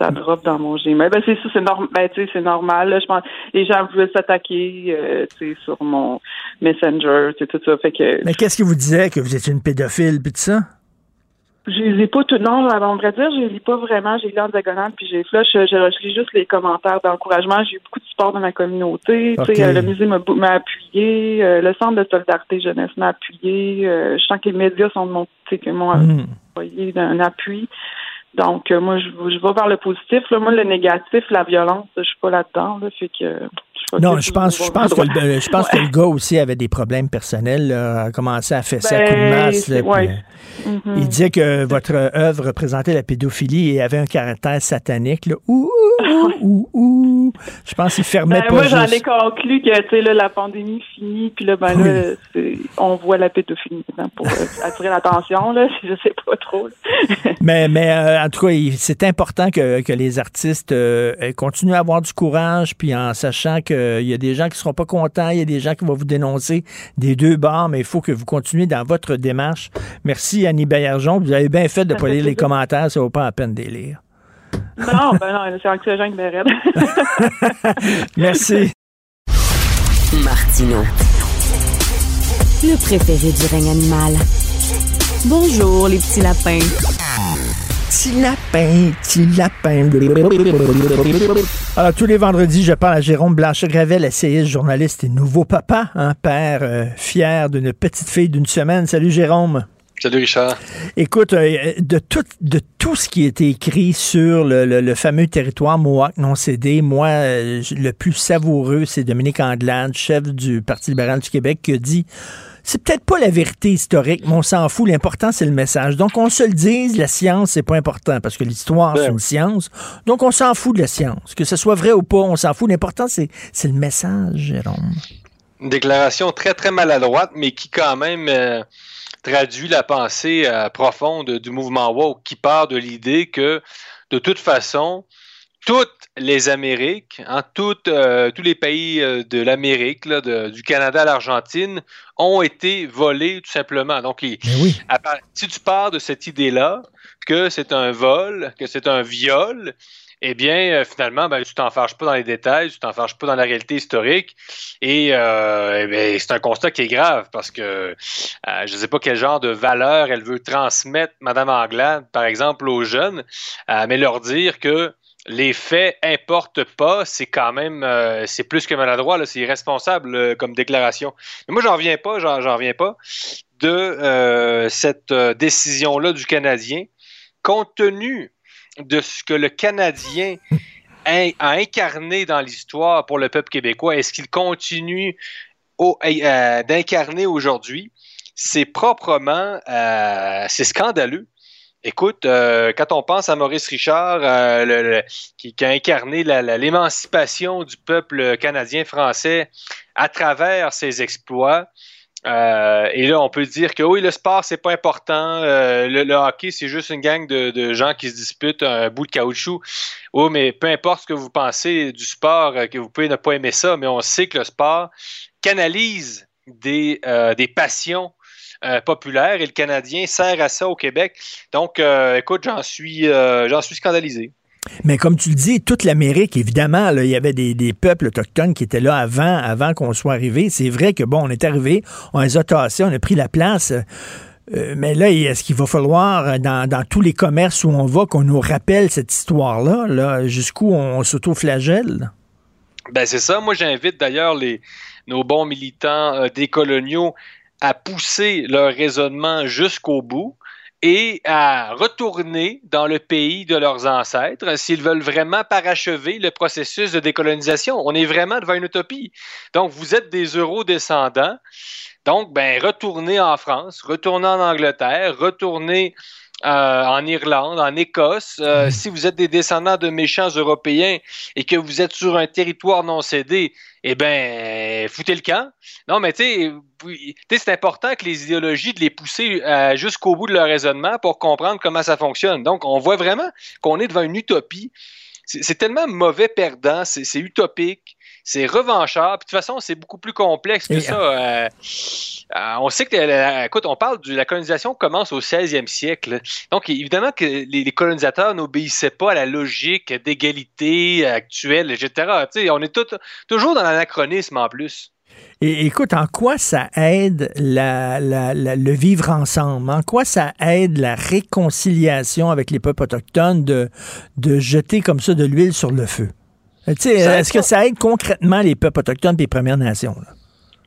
ça drop dans mon Gmail. Ben, c'est ça, c'est normal. Ben, tu sais, c'est normal. là. Je pense les gens voulaient s'attaquer euh, tu sais, sur mon Messenger, tu sais, tout ça. Fait que Mais qu'est-ce qui vous disait que vous étiez une pédophile puis tout ça? Je les ai pas tout. Non, à vrai dire, je les lis pas vraiment. J'ai lu en diagonale, puis j'ai flush. Je, je lis juste les commentaires d'encouragement. J'ai eu beaucoup de support de ma communauté. Euh, le musée m'a m'a appuyé. euh, le centre de solidarité jeunesse m'a appuyé. euh, je sens que les médias sont de mon, tu sais, que m'ont Hmm. envoyé d'un appui. Donc, euh, moi, je, je vais vers le positif. Là. Moi, le négatif, la violence, je suis pas là-dedans. Là, fait que, euh, Non, je pense, je pense que le, je pense que le gars aussi avait des problèmes personnels, là, a commencé à fesser à Ben, coups de masse. là, puis, Mhm. Il disait que votre œuvre représentait la pédophilie et avait un caractère satanique. Là. Ouh, *laughs* ouh, ouh, ouh. Je pense qu'il fermait Ben, pas moi, j'en ai conclu que là, la pandémie finit, puis là, ben, là, on voit la pédophilie pour euh, *laughs* attirer l'attention. Là, *laughs* je sais pas trop. Mais, mais euh, en tout cas, c'est important que, que les artistes euh, continuent à avoir du courage, puis en sachant qu'il y a des gens qui seront pas contents, il y a des gens qui vont vous dénoncer des deux bords, mais il faut que vous continuez dans votre démarche. Merci, Annie Baillargeon. Vous avez bien fait de ne pas lire les commentaires, ça vaut pas la peine de les lire. Non, ben non, c'est anxiogène, mais raide. Merci. Martino. Le préféré du règne animal. Bonjour, les petits lapins. Petit lapin, petit lapin. Alors, tous les vendredis, je parle à Jérôme Blanchet-Gravel, essayiste, journaliste et nouveau papa, un père euh, fier d'une petite fille d'une semaine. Salut, Jérôme. Salut Richard. Écoute, euh, de tout, de tout ce qui a été écrit sur le, le- le fameux territoire Mohawk non cédé, moi, euh, le plus savoureux, c'est Dominique Anglade, chef du Parti libéral du Québec, qui a dit c'est peut-être pas la vérité historique, mais on s'en fout. L'important, c'est le message. Donc, on se le dise, la science, c'est pas important parce que l'histoire, Ben c'est une science. Donc, on s'en fout de la science. Que ce soit vrai ou pas, on s'en fout. L'important, c'est c'est le message, Jérôme. Une déclaration très, très maladroite, mais qui quand même euh, traduit la pensée euh, profonde du mouvement woke, qui part de l'idée que, de toute façon, toutes les Amériques, hein, toutes, euh, tous les pays euh, de l'Amérique, du Canada à l'Argentine, ont été volés tout simplement. Donc, il- à part- si tu pars de cette idée-là, que c'est un vol, que c'est un viol, eh bien, euh, finalement, ben, tu t'en fâches pas dans les détails, tu t'en fâches pas dans la réalité historique. Et, euh, eh bien, c'est un constat qui est grave parce que je ne sais pas quel genre de valeur elle veut transmettre, Madame Anglade, par exemple, aux jeunes, mais leur dire que les faits importent pas, c'est quand même, euh, c'est plus que maladroit, c'est irresponsable euh, comme déclaration. Mais moi, j'en reviens pas, j'en reviens pas de euh, cette décision-là du Canadien, compte tenu de ce que le Canadien *laughs* a, incarné dans l'histoire pour le peuple québécois. Est-ce qu'il continue d'incarner aujourd'hui? C'est proprement, c'est scandaleux. Écoute, euh, quand on pense à Maurice Richard, euh, qui, a incarné l'émancipation du peuple canadien-français à travers ses exploits, euh, et là, on peut dire que oui, le sport, c'est pas important. le, hockey, c'est juste une gang de, de gens qui se disputent un bout de caoutchouc. Oui, mais peu importe ce que vous pensez du sport, que vous pouvez ne pas aimer ça, mais on sait que le sport canalise des, des passions euh, populaires et le Canadien sert à ça au Québec. Donc, euh, écoute, j'en suis, euh, j'en suis scandalisé. Mais comme tu le dis, toute l'Amérique, évidemment, là, il y avait des, des peuples autochtones qui étaient là avant, avant qu'on soit arrivé. C'est vrai que, bon, on est arrivé, on les a tassés, on a pris la place. Euh, mais là, est-ce qu'il va falloir, dans, dans tous les commerces où on va, qu'on nous rappelle cette histoire-là, là, jusqu'où on s'auto-flagelle? Ben c'est ça. Moi, j'invite d'ailleurs les nos bons militants euh, décoloniaux à pousser leur raisonnement jusqu'au bout et à retourner dans le pays de leurs ancêtres s'ils veulent vraiment parachever le processus de décolonisation. On est vraiment devant une utopie. Donc, vous êtes des euro-descendants. Donc, ben, retournez en France, retournez en Angleterre, retournez euh, en Irlande, en Écosse. Euh, Si vous êtes des descendants de méchants Européens et que vous êtes sur un territoire non cédé, eh ben, foutez le camp. Non, mais tu sais, c'est important que les idéologies, de les pousser euh, jusqu'au bout de leur raisonnement pour comprendre comment ça fonctionne. Donc, on voit vraiment qu'on est devant une utopie. C'est tellement mauvais perdant, c'est utopique, c'est revanchard. Puis de toute façon, c'est beaucoup plus complexe que Et- ça. Euh, euh, on sait que, la- écoute, on parle de la colonisation commence au 16e siècle. Donc, évidemment que les, les colonisateurs n'obéissaient pas à la logique d'égalité actuelle, etc. On est tout- toujours dans l'anachronisme en plus. Et écoute, en quoi ça aide la, la- la- le vivre ensemble? En quoi ça aide la réconciliation avec les peuples autochtones de, de jeter comme ça de l'huile sur le feu? Euh, aide Est-ce que ça aide concrètement les peuples autochtones et les Premières Nations? là?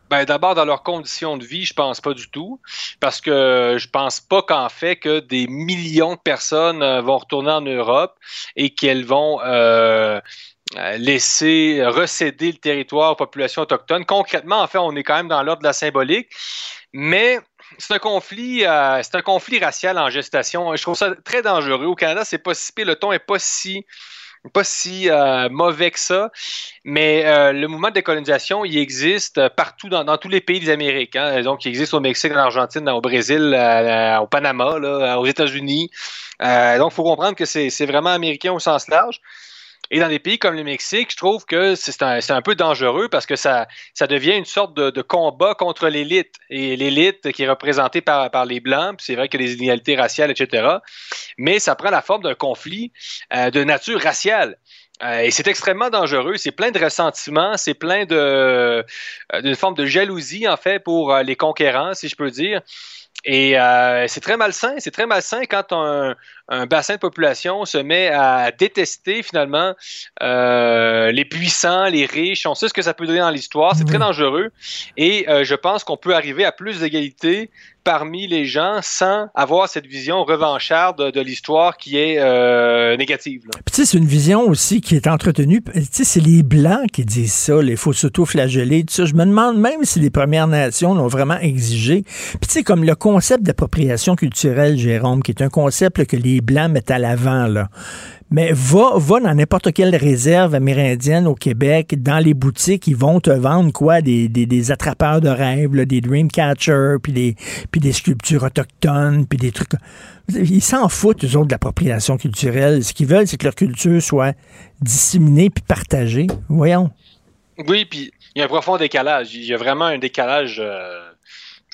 Ben, d'abord, dans leurs conditions de vie, je pense pas du tout. Parce que je pense pas qu'en fait que des millions de personnes euh, vont retourner en Europe et qu'elles vont euh, euh, laisser recéder le territoire aux populations autochtones. Concrètement, en fait, on est quand même dans l'ordre de la symbolique. Mais c'est un conflit, euh, c'est un conflit racial en gestation. Je trouve ça très dangereux. Au Canada, c'est pas si pire. Le ton est pas si pas si euh, mauvais que ça, mais euh, le mouvement de décolonisation, il existe euh, partout dans, tous les pays des Amériques. hein. Donc, il existe au Mexique, en Argentine, au Brésil, au Panama, aux États-Unis. Donc, il faut comprendre que c'est vraiment américain au sens large. Et dans des pays comme le Mexique, je trouve que c'est un, peu dangereux parce que ça, ça devient une sorte de, combat contre l'élite. Et l'élite qui est représentée par, par les Blancs, c'est vrai qu'il y a des inégalités raciales, etc. Mais ça prend la forme d'un conflit euh, de nature raciale. Euh, et c'est extrêmement dangereux. C'est plein de ressentiments, c'est plein euh, d'une forme de jalousie en fait pour euh, les conquérants, si je peux dire. Et euh, c'est très malsain, c'est très malsain quand un, un, bassin de population se met à détester finalement euh, les puissants, les riches. On sait ce que ça peut donner dans l'histoire, c'est très dangereux. Et euh, je pense qu'on peut arriver à plus d'égalité parmi les gens sans avoir cette vision revancharde de, de l'histoire qui est euh, négative. là. Puis tu sais, c'est une vision aussi qui est entretenue. Tu sais, c'est les Blancs qui disent ça, il faut s'auto-flageller, tout ça. Je me demande même si les Premières Nations l'ont vraiment exigé. Puis tu sais, comme le concept d'appropriation culturelle, Jérôme, qui est un concept là, que les Blancs mettent à l'avant, là. Mais va, va dans n'importe quelle réserve amérindienne au Québec, dans les boutiques, ils vont te vendre quoi? Des, attrapeurs de rêves, des dreamcatchers, puis des, puis des sculptures autochtones, puis des trucs. Ils s'en foutent, eux autres, de l'appropriation culturelle. Ce qu'ils veulent, c'est que leur culture soit disséminée puis partagée. Voyons. Oui, puis il y a un profond décalage. Il y a vraiment un décalage, euh,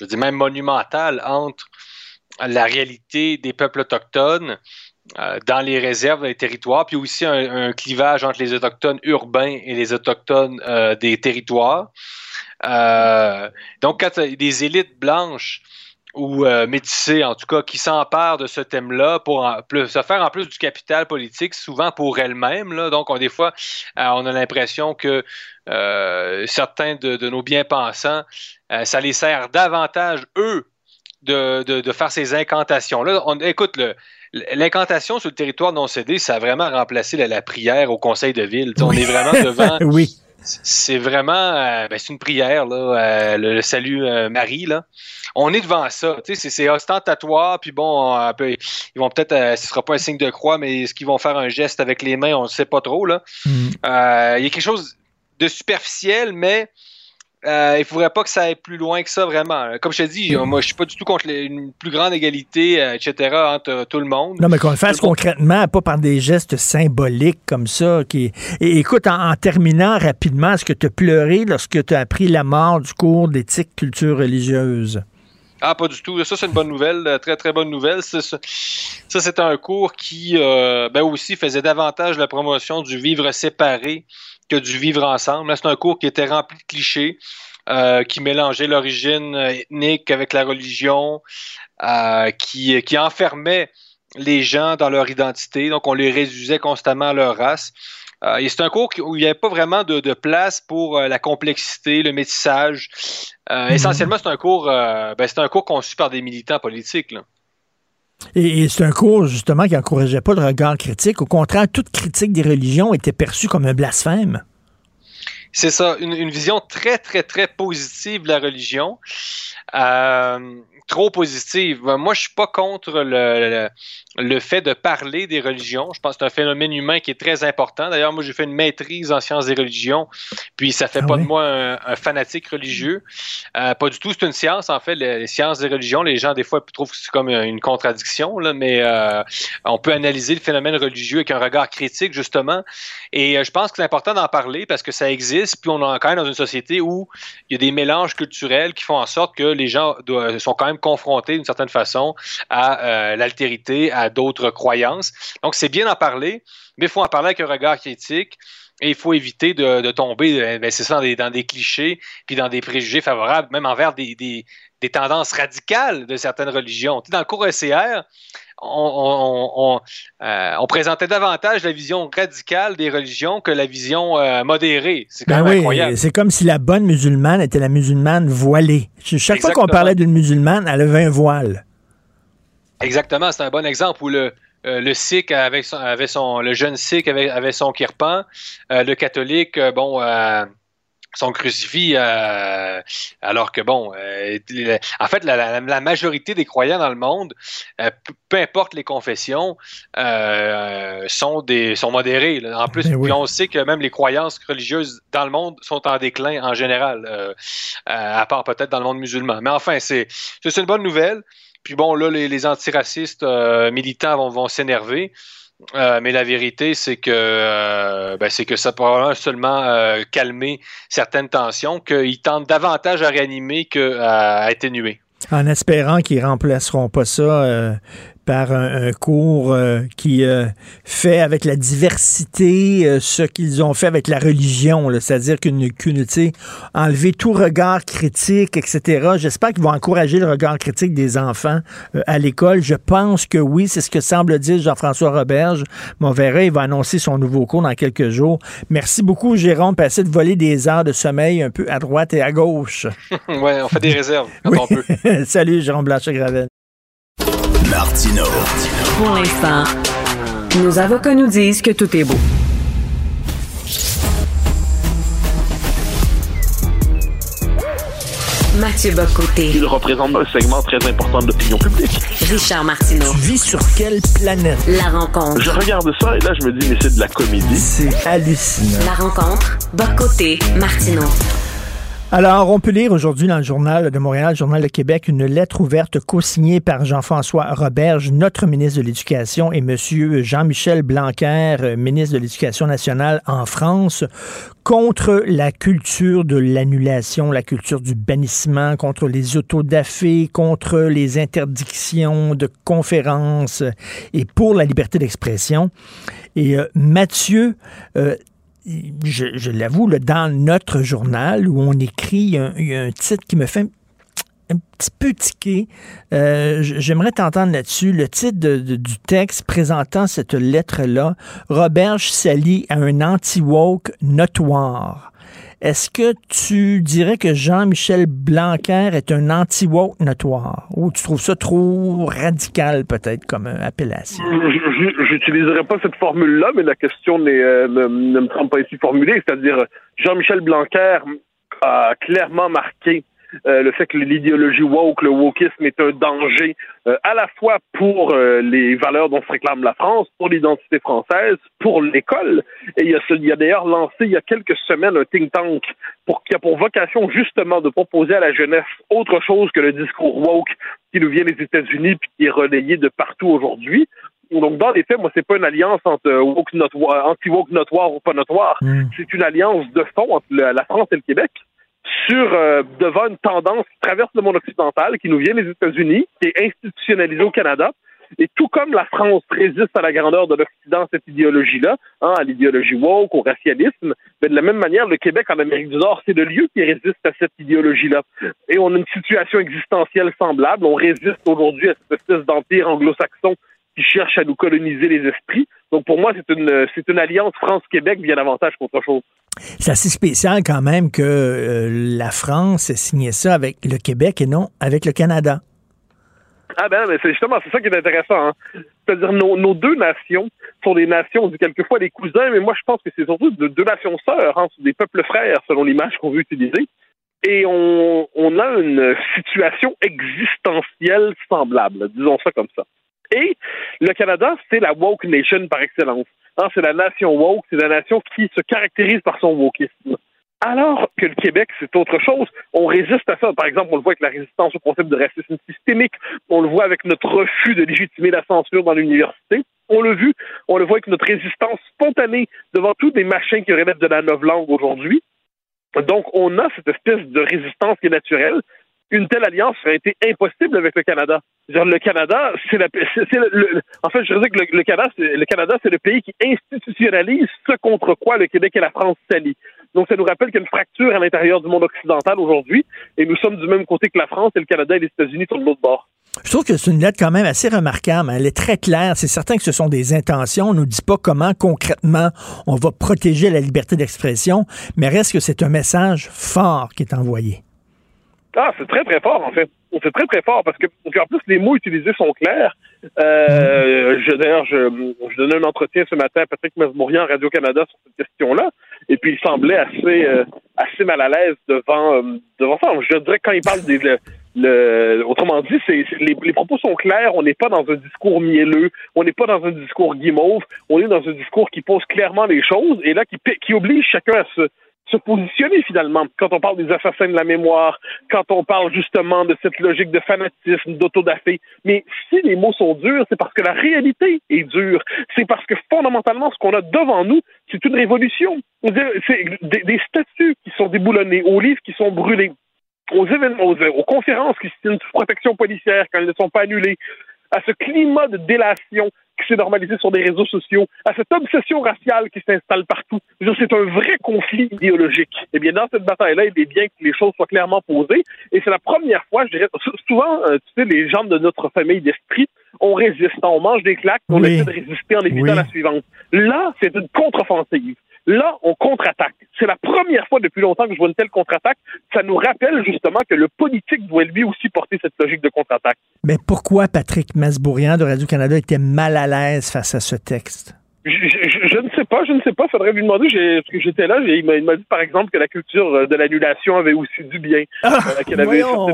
je dis même monumental, entre la réalité des peuples autochtones euh, dans les réserves, les territoires, puis aussi un, clivage entre les autochtones urbains et les autochtones euh, des territoires. Euh, donc, quand des élites blanches ou euh, métissées, en tout cas, qui s'emparent de ce thème-là pour en, se faire en plus du capital politique, souvent pour elles-mêmes. Donc, on, des fois, euh, on a l'impression que euh, certains de, de, nos bien-pensants, ça les sert davantage, eux, de, de, de faire ces incantations-là. On, écoute, le, l'incantation sur le territoire non cédé, ça a vraiment remplacé la, la prière au conseil de ville. Oui. On est vraiment devant. *laughs* oui. C'est vraiment, euh, ben, c'est une prière là, euh, le, le, salut euh, Marie là. On est devant ça, c'est ostentatoire, puis bon, ils vont peut-être, ce sera pas un signe de croix, mais est-ce qu'ils vont faire un geste avec les mains, on ne sait pas trop là. Mm. Il y a quelque chose de superficiel, mais euh, il ne faudrait pas que ça aille plus loin que ça, vraiment. Comme je te dis, moi, je suis pas du tout contre les, une plus grande égalité, euh, etc., entre euh, tout le monde. Non, mais qu'on le fasse concrètement, pas par des gestes symboliques comme ça. Qui... Et écoute, en, en terminant rapidement, est-ce que tu as pleuré lorsque tu as appris la mort du cours d'éthique culture religieuse? Ah, pas du tout. Ça, c'est une bonne nouvelle, très, très bonne nouvelle. Ça, ça c'est un cours qui, euh, ben aussi, faisait davantage la promotion du vivre séparé que du vivre ensemble. C'est un cours qui était rempli de clichés, euh, qui mélangeait l'origine ethnique avec la religion, euh, qui, qui enfermait les gens dans leur identité. Donc, on les réduisait constamment à leur race. Euh, et c'est un cours où il n'y avait pas vraiment de, de place pour euh, la complexité, le métissage. Euh, mmh. Essentiellement, c'est un cours, ben, c'est un cours conçu par des militants politiques. Là. Et, c'est un cours, justement, qui n'encourageait pas le regard critique. Au contraire, toute critique des religions était perçue comme un blasphème. C'est ça, une, une, vision très, très, très positive de la religion. Euh, trop positive. Moi, je suis pas contre le, le, le, fait de parler des religions. Je pense que c'est un phénomène humain qui est très important. D'ailleurs, moi, j'ai fait une maîtrise en sciences des religions, puis ça fait ah pas oui? de moi un, un fanatique religieux. Euh, pas du tout. C'est une science, en fait, les, les, sciences des religions. Les gens, des fois, trouvent que c'est comme une contradiction, là, mais euh, on peut analyser le phénomène religieux avec un regard critique, justement. Et je pense que c'est important d'en parler parce que ça existe, puis on est quand même dans une société où il y a des mélanges culturels qui font en sorte que les gens sont quand même confrontés d'une certaine façon à euh, l'altérité, à d'autres croyances. Donc, c'est bien d'en parler, mais il faut en parler avec un regard critique. Et il faut éviter de, de tomber, ben c'est ça, dans des, dans des, clichés, puis dans des préjugés favorables, même envers des, des, des tendances radicales de certaines religions. Tu sais, dans le cours ECR, on, on, on, euh, on, présentait davantage la vision radicale des religions que la vision euh, modérée. C'est ben oui, incroyable. C'est comme si la bonne musulmane était la musulmane voilée. Chaque Exactement. fois qu'on parlait d'une musulmane, elle avait un voile. Exactement, c'est un bon exemple où le, euh, le sikh avait son, avait son, le jeune sikh avait, avait son kirpan, euh, le catholique, euh, bon, son crucifix, alors que bon, en fait, la, la, la, majorité des croyants dans le monde, peu importe les confessions, sont des sont modérés. Là. En plus, oui. on sait que même les croyances religieuses dans le monde sont en déclin en général, à part peut-être dans le monde musulman. Mais enfin, c'est c'est une bonne nouvelle. Puis bon, là, les, antiracistes militants vont, s'énerver. Euh, mais la vérité, c'est que euh, ben, c'est que ça pourra seulement euh, calmer certaines tensions, qu'ils tentent davantage à réanimer qu'à atténuer. En espérant qu'ils remplaceront pas ça par un, un cours euh, qui euh, fait avec la diversité euh, ce qu'ils ont fait avec la religion, c'est-à-dire qu'une, qu'une, enlever tout regard critique, etc. J'espère qu'ils vont encourager le regard critique des enfants euh, à l'école. Je pense que oui, c'est ce que semble dire Jean-François Roberge. Mais on verra, il va annoncer son nouveau cours dans quelques jours. Merci beaucoup, Jérôme. Passez de voler des heures de sommeil un peu à droite et à gauche. *laughs* ouais, on fait des réserves quand Oui. on peut. *laughs* Salut, Jérôme Blanchet-Gravel. Martino. Pour l'instant, nos avocats nous disent que tout est beau. Mathieu Bocoté. Il représente un segment très important de l'opinion publique. Richard Martineau. Tu vis sur quelle planète? La rencontre. Je regarde ça et là, je me dis, mais c'est de la comédie. C'est hallucinant. La rencontre. Bocoté. Martineau. Alors, on peut lire aujourd'hui dans le Journal de Montréal, Journal de Québec, une lettre ouverte co-signée par Jean-François Roberge, notre ministre de l'Éducation, et M. Jean-Michel Blanquer, ministre de l'Éducation nationale en France, contre la culture de l'annulation, la culture du bannissement, contre les autodafés, contre les interdictions de conférences et pour la liberté d'expression. Et euh, Mathieu, euh, je, je l'avoue, dans notre journal où on écrit, il y a un, a un titre qui me fait un, petit peu tiquer. Euh, J'aimerais t'entendre là-dessus. Le titre du texte présentant cette lettre-là, Roberge s'allie à un anti-woke notoire. Est-ce que tu dirais que Jean-Michel Blanquer est un anti-woke notoire? Ou tu trouves ça trop radical, peut-être, comme euh, appellation? J'utiliserai pas cette formule-là, mais la question euh, ne, ne me semble pas ici formulée. C'est-à-dire, Jean-Michel Blanquer a clairement marqué euh, le fait que l'idéologie woke, le wokisme est un danger euh, à la fois pour euh, les valeurs dont se réclame la France, pour l'identité française, pour l'école. Et il y a, ce- il y a d'ailleurs lancé il y a quelques semaines un think tank pour, qui a pour vocation justement de proposer à la jeunesse autre chose que le discours woke qui nous vient des États-Unis puis qui est relayé de partout aujourd'hui. Donc, dans les faits, moi, c'est pas une alliance entre euh, woke notoire, anti-woke notoire ou pas notoire. C'est une alliance de fond entre la France et le Québec sur euh, devant une tendance qui traverse le monde occidental, qui nous vient des États-Unis, qui est institutionnalisée au Canada. Et tout comme la France résiste à la grandeur de l'Occident, cette idéologie-là, hein, à l'idéologie woke, au racialisme, ben, de la même manière, le Québec en Amérique du Nord, c'est le lieu qui résiste à cette idéologie-là. Et on a une situation existentielle semblable. On résiste aujourd'hui à cette espèce d'empire anglo-saxon qui cherche à nous coloniser les esprits. Donc pour moi, c'est une, c'est une alliance France-Québec bien davantage qu'autre chose. C'est assez spécial quand même que euh, la France ait signé ça avec le Québec et non avec le Canada. Ah ben, mais c'est justement, c'est ça qui est intéressant. Hein. C'est-à-dire, nos, nos deux nations sont des nations, on dit quelquefois des cousins, mais moi je pense que c'est surtout de, deux nations sœurs, hein, des peuples frères, selon l'image qu'on veut utiliser. Et on, on a une situation existentielle semblable, disons ça comme ça. Et le Canada, c'est la woke nation par excellence. Hein, c'est la nation woke, c'est la nation qui se caractérise par son wokisme. Alors que le Québec, c'est autre chose. On résiste à ça. Par exemple, on le voit avec la résistance au concept de racisme systémique. On le voit avec notre refus de légitimer la censure dans l'université. On l'a vu, on le voit avec notre résistance spontanée devant tous des machins qui relèvent de la novlangue aujourd'hui. Donc, on a cette espèce de résistance qui est naturelle. Une telle alliance aurait été impossible avec le Canada. Dire, le Canada, c'est la, c'est, le, en fait, je veux dire que le, Canada, c'est, le Canada, c'est le pays qui institutionnalise ce contre quoi le Québec et la France s'allient. Donc, ça nous rappelle qu'il y a une fracture à l'intérieur du monde occidental aujourd'hui, et nous sommes du même côté que la France et le Canada et les États-Unis sur l'autre bord. Je trouve que c'est une lettre quand même assez remarquable. Elle est très claire. C'est certain que ce sont des intentions. On ne nous dit pas comment concrètement on va protéger la liberté d'expression, mais reste que c'est un message fort qui est envoyé. Ah, c'est très, très fort, en fait. C'est très, très fort parce que, en plus, les mots utilisés sont clairs. Euh, d'ailleurs, je, donnais un entretien ce matin à Patrick Masbourian à Radio-Canada sur cette question-là. Et puis, il semblait assez, euh, assez mal à l'aise devant, euh, devant ça. Je dirais que quand il parle des, autrement dit, c'est, les, propos sont clairs. On n'est pas dans un discours mielleux. On n'est pas dans un discours guimauve. On est dans un discours qui pose clairement les choses et là, qui, qui oblige chacun à se, se positionner finalement. Quand on parle des assassins de la mémoire, quand on parle justement de cette logique de fanatisme, d'autodafé. Mais si les mots sont durs, c'est parce que la réalité est dure. C'est parce que fondamentalement, ce qu'on a devant nous, c'est une révolution. C'est des, des statues qui sont déboulonnés, aux livres qui sont brûlés, aux événements, aux, aux conférences qui se tiennent sous protection policière quand elles ne sont pas annulées, à ce climat de délation qui s'est normalisé sur des réseaux sociaux, à cette obsession raciale qui s'installe partout. C'est un vrai conflit idéologique. Eh bien, dans cette bataille-là, il est bien que les choses soient clairement posées. Et c'est la première fois, je dirais, souvent, euh, tu sais, les gens de notre famille d'esprit, on résiste, on mange des claques, on Oui. essaie de résister en évitant Oui. la suivante. Là, c'est une contre-offensive. Là, on contre-attaque. C'est la première fois depuis longtemps que je vois une telle contre-attaque. Ça nous rappelle justement que le politique doit lui aussi porter cette logique de contre-attaque. Mais pourquoi Patrick Masbourian de Radio-Canada était mal à l'aise face à ce texte? Je, je- je- je ne sais pas, je ne sais pas. Faudrait lui demander. J'étais là. il m'a dit par exemple que la culture euh, de l'annulation avait aussi du bien. Euh, qu'elle avait voyons.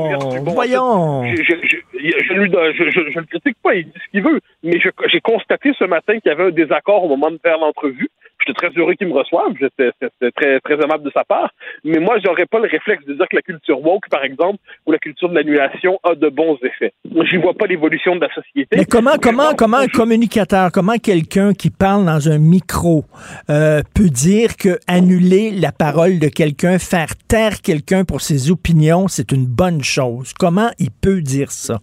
Bon, voyons. Je, je, lui le critique pas. Il dit ce qu'il veut. Mais j'ai constaté ce matin qu'il y avait un désaccord au moment de faire l'entrevue. J'étais très heureux qu'il me reçoive. C'était très, très aimable de sa part. Mais moi, j'aurais pas le réflexe de dire que la culture woke, par exemple, ou la culture de l'annulation a de bons effets. J'y vois pas l'évolution de la société. Mais comment, comment, comment un communicateur, comment quelqu'un qui parle dans un micro euh, peut dire que annuler la parole de quelqu'un, faire taire quelqu'un pour ses opinions, c'est une bonne chose? Comment il peut dire ça?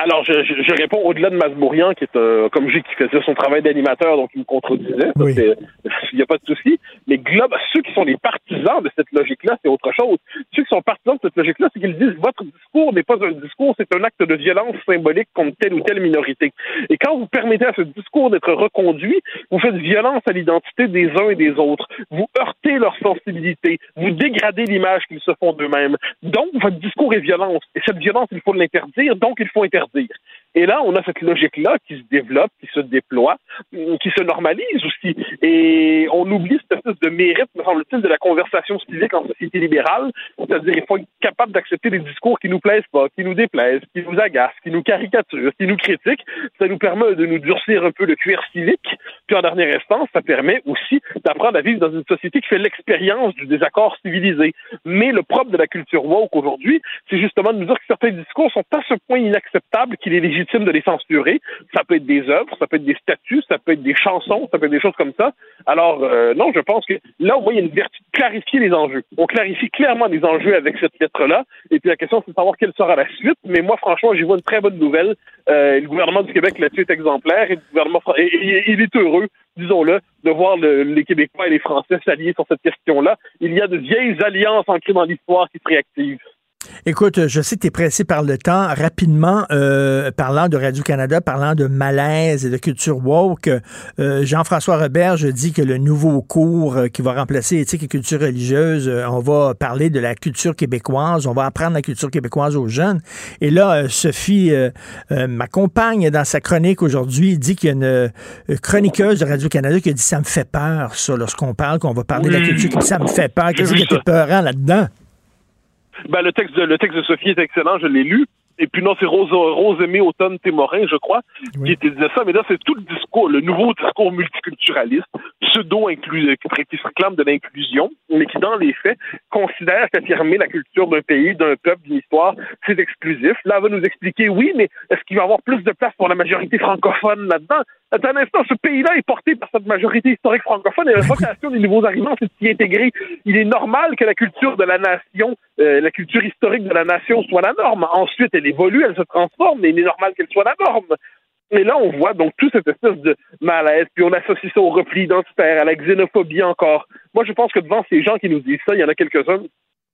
Alors, je, je, je réponds au-delà de Masbourian, qui est, euh, comme j'ai qui faisait son travail d'animateur, donc il me contredisait. Il *laughs* n'y a pas de souci. Mais globe, ceux qui sont les partisans de cette logique-là, c'est autre chose. Ceux qui sont partisans de cette logique-là, c'est qu'ils disent votre discours n'est pas un discours, c'est un acte de violence symbolique contre telle ou telle minorité. Et quand vous permettez à ce discours d'être reconduit, vous faites violence à l'identité des uns et des autres. Vous heurtez leur sensibilité. Vous dégradez l'image qu'ils se font d'eux-mêmes. Donc, votre discours est violence. Et cette violence, il faut l'interdire, donc il faut interdire dire. Et là, on a cette logique-là qui se développe, qui se déploie, hum, qui se normalise aussi. Et on oublie cette espèce de mérite, me semble-t-il, de la conversation civique en société libérale. C'est-à-dire, il faut être capable d'accepter des discours qui nous plaisent pas, qui nous déplaisent, qui nous agacent, qui nous caricaturent, qui nous critiquent. Ça nous permet de nous durcir un peu le cuir civique. Puis, en dernière instance, ça permet aussi d'apprendre à vivre dans une société qui fait l'expérience du désaccord civilisé. Mais le propre de la culture woke aujourd'hui, c'est justement de nous dire que certains discours sont à ce point inacceptables qu'il est légitime de les censurer. Ça peut être des œuvres, ça peut être des statuts, ça peut être des chansons, ça peut être des choses comme ça. Alors, euh, non, je pense que là, au moins, il y a une vertu de clarifier les enjeux. On clarifie clairement les enjeux avec cette lettre-là. Et puis la question, c'est de savoir quelle sera la suite. Mais moi, franchement, j'y vois une très bonne nouvelle. Euh, le gouvernement du Québec là-dessus est exemplaire et le gouvernement et- il est heureux, disons-le, de voir le- les Québécois et les Français s'allier sur cette question-là. Il y a de vieilles alliances ancrées dans l'histoire qui se réactivent. Écoute, je sais que tu es pressé par le temps. Rapidement, euh, parlant de Radio-Canada, parlant de malaise et de culture woke, euh, Jean-François Roberge dit que le nouveau cours euh, qui va remplacer éthique et culture religieuse, euh, on va parler de la culture québécoise, on va apprendre la culture québécoise aux jeunes. Et là, euh, Sophie, euh, euh, ma compagne, dans sa chronique aujourd'hui, dit qu'il y a une euh, chroniqueuse de Radio-Canada qui a dit ça me fait peur, ça, lorsqu'on parle, qu'on va parler de la culture, ça me fait peur. Qu'est-ce qui était peurant là-dedans? Ben, le texte de, le texte de Sophie est excellent, je l'ai lu. Et puis non, c'est Rose, Rose Aimée Automne Témorin, je crois, qui était disait ça. Mais là, c'est tout le discours, le nouveau discours multiculturaliste, pseudo-inclusif, qui se réclame de l'inclusion, mais qui, dans les faits, considère qu'affirmer la culture d'un pays, d'un peuple, d'une histoire, c'est exclusif. Là, elle va nous expliquer, oui, mais est-ce qu'il va y avoir plus de place pour la majorité francophone là-dedans? Attends un instant, ce pays-là est porté par cette majorité historique francophone et la vocation des nouveaux arrivants, c'est de s'y intégrer. Il est normal que la culture de la nation, euh, la culture historique de la nation soit la norme. Ensuite, elle évolue, elle se transforme, mais il est normal qu'elle soit la norme. Et là, on voit donc toute cette espèce de malaise, puis on associe ça au repli identitaire, à la xénophobie encore. Moi, je pense que devant ces gens qui nous disent ça, il y en a quelques-uns,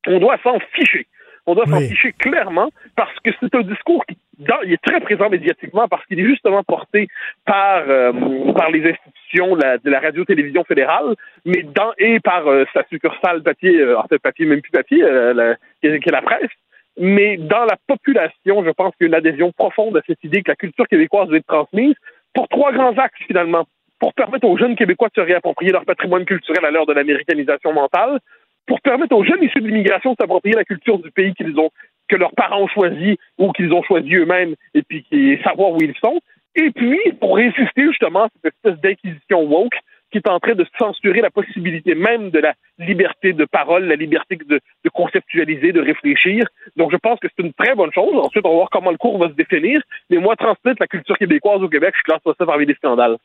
on doit s'en ficher. On doit s'en ficher clairement parce que c'est un discours qui dans- il est très présent médiatiquement parce qu'il est justement porté par euh, par les institutions la- de la radio-télévision fédérale, mais dans et par euh, sa succursale papier, euh, en fait papier même plus papier, euh, la- qui est qui est la presse. Mais dans la population, je pense qu'il y a une adhésion profonde à cette idée que la culture québécoise doit être transmise pour trois grands axes finalement. Pour permettre aux jeunes Québécois de se réapproprier leur patrimoine culturel à l'heure de l'américanisation mentale, pour permettre aux jeunes issus de l'immigration de s'approprier la culture du pays qu'ils ont, que leurs parents ont choisi ou qu'ils ont choisi eux-mêmes et puis qui savoir où ils sont. Et puis, pour résister justement à cette espèce d'inquisition woke qui est en train de censurer la possibilité même de la liberté de parole, la liberté de, de conceptualiser, de réfléchir. Donc, je pense que c'est une très bonne chose. Ensuite, on va voir comment le cours va se définir. Mais moi, transmettre la culture québécoise au Québec, je classe ça parmi des scandales.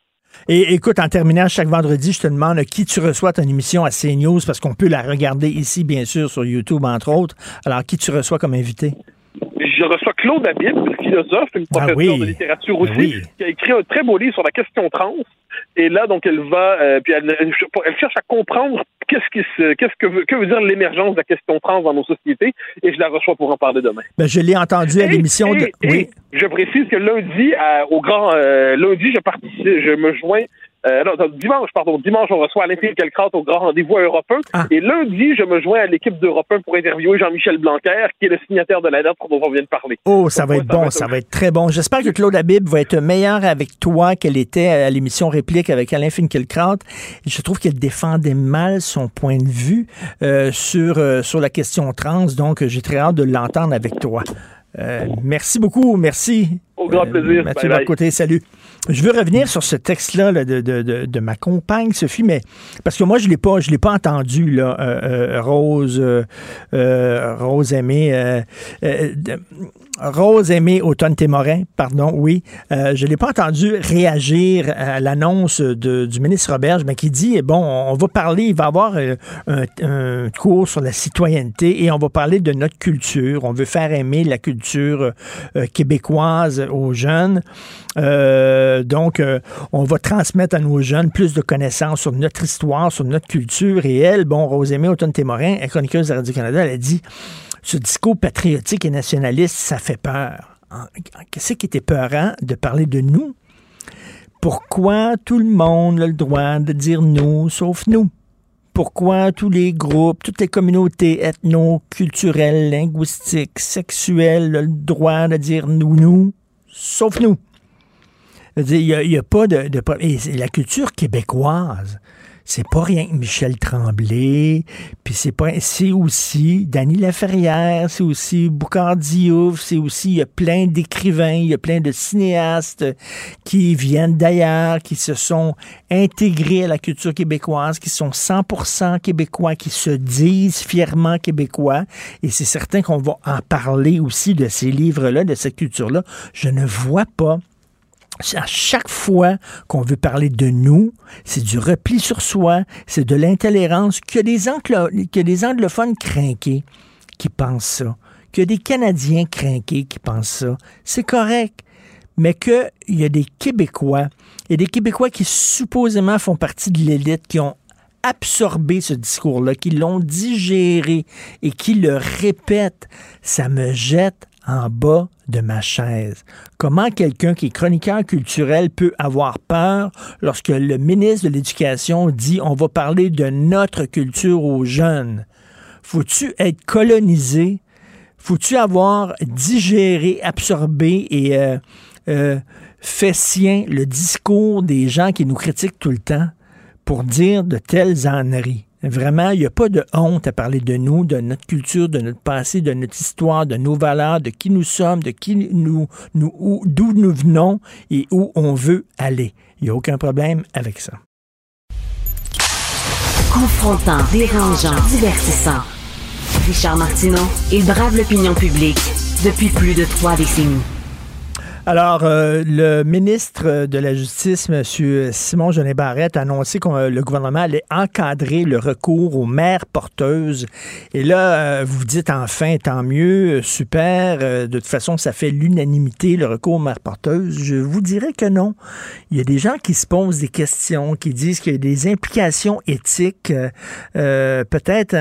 Et écoute, en terminant, chaque vendredi, je te demande qui tu reçois ton émission à CNews, parce qu'on peut la regarder ici, bien sûr, sur YouTube, entre autres. Alors, qui tu reçois comme invité? je reçois Claude Habib, philosophe, une professeure oui. de littérature aussi, Oui. qui a écrit un très beau livre sur la question trans. Et là, donc, elle va, euh, puis elle, elle- cherche à comprendre qu'est-ce qui se, qu'est-ce que veut, que veut dire l'émergence de la question trans dans nos sociétés. Et je la reçois pour en parler demain. Ben, je l'ai entendu à l'émission de. Et Oui. je précise que lundi, à- au grand euh, lundi, je participe, je me joins. Euh, non, dimanche, pardon, dimanche, on reçoit Alain Finkielkraut au grand rendez-vous à Europe 1. Ah. Et lundi, je me joins à l'équipe d'Europe 1 pour interviewer Jean-Michel Blanquer, qui est le signataire de la lettre dont on vient de parler. Oh, ça va être ça bon, ça va être très bon. J'espère que Claude Habib va être meilleur avec toi qu'elle était à l'émission Réplique avec Alain Finkielkraut. Je trouve qu'elle défendait mal son point de vue euh, sur, euh, sur la question trans, donc j'ai très hâte de l'entendre avec toi. Merci beaucoup, merci. Au grand plaisir. Mathieu Bye bye. Bocoté, salut. Je veux revenir sur ce texte-là là, de, ma compagne, Sophie, mais parce que moi, je ne l'ai pas, je entendu, là, euh, euh, Rose, euh, Rose Aimée, Rose Aimée Automne Témorin, pardon, oui. Euh, je ne l'ai pas entendu réagir à l'annonce du ministre Roberge, mais qui dit, bon, on va parler, il va y avoir euh, un, cours sur la citoyenneté et on va parler de notre culture. On veut faire aimer la culture euh, québécoise aux jeunes. Donc, on va transmettre à nos jeunes plus de connaissances sur notre histoire, sur notre culture. Et elle, bon, Rosemée Automne-Témorin, elle est chroniqueuse de Radio-Canada, elle a dit ce discours patriotique et nationaliste, ça fait peur. Qu'est-ce qui était peurant de parler de nous? Pourquoi tout le monde a le droit de dire nous, sauf nous? Pourquoi tous les groupes, toutes les communautés ethno-culturelles, linguistiques, sexuelles ont le droit de dire nous, nous, sauf nous? Il n'y a, pas de, et la culture québécoise. C'est pas rien que Michel Tremblay, puis c'est pas c'est aussi Dany Laferrière, c'est aussi Boucard Diouf, c'est aussi il y a plein d'écrivains, il y a plein de cinéastes qui viennent d'ailleurs, qui se sont intégrés à la culture québécoise, qui sont 100% québécois, qui se disent fièrement québécois, et c'est certain qu'on va en parler aussi de ces livres-là, de cette culture-là. Je ne vois pas à chaque fois qu'on veut parler de nous, c'est du repli sur soi, c'est de l'intolérance, que des, anglo- que des anglophones crinqués qui pensent ça, que des Canadiens crinqués qui pensent ça. C'est correct. Mais qu'il y a des Québécois, et des Québécois qui supposément font partie de l'élite, qui ont absorbé ce discours-là, qui l'ont digéré et qui le répètent, ça me jette en bas de ma chaise. Comment quelqu'un qui est chroniqueur culturel peut avoir peur lorsque le ministre de l'Éducation dit on va parler de notre culture aux jeunes? Faut-tu être colonisé? Faut-tu avoir digéré, absorbé et euh, euh, fait sien le discours des gens qui nous critiquent tout le temps pour dire de telles âneries? Vraiment, il n'y a pas de honte à parler de nous, de notre culture, de notre passé, de notre histoire, de nos valeurs, de qui nous sommes, de qui nous, nous où- d'où nous venons et où on veut aller. Il n'y a aucun problème avec ça. Confrontant, dérangeant, divertissant. Richard Martineau, il brave l'opinion publique depuis plus de trois décennies. Alors, euh, le ministre de la Justice, M. Simon Genet Barrette, a annoncé que euh, le gouvernement allait encadrer le recours aux mères porteuses. Et là, euh, vous dites enfin, tant mieux, super. de toute façon, ça fait l'unanimité, le recours aux mères porteuses. Je vous dirais que non. Il y a des gens qui se posent des questions, qui disent qu'il y a des implications éthiques, peut-être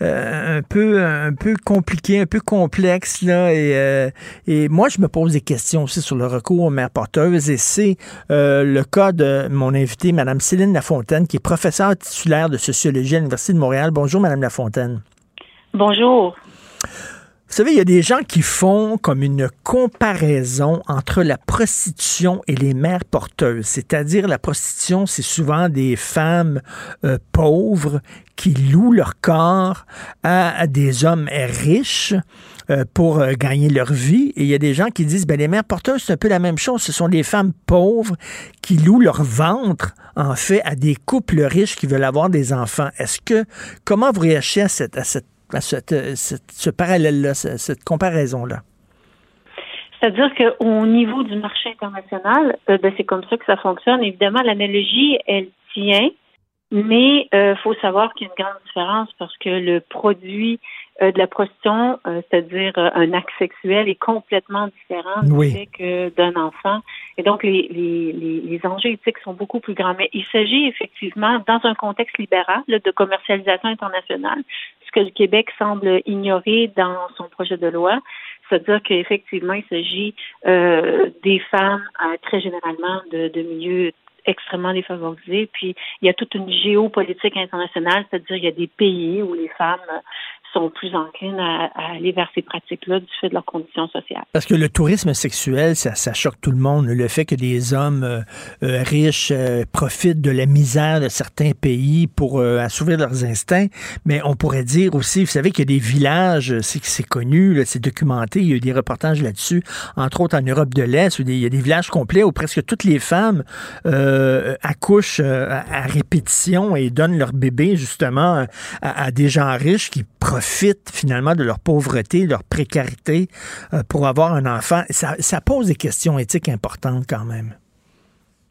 un, peu, un compliquées, un peu complexes là. Et moi, je me pose des questions aussi sur le recours aux mères porteuses. Et c'est euh, le cas de mon invité, Mme Céline Lafontaine, qui est professeure titulaire de sociologie à l'Université de Montréal. Bonjour, Mme Lafontaine. Bonjour. Vous savez, il y a des gens qui font comme une comparaison entre la prostitution et les mères porteuses. C'est-à-dire, la prostitution, c'est souvent des femmes euh, pauvres qui louent leur corps à, à des hommes riches euh, pour euh, gagner leur vie. Et il y a des gens qui disent, ben, les mères porteuses, c'est un peu la même chose. Ce sont des femmes pauvres qui louent leur ventre, en fait, à des couples riches qui veulent avoir des enfants. Est-ce que, comment vous réagissez à cette, à cette à cette, euh, ce parallèle-là, ce- cette comparaison-là? C'est-à-dire qu'au niveau du marché international, ben, c'est comme ça que ça fonctionne. Évidemment, l'analogie, elle tient Mais il faut savoir qu'il y a une grande différence parce que le produit euh, de la prostitution, euh, c'est-à-dire euh, un acte sexuel, est complètement différent Oui. d'un enfant. Et donc, les, les, les, les enjeux éthiques sont beaucoup plus grands. Mais il s'agit effectivement, dans un contexte libéral là, de commercialisation internationale, ce que le Québec semble ignorer dans son projet de loi, c'est-à-dire qu'effectivement, il s'agit euh, des femmes euh, très généralement de, de milieux extrêmement défavorisés. Puis il y a toute une géopolitique internationale, c'est-à-dire il y a des pays où les femmes sont plus enclines à, aller vers ces pratiques-là du fait de leurs conditions sociales. Parce que le tourisme sexuel, ça, ça choque tout le monde. Le fait que des hommes euh, euh, riches euh, profitent de la misère de certains pays pour assouvir leurs instincts, mais on pourrait dire aussi, vous savez qu'il y a des villages, c'est connu, c'est documenté, il y a eu des reportages là-dessus, entre autres en Europe de l'Est, il y a des villages complets où presque toutes les femmes accouchent à, à répétition et donnent leur bébé justement à, à des gens riches qui profitent finalement de leur pauvreté, leur précarité euh, pour avoir un enfant. Ça, ça pose des questions éthiques importantes quand même.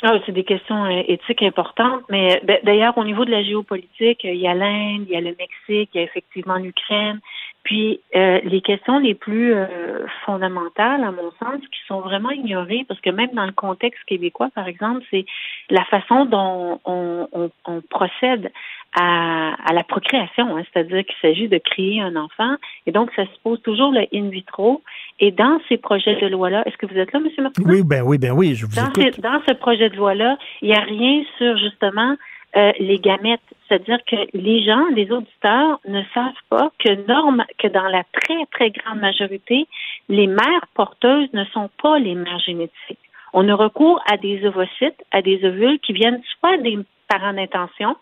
Ah, c'est des questions euh, éthiques importantes, mais ben, d'ailleurs, au niveau de la géopolitique, euh, il y a l'Inde, il y a le Mexique, il y a effectivement l'Ukraine. Puis euh, les questions les plus euh, fondamentales, à mon sens, qui sont vraiment ignorées, parce que même dans le contexte québécois, par exemple, c'est la façon dont on, on, on procède à, à la procréation, hein, c'est-à-dire qu'il s'agit de créer un enfant, et donc ça se pose toujours le in vitro. Et dans ces projets de loi-là, est-ce que vous êtes là, M. Martin? Oui, ben oui, ben oui, je vous dans, écoute. ce, dans ce projet de loi-là, il n'y a rien sur justement euh, les gamètes. C'est-à-dire que les gens, les auditeurs, ne savent pas que norme, que dans la très, très grande majorité, les mères porteuses ne sont pas les mères génétiques. On a recours à des ovocytes, à des ovules qui viennent soit des parents d'intention,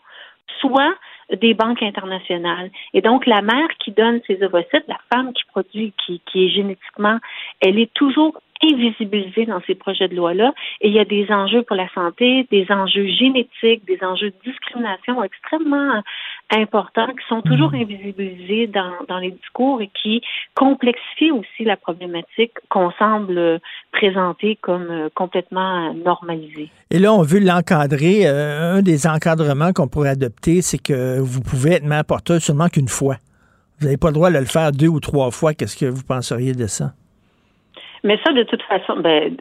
soit des banques internationales. Et donc, la mère qui donne ces ovocytes, la femme qui produit, qui, qui est génétiquement, elle est toujours invisibilisée dans ces projets de loi-là. Et il y a des enjeux pour la santé, des enjeux génétiques, des enjeux de discrimination extrêmement importants qui sont toujours invisibilisés dans, dans les discours et qui complexifient aussi la problématique qu'on semble présenter comme euh, complètement normalisée. Et là, on veut l'encadrer. Euh, un des encadrements qu'on pourrait adopter, c'est que vous pouvez être mère porteuse seulement qu'une fois. Vous n'avez pas le droit de le faire deux ou trois fois. Qu'est-ce que vous penseriez de ça? Mais ça, de toute façon, ben,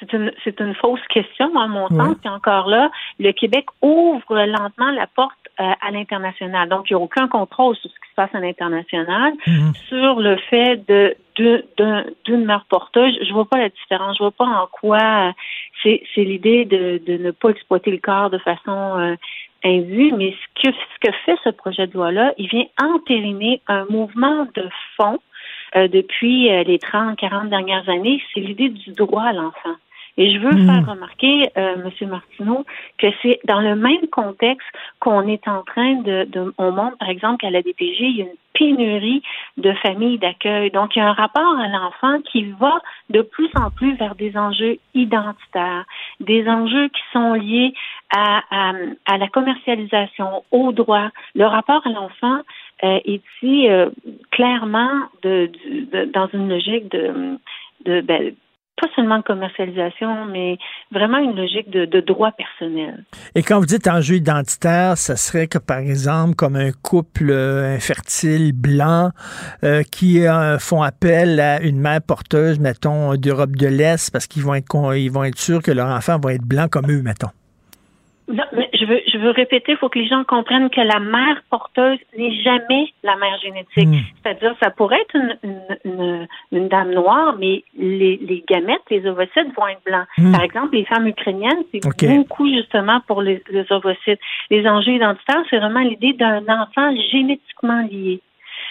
c'est une, c'est une fausse question, à mon sens. Puis encore là, le Québec ouvre lentement la porte euh, à l'international. Donc, il n'y a aucun contrôle sur ce qui se passe à l'international, sur le fait de de- d'un- d'une mère porteuse. Je vois pas la différence. Je vois pas en quoi euh, c'est c'est l'idée de, de ne pas exploiter le corps de façon euh, indue, mais ce que ce que fait ce projet de loi-là, il vient entériner un mouvement de fond depuis euh, les 30, 40 dernières années, c'est l'idée du droit à l'enfant. Et je veux faire remarquer, euh, M. Martineau, que c'est dans le même contexte qu'on est en train de, de on montre, par exemple, qu'à la DPG, il y a une pénurie de familles d'accueil. Donc, il y a un rapport à l'enfant qui va de plus en plus vers des enjeux identitaires, des enjeux qui sont liés à, à, à la commercialisation, au droit. Le rapport à l'enfant euh, ici euh, clairement de, du- de- dans une logique de, de ben, pas seulement de commercialisation, mais vraiment une logique de, de droit personnel. Et quand vous dites enjeu identitaire, ça serait que, par exemple, comme un couple euh, infertile blanc euh, qui euh, font appel à une mère porteuse, mettons, d'Europe de l'Est, parce qu'ils vont être vont être sûrs que leur enfant va être blanc comme eux, mettons. Non, mais je veux, je veux répéter, il faut que les gens comprennent que la mère porteuse n'est jamais la mère génétique. C'est-à-dire, ça pourrait être une, une, une, une dame noire, mais les, les gamètes, les ovocytes vont être blancs. Mm. Par exemple, les femmes ukrainiennes, c'est beaucoup justement pour les, les ovocytes. Les enjeux identitaires, c'est vraiment l'idée d'un enfant génétiquement lié.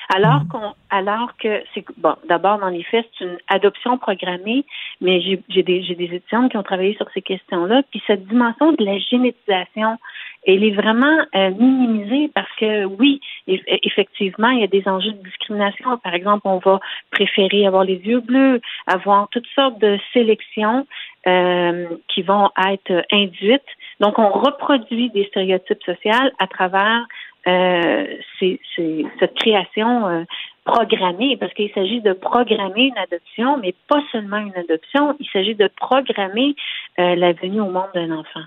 Alors qu'on, alors que c'est bon, d'abord dans les faits, c'est une adoption programmée, mais j'ai j'ai des j'ai des étudiantes qui ont travaillé sur ces questions-là, puis cette dimension de la génétisation, elle est vraiment euh, minimisée parce que oui, eff- effectivement, il y a des enjeux de discrimination. Par exemple, on va préférer avoir les yeux bleus, avoir toutes sortes de sélections euh, qui vont être induites. Donc, on reproduit des stéréotypes sociaux à travers euh, c'est, c'est cette création euh, programmée, parce qu'il s'agit de programmer une adoption, mais pas seulement une adoption, il s'agit de programmer euh, la venue au monde d'un enfant.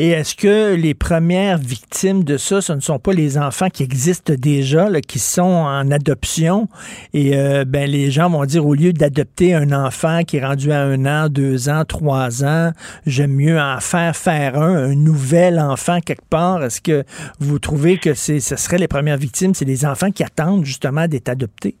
Et est-ce que les premières victimes de ça, ce ne sont pas les enfants qui existent déjà, qui sont en adoption? Et euh, ben, les gens vont dire, au lieu d'adopter un enfant qui est rendu à un an, deux ans, trois ans, j'aime mieux en faire faire un, un nouvel enfant quelque part. Est-ce que vous trouvez que ce serait les premières victimes, c'est les enfants qui attendent justement d'être adoptés?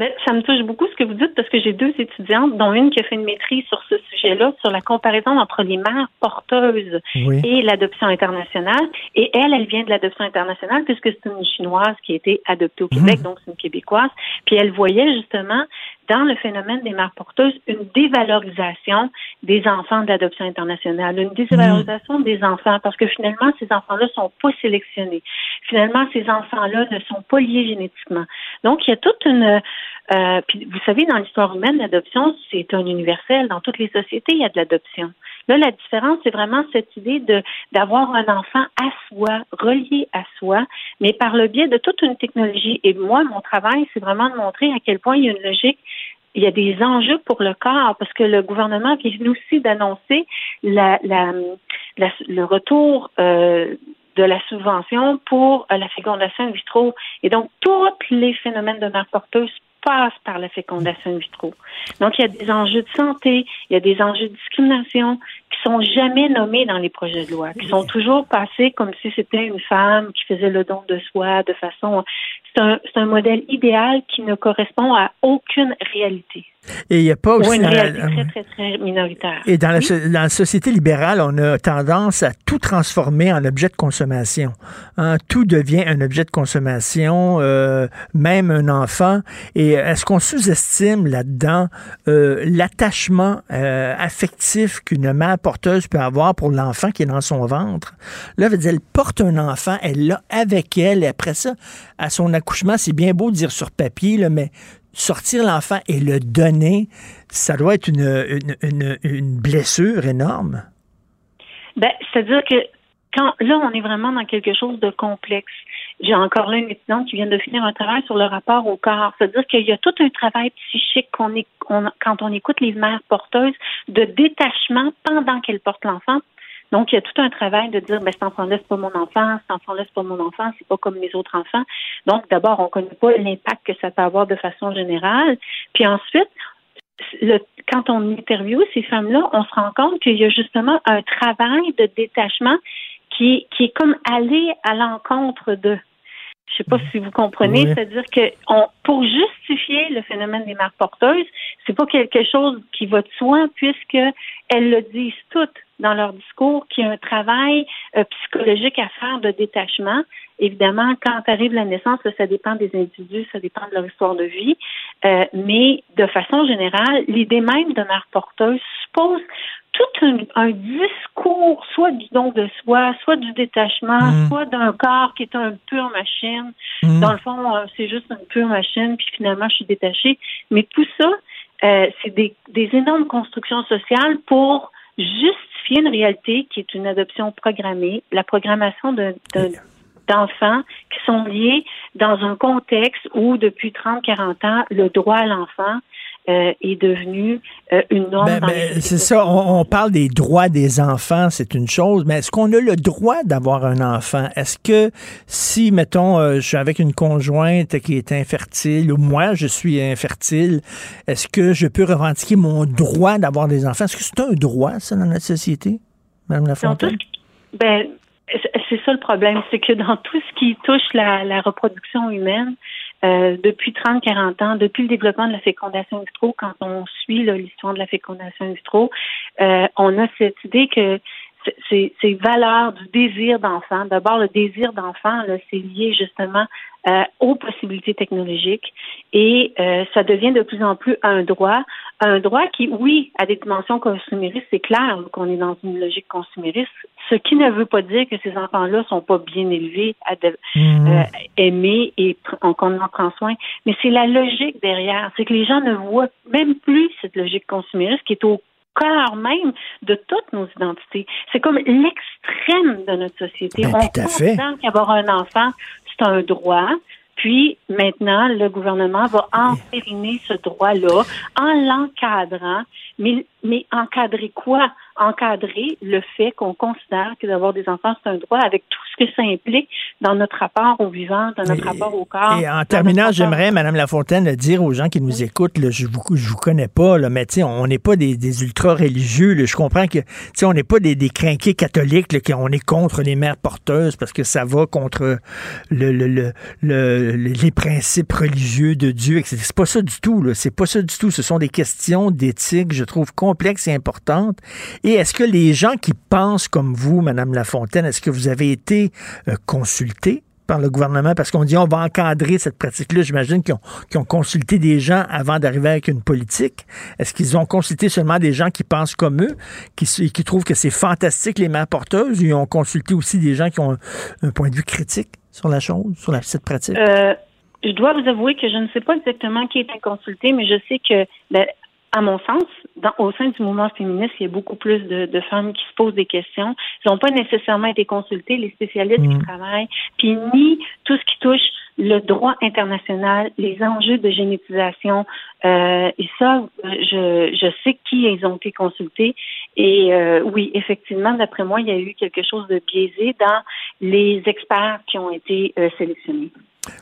Mais ça me touche beaucoup ce que vous dites parce que j'ai deux étudiantes, dont une qui a fait une maîtrise sur ce sujet-là, sur la comparaison entre les mères porteuses Oui. et l'adoption internationale. Et elle, elle vient de l'adoption internationale puisque c'est une chinoise qui a été adoptée au Québec, donc c'est une québécoise. Puis elle voyait justement dans le phénomène des mères porteuses une dévalorisation des enfants de l'adoption internationale, une dévalorisation des enfants parce que finalement ces enfants-là sont pas sélectionnés. Finalement ces enfants-là ne sont pas liés génétiquement. Donc il y a toute une euh, puis vous savez dans l'histoire humaine l'adoption c'est un universel dans toutes les sociétés il y a de l'adoption. Là la différence c'est vraiment cette idée de d'avoir un enfant à soi, relié à soi, mais par le biais de toute une technologie et moi mon travail c'est vraiment de montrer à quel point il y a une logique il y a des enjeux pour le corps parce que le gouvernement vient aussi d'annoncer la, la, le retour euh, de la subvention pour euh, la fécondation in vitro. Et donc, tous les phénomènes de mère porteuse passent par la fécondation in vitro. Donc, il y a des enjeux de santé, il y a des enjeux de discrimination qui sont jamais nommés dans les projets de loi, qui sont toujours passés comme si c'était une femme qui faisait le don de soi de façon... C'est un, c'est un modèle idéal qui ne correspond à aucune réalité. Et il n'y a pas aussi... une dans la- réalité très, très, très minoritaire. Et dans la, Oui. so- dans la société libérale, on a tendance à tout transformer en objet de consommation. Hein, Tout devient un objet de consommation, euh, même un enfant. Et est-ce qu'on sous-estime là-dedans euh, l'attachement euh, affectif qu'une mère porteuse peut avoir pour l'enfant qui est dans son ventre? Là, veut dire, elle porte un enfant, elle l'a avec elle, et après ça, à son accouchement, c'est bien beau de dire sur papier, là, mais sortir l'enfant et le donner, ça doit être une, une, blessure énorme. Ben, c'est-à-dire que quand là, on est vraiment dans quelque chose de complexe. J'ai encore là une étudiante qui vient de finir un travail sur le rapport au corps. C'est-à-dire qu'il y a tout un travail psychique quand on écoute les mères porteuses de détachement pendant qu'elles portent l'enfant. Donc, il y a tout un travail de dire, ben, cet enfant-là, c'est pas mon enfant, cet enfant-là, c'est pas mon enfant, c'est pas comme mes autres enfants. Donc, d'abord, on connaît pas l'impact que ça peut avoir de façon générale. Puis ensuite, le, quand on interviewe ces femmes-là, on se rend compte qu'il y a justement un travail de détachement qui, qui est comme aller à l'encontre de. Je sais pas si vous comprenez, Oui. c'est-à-dire que on, pour justifier le phénomène des mères porteuses, c'est pas quelque chose qui va de soi puisque elles le disent toutes dans leur discours qu'il y a un travail euh, psychologique à faire de détachement. Évidemment, quand arrive la naissance, là, ça dépend des individus, ça dépend de leur histoire de vie, Euh, mais de façon générale, l'idée même de mère porteuse suppose tout un, un discours, soit du don de soi, soit du détachement, Mm. soit d'un corps qui est un pure machine. Mm. Dans le fond, euh, c'est juste une pure machine, puis finalement, je suis détachée. Mais tout ça, euh, c'est des, des énormes constructions sociales pour justifier une réalité qui est une adoption programmée, la programmation de- d'enfants qui sont liés dans un contexte où, depuis 30-40 ans, le droit à l'enfant euh, est devenu euh, une norme Ben, ben, c'est ça, on, on parle des droits des enfants, c'est une chose, mais est-ce qu'on a le droit d'avoir un enfant? Est-ce que si, mettons, euh, je suis avec une conjointe qui est infertile ou moi, je suis infertile, est-ce que je peux revendiquer mon droit d'avoir des enfants? Est-ce que c'est un droit, ça, dans notre société, Mme Lafontaine? Ben, c'est- ça le problème, c'est que dans tout ce qui touche la, la reproduction humaine, euh, depuis 30-40 ans, depuis le développement de la fécondation in vitro, quand on suit l'histoire de la fécondation in vitro, euh, on a cette idée que ces, ces valeurs du désir d'enfant, d'abord le désir d'enfant, c'est lié justement euh, aux possibilités technologiques et euh, ça devient de plus en plus un droit, un droit qui, oui, a des dimensions consuméristes, c'est clair qu'on est dans une logique consumériste, ce qui ne veut pas dire que ces enfants-là sont pas bien élevés, à de- euh, aimés et qu'on en prend soin, mais c'est la logique derrière, c'est que les gens ne voient même plus cette logique consumériste qui est au cœur même de toutes nos identités. C'est comme l'extrême de notre société. Ben, On tout à fait. considère qu'avoir un enfant, c'est un droit. Puis maintenant, le gouvernement va entériner ce droit-là en l'encadrant. Mais, mais encadrer quoi? encadrer le fait qu'on considère que d'avoir des enfants, c'est un droit avec tout ce que ça implique dans notre rapport au vivant, dans notre rapport au corps. Et en terminant, j'aimerais, Madame Lafontaine, dire aux gens qui nous écoutent, là, je vous, je vous connais pas, là, mais on n'est pas des, des ultra-religieux. Je comprends que on n'est pas des, des crinqués catholiques, là, qu'on est contre les mères porteuses parce que ça va contre le, le, le, le les principes religieux de Dieu. C'est pas ça du tout. C'est pas ça du tout. Ce sont des questions d'éthique, je trouve, complexes et importantes. Et est-ce que les gens qui pensent comme vous, Madame Lafontaine, est-ce que vous avez été euh, consultés par le gouvernement parce qu'on dit on va encadrer cette pratique-là. J'imagine qu'ils ont, consulté des gens avant d'arriver avec une politique. Est-ce qu'ils ont consulté seulement des gens qui pensent comme eux, qui, trouvent que c'est fantastique les mains porteuses, ou ils ont consulté aussi des gens qui ont un, point de vue critique sur la chose, sur cette pratique? Euh, je dois vous avouer que je ne sais pas exactement qui été consulté, mais je sais que ben, à mon sens, dans, au sein du mouvement féministe, il y a beaucoup plus de, de femmes qui se posent des questions. Ils n'ont pas nécessairement été consultés, les spécialistes qui mmh. travaillent, puis ni tout ce qui touche le droit international, les enjeux de génétisation. Euh, et ça, je, je sais qui ils ont été consultés. Et euh, oui, effectivement, d'après moi, il y a eu quelque chose de biaisé dans les experts qui ont été euh, sélectionnés.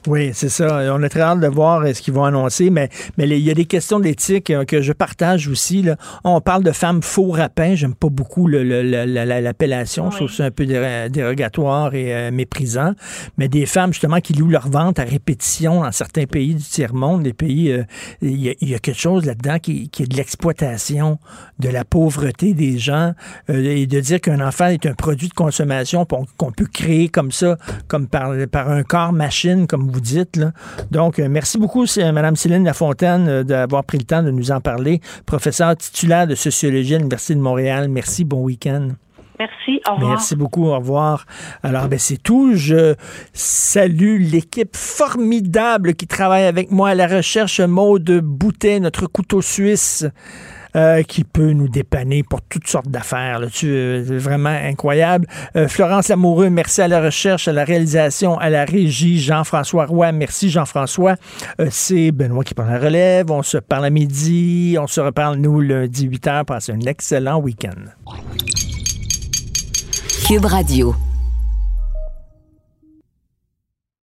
Oui, c'est ça. On est très hâte de voir euh, ce qu'ils vont annoncer, mais, mais il y a des questions d'éthique euh, que je partage aussi. Là. On parle de femmes faux rapins. J'aime pas beaucoup l'appellation. Je trouve ça un peu dérogatoire et euh, méprisant. Mais des femmes, justement, qui louent leur vente à répétition dans certains pays du tiers-monde, des pays, il y, a quelque chose là-dedans qui, qui, est de l'exploitation, de la pauvreté des gens, et de dire qu'un enfant est un produit de consommation qu'on peut créer comme ça, comme par, par un corps machine comme vous dites. Là. Donc, euh, merci beaucoup, Mme Céline Lafontaine, euh, d'avoir pris le temps de nous en parler. Professeur titulaire de sociologie à l'Université de Montréal. Merci, bon week-end. Merci, au revoir. Merci beaucoup, au revoir. Alors, ben, c'est tout. Je salue l'équipe formidable qui travaille avec moi à la recherche. Maude Boutet, notre couteau suisse. Euh, qui peut nous dépanner pour toutes sortes d'affaires. C'est euh, vraiment incroyable. Euh, Florence Lamoureux, merci à la recherche, à la réalisation, à la régie. Jean-François Roy, merci Jean-François. C'est Benoît qui prend la relève. On se parle à midi. On se reparle, nous, lundi 8 h. Passez un excellent week-end. Cube Radio.